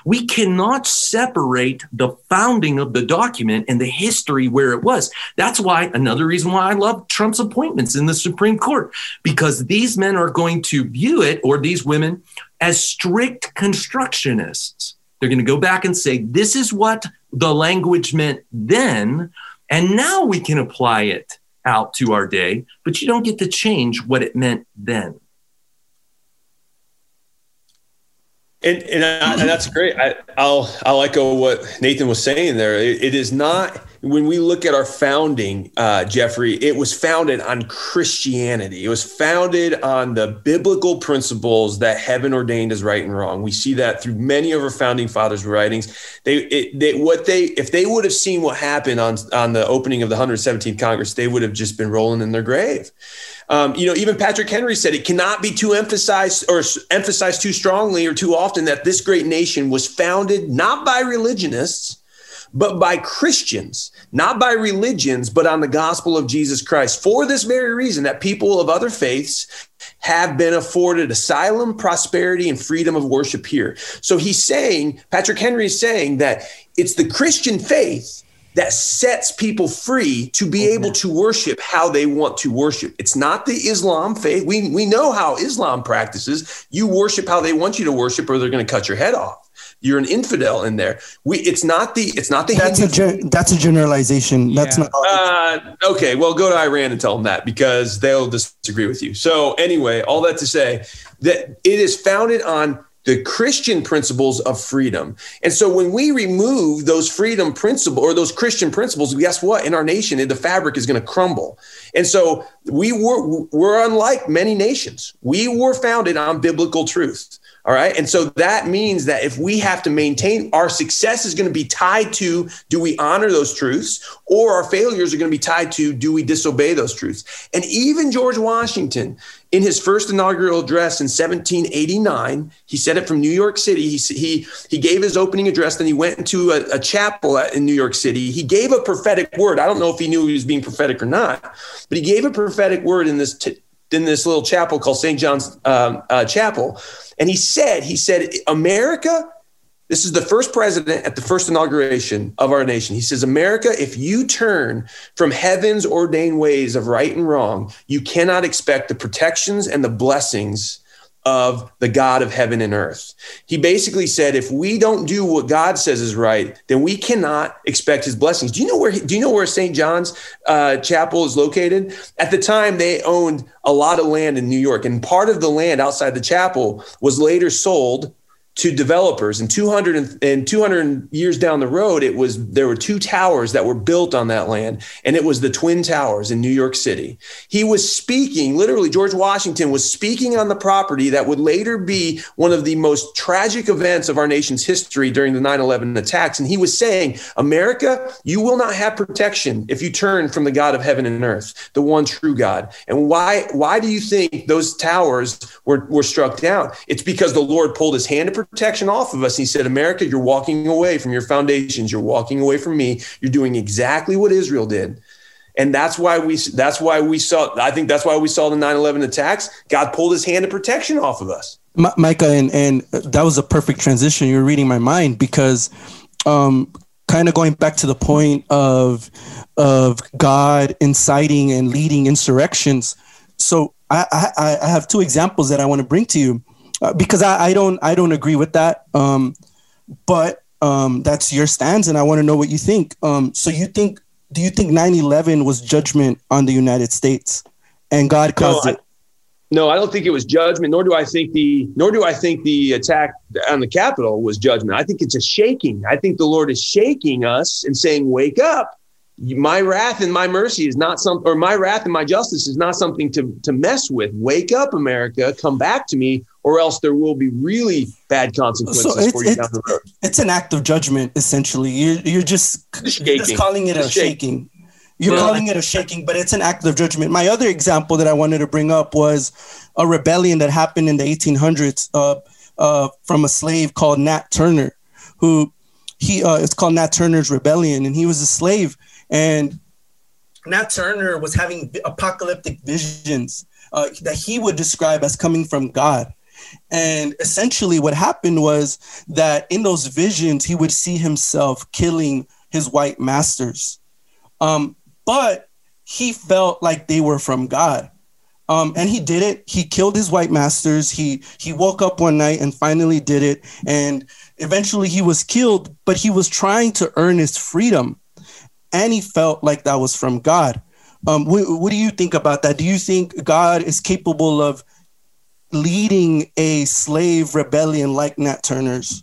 We cannot separate the founding of the document and the history where it was. That's why another reason why I love Trump's appointments in the Supreme Court, because these men are going to view it, or these women, as strict constructionists. They're going to go back and say, this is what the language meant then, and now we can apply it out to our day, but you don't get to change what it meant then. And and, I, and that's great. I, will I'll echo what Nathan was saying there. it, it is not when we look at our founding, uh, Jeffrey. It was founded on Christianity. It was founded on the biblical principles that heaven ordained as right and wrong. We see that through many of our founding fathers' writings. They, it, they what they if they would have seen what happened on on the opening of the 117th Congress, they would have just been rolling in their grave. Um, you know, even Patrick Henry said it cannot be too emphasized or emphasized too strongly or too often that this great nation was founded not by religionists, but by Christians, not by religions, but on the gospel of Jesus Christ. For this very reason, that people of other faiths have been afforded asylum, prosperity, and freedom of worship here. So he's saying, Patrick Henry is saying that it's the Christian faith that sets people free to be able to worship how they want to worship. It's not the Islam faith. We, we know how Islam practices. You worship how they want you to worship, or they're going to cut your head off. You're an infidel in there. We it's not the it's not the that's Hindu- a gen, that's a generalization. That's not uh, okay. Well, go to Iran and tell them that because they'll disagree with you. So anyway, all that to say that it is founded on the Christian principles of freedom. And so when we remove those freedom principles or those Christian principles, guess what? In our nation, the fabric is going to crumble. And so we were we're unlike many nations. We were founded on biblical truth. All right. And so that means that if we have to maintain our success is going to be tied to do we honor those truths or our failures are going to be tied to do we disobey those truths? And even George Washington, in his first inaugural address in 1789, he said it from New York City. He, he, he gave his opening address, then he went into a, a chapel in New York City. He gave a prophetic word. I don't know if he knew he was being prophetic or not, but he gave a prophetic word in this. T- in this little chapel called St. John's um, uh, Chapel. And he said, he said, America, this is the first president at the first inauguration of our nation. He says, America, if you turn from heaven's ordained ways of right and wrong, you cannot expect the protections and the blessings of the God of heaven and earth. He basically said, if we don't do what God says is right, then we cannot expect His blessings. Do you know where? Do you know where St. John's uh, Chapel is located? At the time, they owned a lot of land in New York, and part of the land outside the chapel was later sold to developers. And 200 and 200 years down the road it was there were two towers that were built on that land and it was the twin towers in new york city. He was speaking literally george washington was speaking on the property that would later be one of the most tragic events of our nation's history during the 9-11 attacks. And he was saying america you will not have protection if you turn from the god of heaven and earth the one true god. And why why do you think those towers were, were struck down? It's because the lord pulled his hand to protection off of us. He said, America, you're walking away from your foundations. You're walking away from me. You're doing exactly what Israel did. And that's why we that's why we saw I think that's why we saw the 9/11 attacks. God pulled his hand of protection off of us. Micah and and that was a perfect transition. You're reading my mind because um kind of going back to the point of of God inciting and leading insurrections. So I, I, I have two examples that I want to bring to you. Uh, because I, I don't I don't agree with that. Um, but um, that's your stance, and I want to know what you think. Um, so you think do you think 9-11 was judgment on the United States and God caused no, it? I, no, I don't think it was judgment, nor do I think the nor do I think the attack on the Capitol was judgment. I think it's a shaking. I think the Lord is shaking us and saying, Wake up. My wrath and my mercy is not some or my wrath and my justice is not something to, to mess with. Wake up, America, come back to me, or else there will be really bad consequences so for you down the road. It's an act of judgment, essentially. You're you're just, you're just calling it a shaking. You're well, calling it a shaking, but it's an act of judgment. My other example that I wanted to bring up was a rebellion that happened in the 1800s uh, uh, from a slave called Nat Turner, who he uh, it's called Nat Turner's Rebellion, and he was a slave. And Nat Turner was having apocalyptic visions uh, that he would describe as coming from God. And essentially, what happened was that in those visions, he would see himself killing his white masters. Um, but he felt like they were from God. Um, and he did it. He killed his white masters. He he woke up one night and finally did it. And eventually he was killed, but he was trying to earn his freedom. And he felt like that was from God. Um, what, what do you think about that? Do you think God is capable of leading a slave rebellion like Nat Turner's?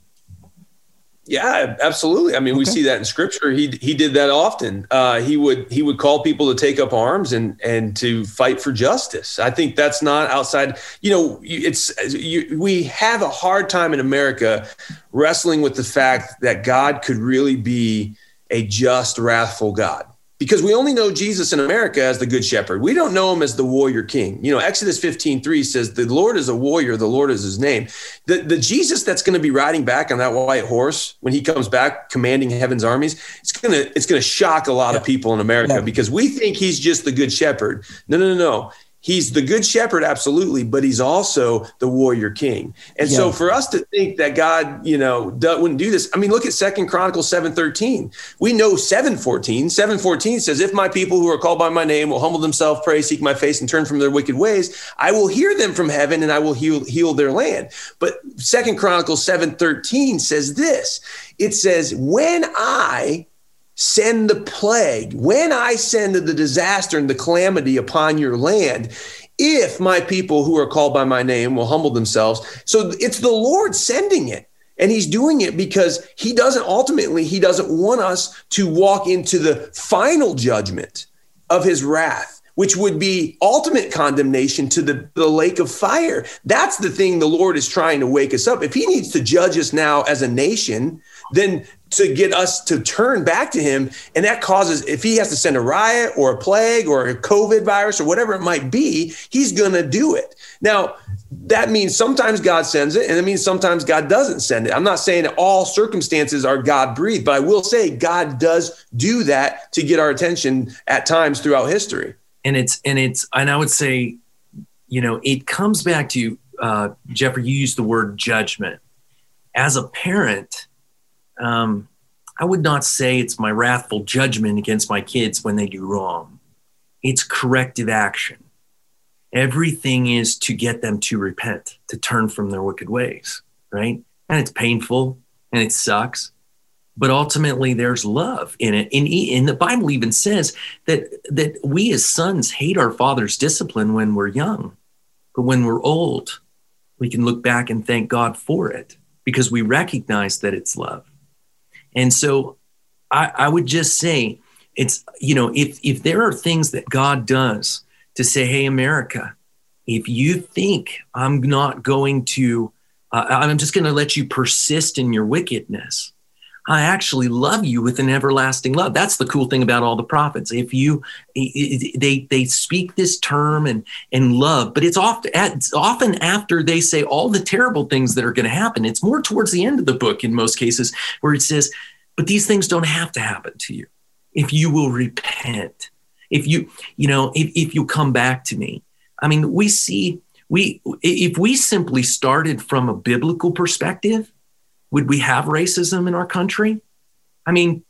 Yeah, absolutely. I mean, okay. we see that in scripture. He he did that often. Uh, he would he would call people to take up arms and and to fight for justice. I think that's not outside. You know, it's you, we have a hard time in America wrestling with the fact that God could really be a just, wrathful God because we only know Jesus in America as the good shepherd. We don't know him as the warrior king. You know, Exodus 15, 3 says, the Lord is a warrior, the Lord is his name. The, the Jesus that's going to be riding back on that white horse when he comes back commanding heaven's armies, it's going to, it's going to shock a lot yeah. of people in America yeah. because we think he's just the good shepherd. No, no, no, no he's the good shepherd absolutely but he's also the warrior king. And yeah. so for us to think that god you know wouldn't do this i mean look at second chronicles 713 we know 714 714 says if my people who are called by my name will humble themselves pray seek my face and turn from their wicked ways i will hear them from heaven and i will heal, heal their land. But second chronicles 713 says this. It says when i send the plague, when I send the disaster and the calamity upon your land, if my people who are called by my name will humble themselves. So it's the Lord sending it. And he's doing it because he doesn't ultimately, he doesn't want us to walk into the final judgment of his wrath which would be ultimate condemnation to the, the lake of fire. That's the thing the Lord is trying to wake us up. If He needs to judge us now as a nation, then to get us to turn back to him. And that causes, if he has to send a riot or a plague or a COVID virus or whatever it might be, he's going to do it. Now, that means sometimes God sends it, and it means sometimes God doesn't send it. I'm not saying that all circumstances are God breathed, but I will say God does do that to get our attention at times throughout history. And it's, and it's, and I would say, you know, it comes back to, uh, Jeffrey, you used the word judgment. As a parent, um, I would not say it's my wrathful judgment against my kids when they do wrong. It's corrective action. Everything is to get them to repent, to turn from their wicked ways, right? And it's painful and it sucks, but ultimately there's love in it. And, and the Bible even says that that we as sons hate our father's discipline when we're young, but when we're old, we can look back and thank God for it because we recognize that it's love. And so I, I would just say it's, you know, if, if there are things that God does to say, hey, America, if you think I'm not going to, uh, I'm just going to let you persist in your wickedness, I actually love you with an everlasting love. That's the cool thing about all the prophets. If you, they they speak this term and and love, but it's often it's often after they say all the terrible things that are going to happen. It's more towards the end of the book in most cases where it says, "But these things don't have to happen to you if you will repent. If you you know if if you come back to me." I mean, we see we if we simply started from a biblical perspective would we have racism in our country? I mean,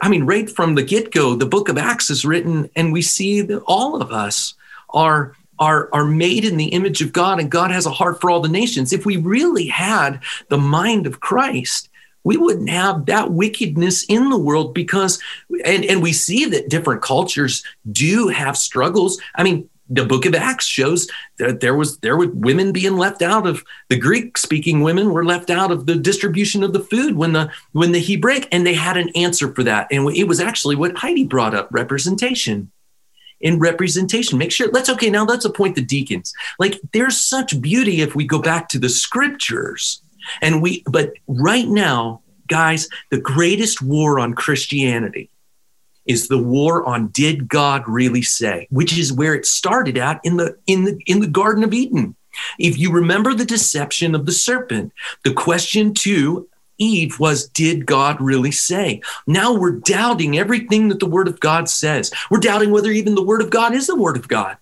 I mean, right from the get-go, the book of Acts is written, and we see that all of us are are, are made in the image of God, and God has a heart for all the nations. If we really had the mind of Christ, we wouldn't have that wickedness in the world because and, and we see that different cultures do have struggles. I mean, the book of acts shows that there was there were women being left out of the greek speaking women were left out of the distribution of the food when the when the hebraic and they had an answer for that. And it was actually what heidi brought up representation. In representation make sure let's okay now let's appoint the deacons. Like there's such beauty if we go back to the scriptures. And we but right now guys the greatest war on christianity is the war on did God really say, which is where it started at in the in the in the Garden of Eden. If you remember the deception of the serpent, the question to Eve was, Did God really say? Now we're doubting everything that the Word of God says. We're doubting whether even the Word of God is the Word of God.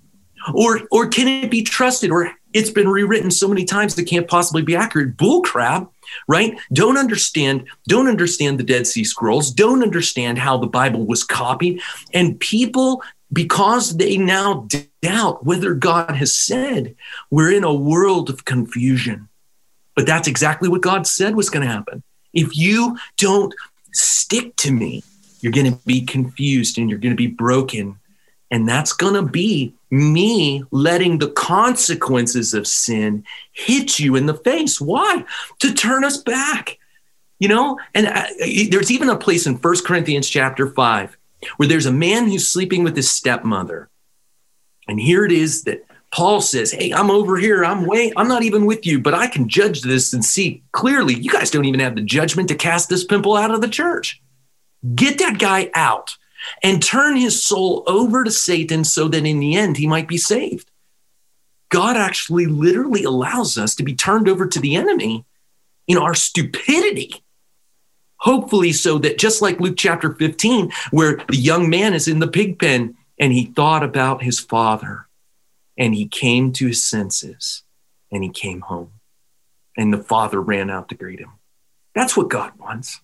Or, or can it be trusted? Or it's been rewritten so many times that can't possibly be accurate. Bull crap right? Don't understand, don't understand the Dead Sea Scrolls, don't understand how the Bible was copied. And people, because they now doubt whether God has said, we're in a world of confusion. But that's exactly what God said was going to happen. If you don't stick to me, you're going to be confused and you're going to be broken. And that's going to be me letting the consequences of sin hit you in the face. Why? To turn us back. You know, and I, uh, there's even a place in First Corinthians chapter 5 where there's a man who's sleeping with his stepmother. And here it is that Paul says, Hey, I'm over here. I'm way, I'm not even with you, but I can judge this and see clearly you guys don't even have the judgment to cast this pimple out of the church. Get that guy out and turn his soul over to Satan so that in the end he might be saved. God actually literally allows us to be turned over to the enemy in our stupidity. Hopefully, so that just like Luke chapter 15, where the young man is in the pig pen and he thought about his father and he came to his senses and he came home and the father ran out to greet him. That's what God wants.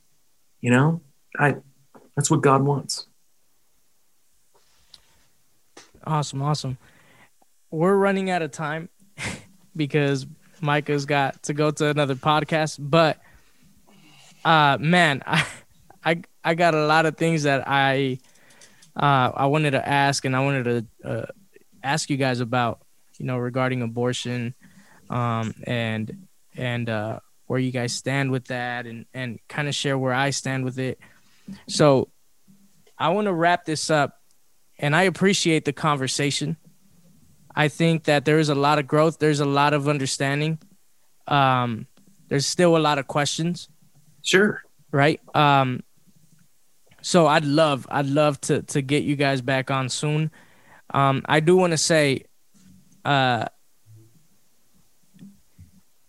You know, I, that's what God wants. Awesome, awesome. We're running out of time because Micah's got to go to another podcast, but uh man, I I I got a lot of things that I uh I wanted to ask and I wanted to uh, ask you guys about, you know, regarding abortion um and and uh where you guys stand with that and and kind of share where I stand with it. So I want to wrap this up and I appreciate the conversation. I think that there is a lot of growth. There's a lot of understanding. Um, there's still a lot of questions. Sure. Right. Um, so I'd love, I'd love to to get you guys back on soon. Um, I do want to say, uh,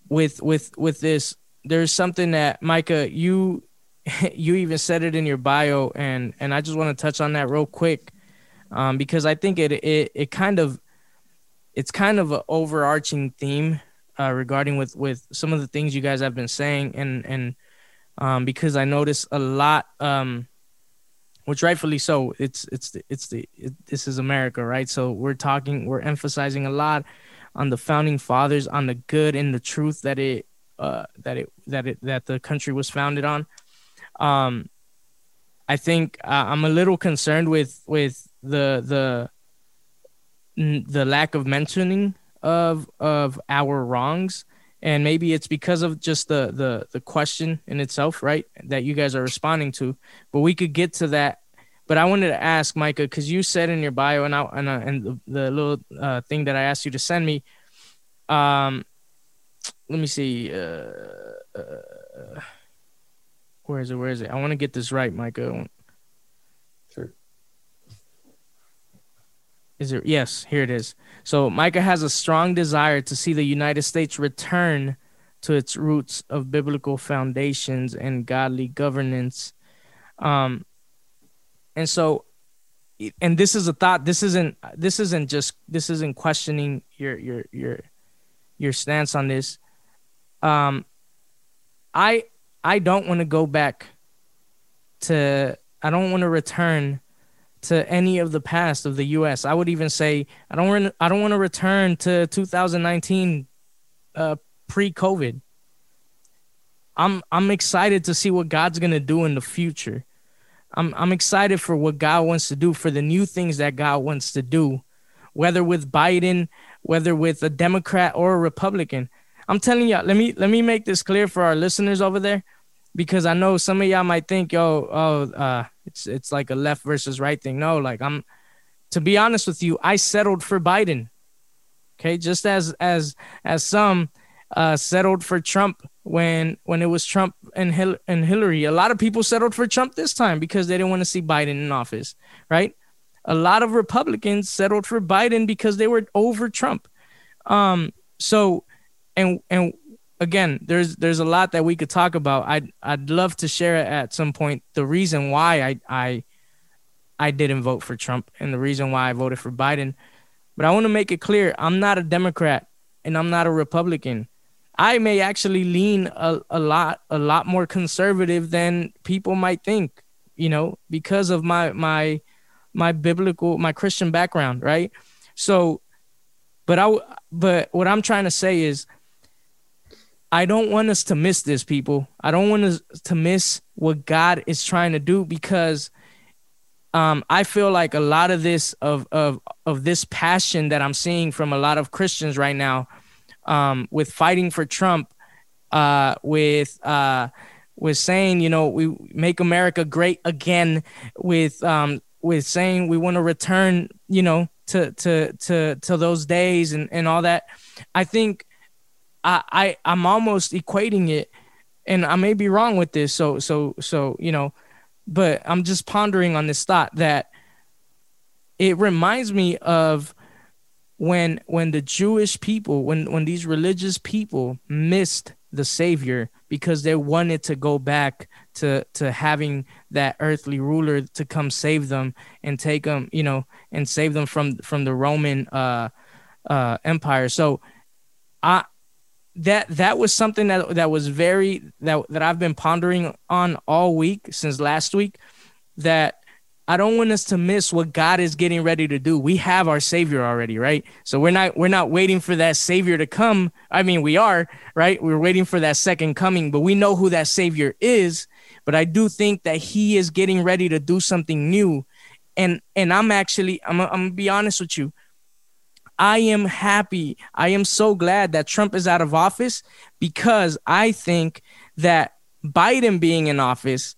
with with with this, there's something that Micah, you you even said it in your bio, and and I just want to touch on that real quick, um, because I think it it it kind of it's kind of an overarching theme uh, regarding with with some of the things you guys have been saying, and and um, because I notice a lot, um, which rightfully so. It's it's the, it's the it, this is America, right? So we're talking, we're emphasizing a lot on the founding fathers, on the good and the truth that it uh, that it that it that the country was founded on. Um, I think uh, I'm a little concerned with with the the the lack of mentioning of of our wrongs. And maybe it's because of just the the the question in itself right that you guys are responding to. But we could get to that. But i wanted to ask micah because you said in your bio and I, and, uh, and the, the little uh, thing that i asked you to send me um let me see uh, uh where is it where is it? I want to get this right micah Is it? Yes, here it is. So Micah has a strong desire to see the United States return to its roots of biblical foundations and godly governance. Um, and so, and this is a thought. This isn't. This isn't just. This isn't questioning your your your your stance on this. Um, I I don't want to go back to. I don't want to return to any of the past of the U.S. I would even say I don't re- I don't want to return to 2019 uh, pre-COVID. I'm I'm excited to see what God's gonna do in the future. I'm I'm excited for what God wants to do for the new things that God wants to do, whether with Biden, whether with a Democrat or a Republican. I'm telling you, let me let me make this clear for our listeners over there because I know some of y'all might think, yo, oh, uh, it's it's like a left versus right thing. No, like I'm to be honest with you, I settled for Biden. Okay, just as as as some uh, settled for Trump when when it was Trump and Hil- and Hillary. A lot of people settled for Trump this time because they didn't want to see Biden in office, right? A lot of Republicans settled for Biden because they were over Trump. Um, so and and again, there's there's a lot that we could talk about. I'd I'd love to share at some point the reason why I I I didn't vote for Trump and the reason why I voted for Biden. But I want to make it clear, I'm not a Democrat and I'm not a Republican. I may actually lean a, a lot a lot more conservative than people might think, you know, because of my my my biblical my Christian background, right? So but I but what I'm trying to say is I don't want us to miss this, people. I don't want us to miss what God is trying to do because um, I feel like a lot of this of of of this passion that I'm seeing from a lot of Christians right now, um, with fighting for Trump, uh, with uh, with saying you know we make America great again, with um, with saying we want to return you know to to to to those days and and all that. I think I, I I'm almost equating it, and I may be wrong with this. So so so you know, but I'm just pondering on this thought that it reminds me of when when the Jewish people when when these religious people missed the Savior because they wanted to go back to to having that earthly ruler to come save them and take them you know and save them from from the Roman uh uh empire. So I that that was something that that was very that that I've been pondering on all week since last week that I don't want us to miss what God is getting ready to do. We have our savior already, right? So we're not we're not waiting for that savior to come. I mean, we are, right? We're waiting for that second coming, but we know who that savior is, but I do think that he is getting ready to do something new. And and I'm actually I'm I'm to be honest with you. I am happy. I am so glad that Trump is out of office because I think that Biden being in office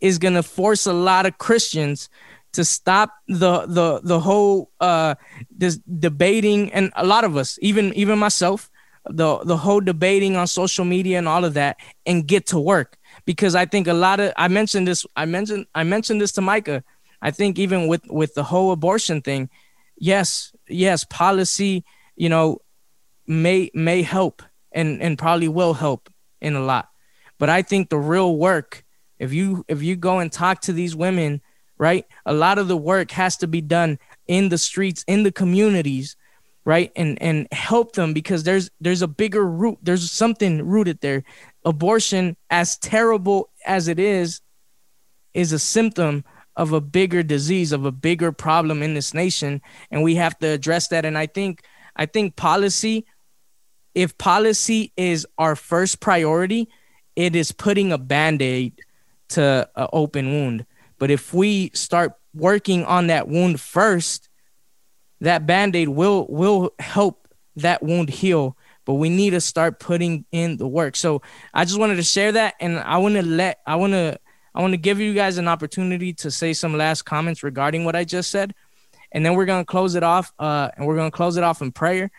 is going to force a lot of Christians to stop the the the whole uh this debating and a lot of us even even myself the the whole debating on social media and all of that and get to work because I think a lot of I mentioned this I mentioned I mentioned this to Micah I think even with with the whole abortion thing yes yes policy you know may may help and and probably will help in a lot. But I think the real work if you if you go and talk to these women right a lot of the work has to be done in the streets in the communities right and and help them because there's there's a bigger root there's something rooted there. Abortion as terrible as it is is a symptom of a bigger disease of a bigger problem in this nation and we have to address that. And i think i think policy if policy is our first priority it is putting a band-aid to an open wound. But if we start working on that wound first that band-aid will will help that wound heal. But we need to start putting in the work. So i just wanted to share that and i want to let i want to i want to give you guys an opportunity to say some last comments regarding what i just said and then we're going to close it off uh and we're going to close it off in prayer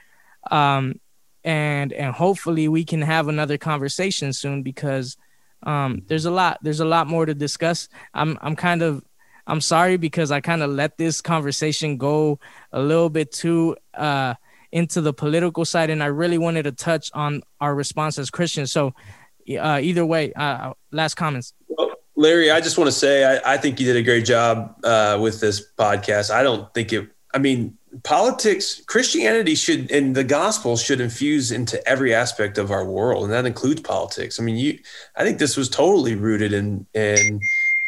um and and hopefully we can have another conversation soon because um there's a lot there's a lot more to discuss i'm i'm kind of I'm sorry because I kind of let this conversation go a little bit too uh, into the political side, and I really wanted to touch on our response as Christians. So, uh, either way, uh, last comments. Larry, I just want to say I, I, think you did a great job uh, with this podcast. I don't think it. I mean, politics, Christianity should, and the gospel should infuse into every aspect of our world, and that includes politics. I mean, you. I think this was totally rooted in in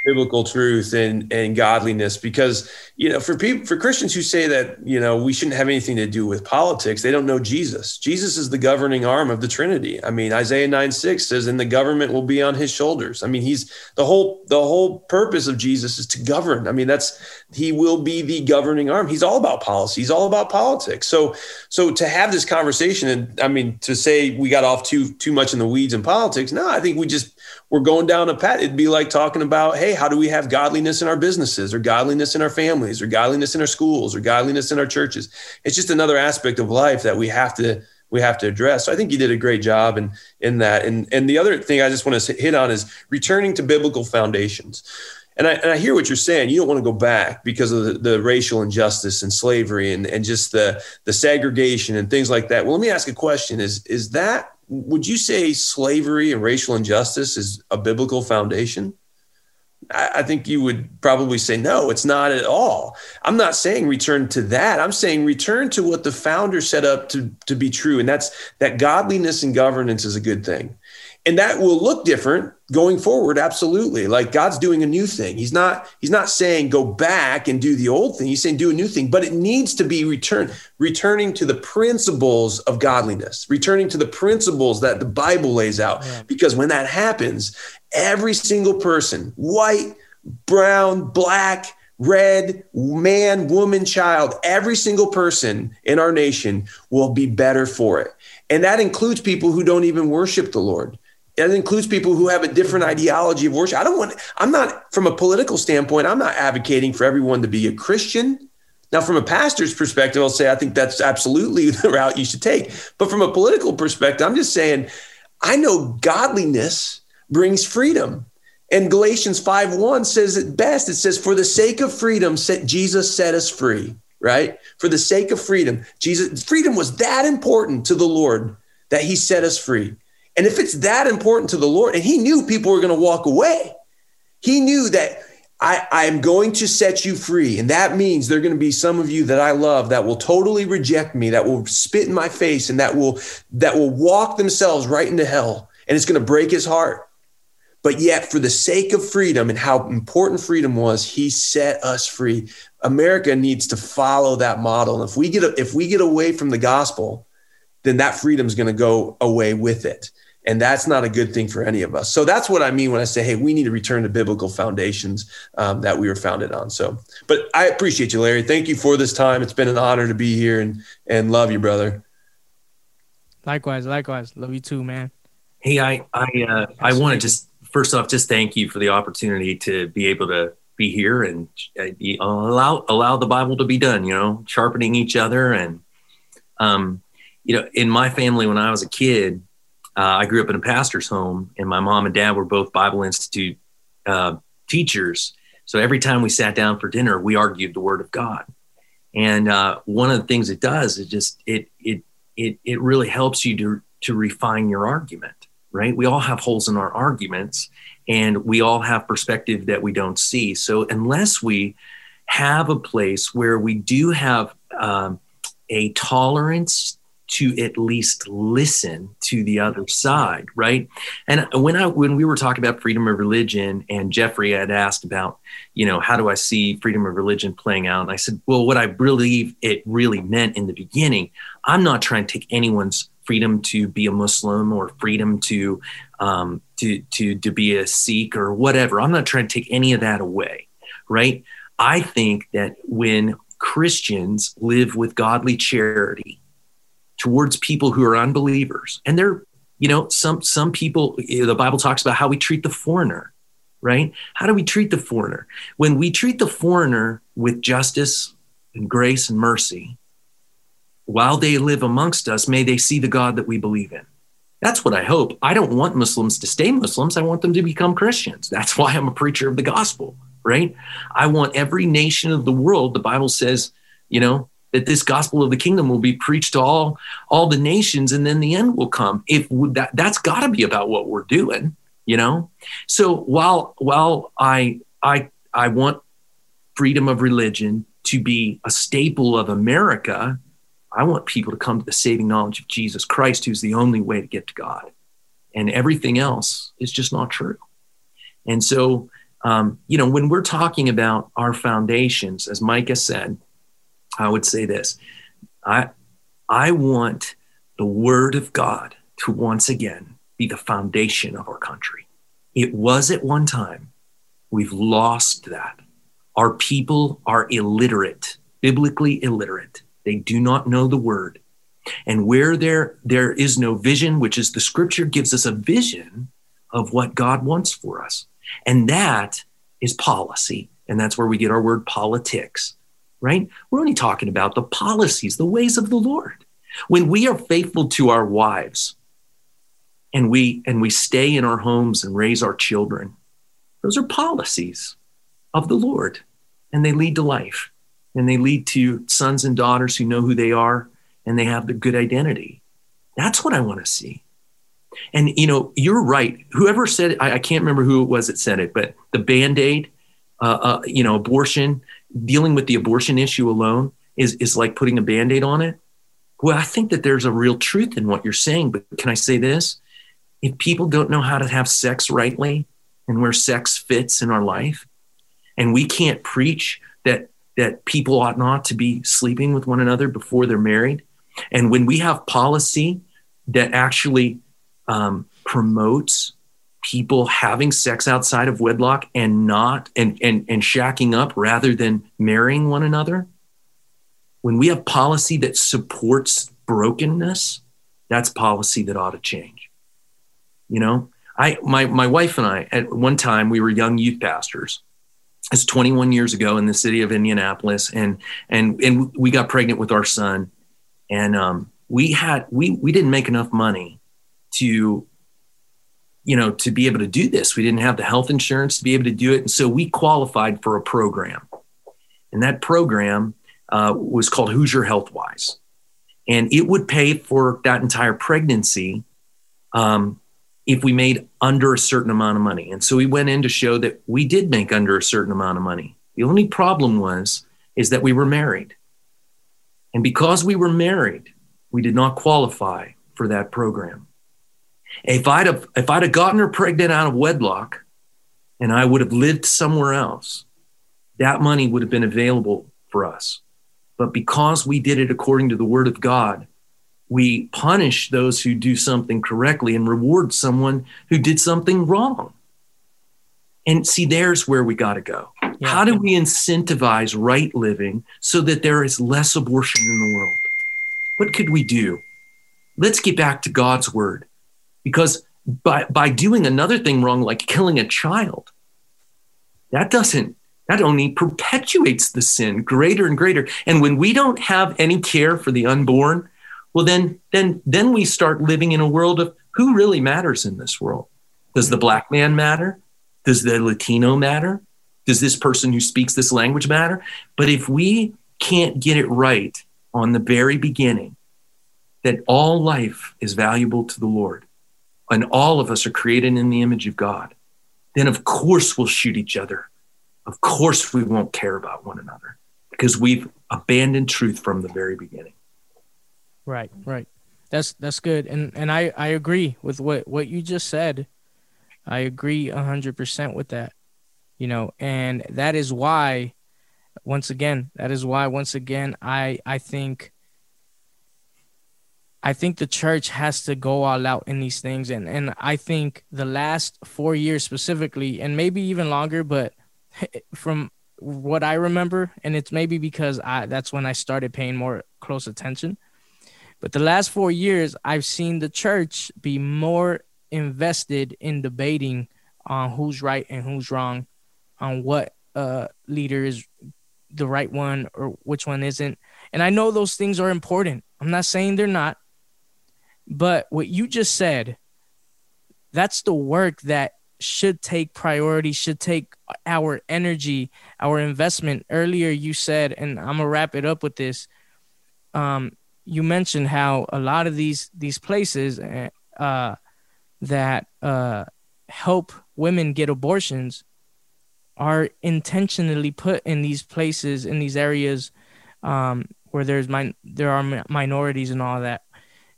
biblical truth and and godliness because you know for people for Christians who say that you know we shouldn't have anything to do with politics they don't know Jesus. Jesus is the governing arm of the Trinity. I mean Isaiah 9 6 says and the government will be on his shoulders. I mean he's the whole the whole purpose of Jesus is to govern. I mean that's he will be the governing arm. He's all about policy. He's all about politics. So so to have this conversation and I mean to say we got off too too much in the weeds in politics no I think we just we're going down a path. It'd be like talking about, hey, how do we have godliness in our businesses or godliness in our families or godliness in our schools or godliness in our churches? It's just another aspect of life that we have to we have to address. So I think you did a great job in in that. And and the other thing I just want to hit on is returning to biblical foundations. And I, and I hear what you're saying. You don't want to go back because of the, the racial injustice and slavery and, and just the, the segregation and things like that. Well, let me ask a question. Is, is that would you say slavery and racial injustice is a biblical foundation? I, think you would probably say, no, it's not at all. I'm not saying return to that. I'm saying return to what the founder set up to, to be true. And that's that godliness and governance is a good thing and that will look different going forward absolutely like god's doing a new thing he's not he's not saying go back and do the old thing he's saying do a new thing but it needs to be returned returning to the principles of godliness returning to the principles that the bible lays out yeah. because when that happens every single person white brown black red man woman child every single person in our nation will be better for it and that includes people who don't even worship the lord That includes people who have a different ideology of worship. I don't want, I'm not, from a political standpoint, I'm not advocating for everyone to be a Christian. Now, from a pastor's perspective, I'll say I think that's absolutely the route you should take. But from a political perspective, I'm just saying, I know godliness brings freedom. And Galatians 5 1 says it best. It says, For the sake of freedom, Jesus set us free, right? For the sake of freedom, Jesus, freedom was that important to the Lord that he set us free. And if it's that important to the Lord, and he knew people were going to walk away, he knew that I, I'm going to set you free. And that means there are going to be some of you that I love that will totally reject me, that will spit in my face, and that will that will walk themselves right into hell. And it's going to break his heart. But yet, for the sake of freedom and how important freedom was, he set us free. America needs to follow that model. And if we get if we get away from the gospel, then that freedom is going to go away with it. And that's not a good thing for any of us. So that's what I mean when I say, hey, we need to return to biblical foundations um, that we were founded on. So, but I appreciate you, Larry. Thank you for this time. It's been an honor to be here and and love you, brother. Likewise, likewise. Love you too, man. Hey, I I uh, I want to just first off just thank you for the opportunity to be able to be here and uh, allow allow the Bible to be done. You know, sharpening each other and um, you know, in my family when I was a kid, uh, I grew up in a pastor's home, and my mom and dad were both Bible Institute uh, teachers. So every time we sat down for dinner, we argued the Word of God. And uh, one of the things it does is just it it it it really helps you to to refine your argument, right? We all have holes in our arguments, and we all have perspective that we don't see. So unless we have a place where we do have um, a tolerance to at least listen to the other side, right? And when I when we were talking about freedom of religion, and Jeffrey had asked about, you know, how do I see freedom of religion playing out? And I said, well, what I believe it really meant in the beginning, I'm not trying to take anyone's freedom to be a Muslim or freedom to um, to to to be a Sikh or whatever. I'm not trying to take any of that away, right? I think that when Christians live with godly charity towards people who are unbelievers. And they're, you know, some some people the Bible talks about how we treat the foreigner, right? How do we treat the foreigner? When we treat the foreigner with justice and grace and mercy, while they live amongst us, may they see the God that we believe in. That's what I hope. I don't want Muslims to stay Muslims. I want them to become Christians. That's why I'm a preacher of the gospel, right? I want every nation of the world, the Bible says, you know, that this gospel of the kingdom will be preached to all all the nations and then the end will come if that that's got to be about what we're doing you know so while while i i i want freedom of religion to be a staple of america i want people to come to the saving knowledge of jesus christ who's the only way to get to god and everything else is just not true and so um, you know when we're talking about our foundations as micah said I would say this I, I want the Word of God to once again be the foundation of our country. It was at one time. We've lost that. Our people are illiterate, biblically illiterate. They do not know the Word. And where there, there is no vision, which is the scripture gives us a vision of what God wants for us. And that is policy. And that's where we get our word politics right? We're only talking about the policies, the ways of the Lord. When we are faithful to our wives and we and we stay in our homes and raise our children, those are policies of the Lord and they lead to life and they lead to sons and daughters who know who they are and they have the good identity. That's what I want to see. And you know, you're right. Whoever said it, I, I can't remember who it was that said it, but the band-aid, uh, uh, you know, abortion, dealing with the abortion issue alone is, is like putting a band aid on it. Well, I think that there's a real truth in what you're saying, but can I say this? If people don't know how to have sex rightly and where sex fits in our life, and we can't preach that that people ought not to be sleeping with one another before they're married, and when we have policy that actually um, promotes people having sex outside of wedlock and not and, and and shacking up rather than marrying one another when we have policy that supports brokenness that's policy that ought to change. You know i my my wife and i at one time we were young youth pastors it's 21 years ago in the city of indianapolis and and and we got pregnant with our son and um, we had we we didn't make enough money to you know, to be able to do this. We didn't have the health insurance to be able to do it. And so we qualified for a program. And that program uh, was called Hoosier Healthwise. And it would pay for that entire pregnancy um, if we made under a certain amount of money. And so we went in to show that we did make under a certain amount of money. The only problem was is that we were married. And because we were married, we did not qualify for that program. If I'd have if I'd have gotten her pregnant out of wedlock and I would have lived somewhere else, that money would have been available for us. But because we did it according to the word of God, we punish those who do something correctly and reward someone who did something wrong. And see, there's where we got to go. Yeah. How do we incentivize right living so that there is less abortion in the world? What could we do? Let's get back to God's word because by by doing another thing wrong like killing a child that doesn't that only perpetuates the sin greater and greater. And when we don't have any care for the unborn, well then then then we start living in a world of who really matters in this world. Does the mm-hmm. black man matter? Does the Latino matter? Does this person who speaks this language matter? But if we can't get it right on the very beginning, that all life is valuable to the Lord and all of us are created in the image of God, then of course we'll shoot each other. Of course we won't care about one another because we've abandoned truth from the very beginning. Right, right. That's that's good. And and I I agree with what what you just said. I agree 100% with that. You know, and that is why once again, that is why once again I I think I think the church has to go all out in these things. And, and I think the last four years specifically, and maybe even longer, but from what I remember, and it's maybe because I that's when I started paying more close attention. But the last four years, I've seen the church be more invested in debating on who's right and who's wrong, on what uh, leader is the right one or which one isn't. And I know those things are important. I'm not saying they're not. But what you just said, that's the work that should take priority, should take our energy, our investment. Earlier, you said, and I'm gonna wrap it up with this. Um, you mentioned how a lot of these these places uh, that uh, help women get abortions are intentionally put in these places in these areas um, where there's min- there are minorities and all that.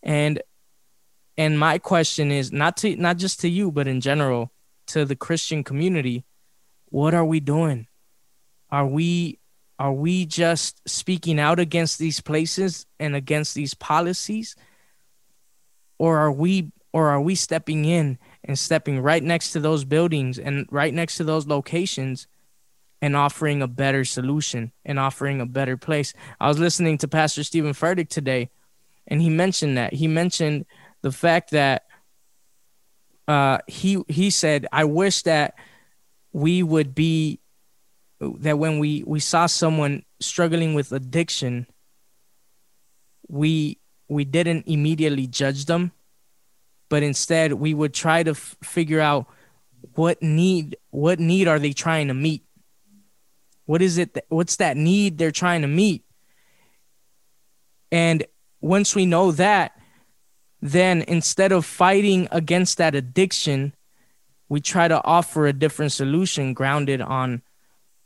And and my question is not to not just to you, but in general to the Christian community, what are we doing? Are we are we just speaking out against these places and against these policies? Or are we or are we stepping in and stepping right next to those buildings and right next to those locations and offering a better solution and offering a better place? I was listening to Pastor Steven Furtick today and he mentioned that. He mentioned the fact that uh, he he said, "I wish that we would be that when we we saw someone struggling with addiction, we we didn't immediately judge them, but instead we would try to f- figure out what need what need are they trying to meet? What is it that, what's that need they're trying to meet? And once we know that then instead of fighting against that addiction, we try to offer a different solution grounded on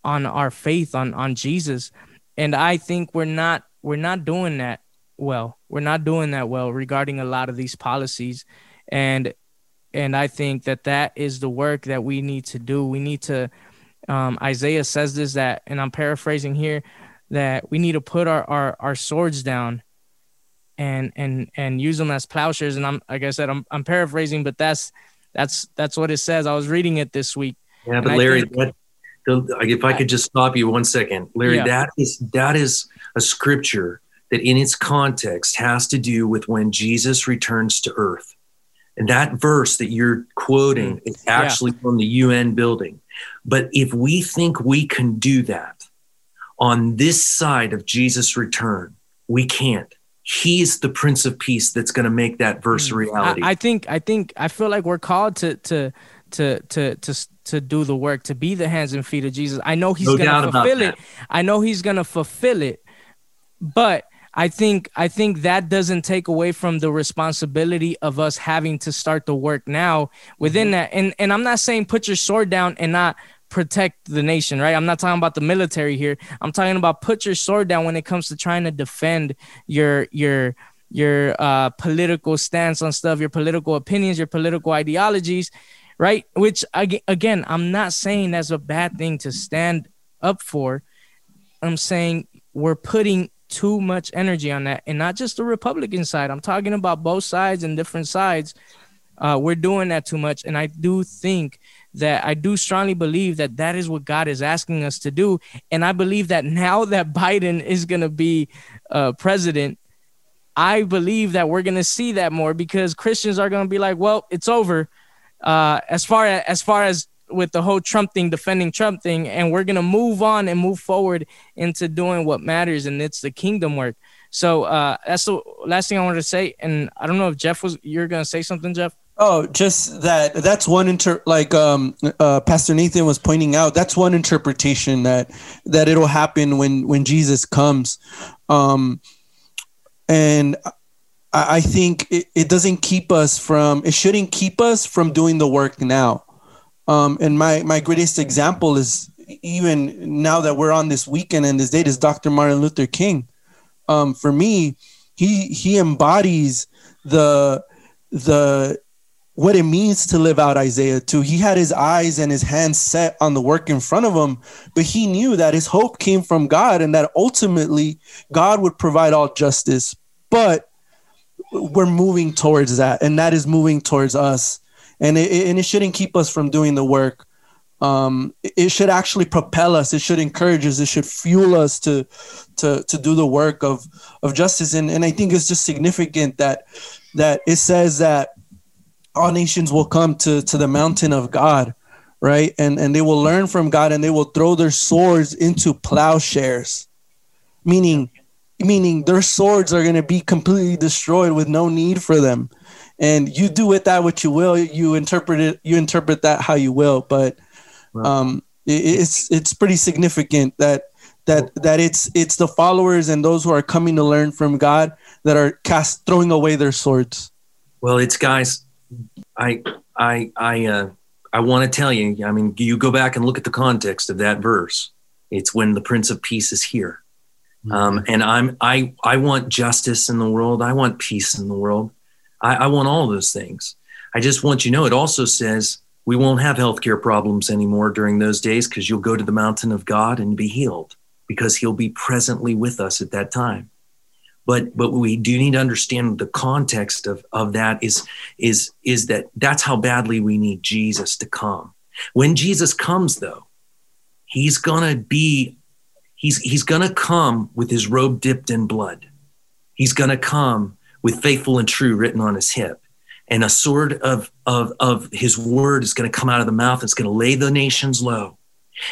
on our faith on on Jesus. And I think we're not we're not doing that well. We're not doing that well regarding a lot of these policies and and I think that that is the work that we need to do. We need to um, Isaiah says this that and I'm paraphrasing here that we need to put our, our, our swords down and and and use them as plowshares. And I'm like I said, I'm I'm paraphrasing, but that's that's that's what it says. I was reading it this week. Yeah, but Larry, think, that, if I could just stop you one second, Larry, yeah. that is that is a scripture that in its context has to do with when Jesus returns to earth. And that verse that you're quoting mm. is actually yeah. from the UN building. But if we think we can do that on this side of Jesus' return, we can't he's the prince of peace that's going to make that verse a mm. reality I, I, think i think i feel like we're called to to to to to to do the work to be the hands and feet of jesus i know he's no going to fulfill it i know he's going to fulfill it but i think i think that doesn't take away from the responsibility of us having to start the work now within mm-hmm. that and and i'm not saying put your sword down and not protect the nation, right? I'm not talking about the military here. I'm talking about put your sword down when it comes to trying to defend your your your uh, political stance on stuff, your political opinions, your political ideologies, right? Which again, I'm not saying that's a bad thing to stand up for. I'm saying we're putting too much energy on that, and not just the Republican side. I'm talking about both sides and different sides. Uh, we're doing that too much, and I do think that I do strongly believe that that is what God is asking us to do. And I believe that now that Biden is going to be uh, president, I believe that we're going to see that more because Christians are going to be like, well, it's over. Uh, as far as, as far as with the whole Trump thing, defending Trump thing, and we're gonna move on and move forward into doing what matters, and it's the kingdom work. So uh, that's the last thing I wanted to say. And I don't know if Jeff was you're gonna say something, Jeff. Oh, just that that's one inter like um uh Pastor Nathan was pointing out, that's one interpretation that that it'll happen when when Jesus comes. Um and I, I think it, it doesn't keep us from it shouldn't keep us from doing the work now. Um and my my greatest example is even now that we're on this weekend and this date is Dr. Martin Luther King. Um for me, he he embodies the the what it means to live out Isaiah 2. He had his eyes and his hands set on the work in front of him, but he knew that his hope came from God and that ultimately God would provide all justice. But we're moving towards that, and that is moving towards us. And it, and it shouldn't keep us from doing the work. Um, it should actually propel us. It should encourage us. It should fuel us to to to do the work of of justice. And and I think it's just significant that that it says that all nations will come to to the mountain of God, right? And and they will learn from God and they will throw their swords into plowshares. Meaning meaning their swords are going to be completely destroyed with no need for them. And you do with that what you will, you interpret it you interpret that how you will, but um it, it's it's pretty significant that that that it's it's the followers and those who are coming to learn from God that are cast throwing away their swords. Well, it's guys I I I uh, I want to tell you. I mean, you go back and look at the context of that verse. It's when the Prince of Peace is here. Um, and I'm I I want justice in the world. I want peace in the world. I, I want all those things. I just want you to know. It also says we won't have healthcare problems anymore during those days because you'll go to the mountain of God and be healed because He'll be presently with us at that time but but we do need to understand the context of of that is is is that that's how badly we need Jesus to come. When Jesus comes though, he's going to be he's he's going to come with his robe dipped in blood. He's going to come with faithful and true written on his hip. And a sword of, of, of his word is going to come out of the mouth. It's going to lay the nations low.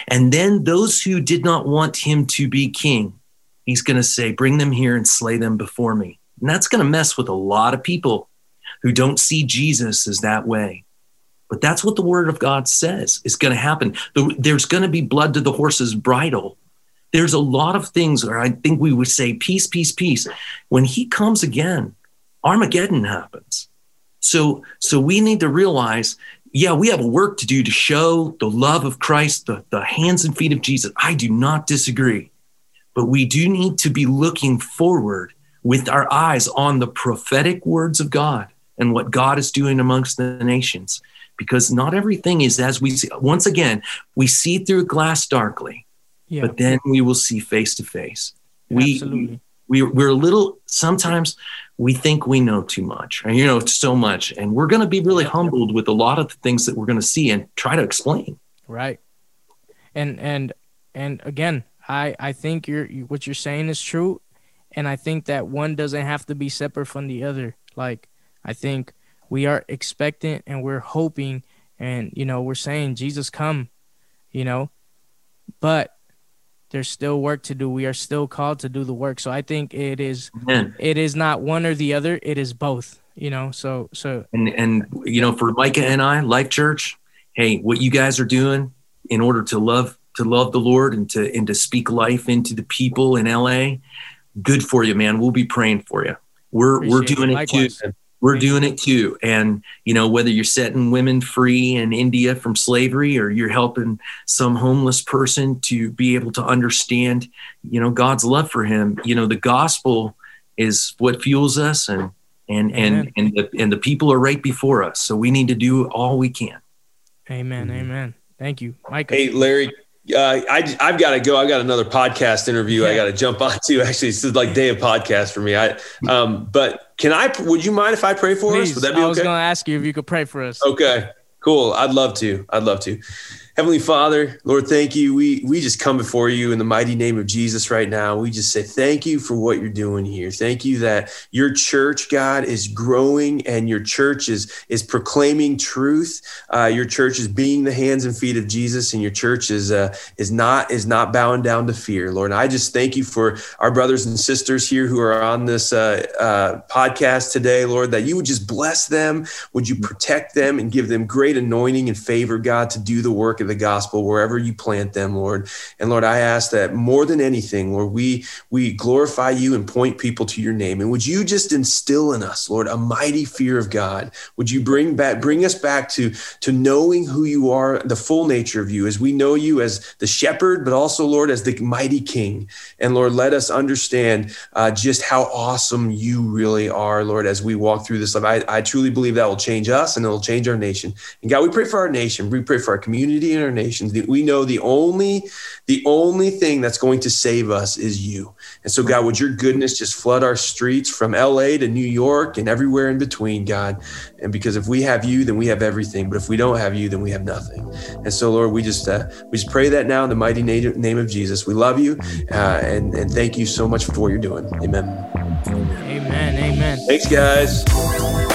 And then those who did not want him to be king, he's going to say, Bring them here and slay them before me. And that's going to mess with a lot of people who don't see Jesus as that way. But that's what the word of God says is going to happen. There's going to be blood to the horse's bridle. There's a lot of things where I think we would say, peace, peace, peace. When he comes again, Armageddon happens. So, so we need to realize, yeah, we have a work to do to show the love of Christ, the, the hands and feet of Jesus. I do not disagree. But we do need to be looking forward with our eyes on the prophetic words of God and what God is doing amongst the nations. Because not everything is as we see. Once again, we see through glass darkly, yeah. but then we will see face to face. We, we, we're a little, sometimes we think we know too much, and you know, so much. And we're going to be really humbled with a lot of the things that we're going to see and try to explain. Right. And, and, and again, I I think you're what you're saying is true, and I think that one doesn't have to be separate from the other. Like I think we are expectant and we're hoping, and you know we're saying Jesus come, you know, but there's still work to do. We are still called to do the work. So I think it is Amen. it is not one or the other. It is both. You know. So so and and you know for Micah and I, Life Church, hey, what you guys are doing in order to love to love the Lord and to and to speak life into the people in LA, good for you, man. We'll be praying for you. We're Appreciate we're doing it, it too. We're doing it too. And you know, whether you're setting women free in India from slavery or you're helping some homeless person to be able to understand, you know, God's love for him, you know, the gospel is what fuels us and and and and the, and the people are right before us. So we need to do all we can. Amen. Mm-hmm. Amen. Thank you, Mike. Hey, Larry, uh, I, I've got to go. I've got another podcast interview yeah. I got to jump onto. Actually, this is like day of podcast for me. I, um, but can I? Would you mind if I pray for Please, us? Would that be okay? I was going to ask you if you could pray for us. Okay, cool. I'd love to. I'd love to. Heavenly Father, Lord, thank you. We we just come before you in the mighty name of Jesus right now. We just say thank you for what you're doing here. Thank you that your church, God, is growing and your church is is proclaiming truth. Uh, your church is being the hands and feet of Jesus, and your church is uh, is not is not bowing down to fear, Lord. And I just thank you for our brothers and sisters here who are on this uh, uh podcast today, Lord. That you would just bless them. Would you protect them and give them great anointing and favor, God, to do the work of the gospel wherever you plant them, Lord. And Lord, I ask that more than anything, Lord, we we glorify you and point people to your name. And would you just instill in us, Lord, a mighty fear of God? Would you bring back bring us back to to knowing who you are, the full nature of you, as we know you as the shepherd, but also, Lord, as the mighty King. And Lord, let us understand uh, just how awesome you really are, Lord, as we walk through this life. I, I truly believe that will change us and it will change our nation. And God, we pray for our nation. We pray for our community and our nations. We know the only the only thing that's going to save us is you. And so, God, would your goodness just flood our streets from LA to New York and everywhere in between, God. And because if we have you, then we have everything. But if we don't have you, then we have nothing. And so, Lord, we just uh, we just pray that now in the mighty name of Jesus. We love you, uh, and and thank you so much for what you're doing. Amen. Amen. Amen. Thanks, guys.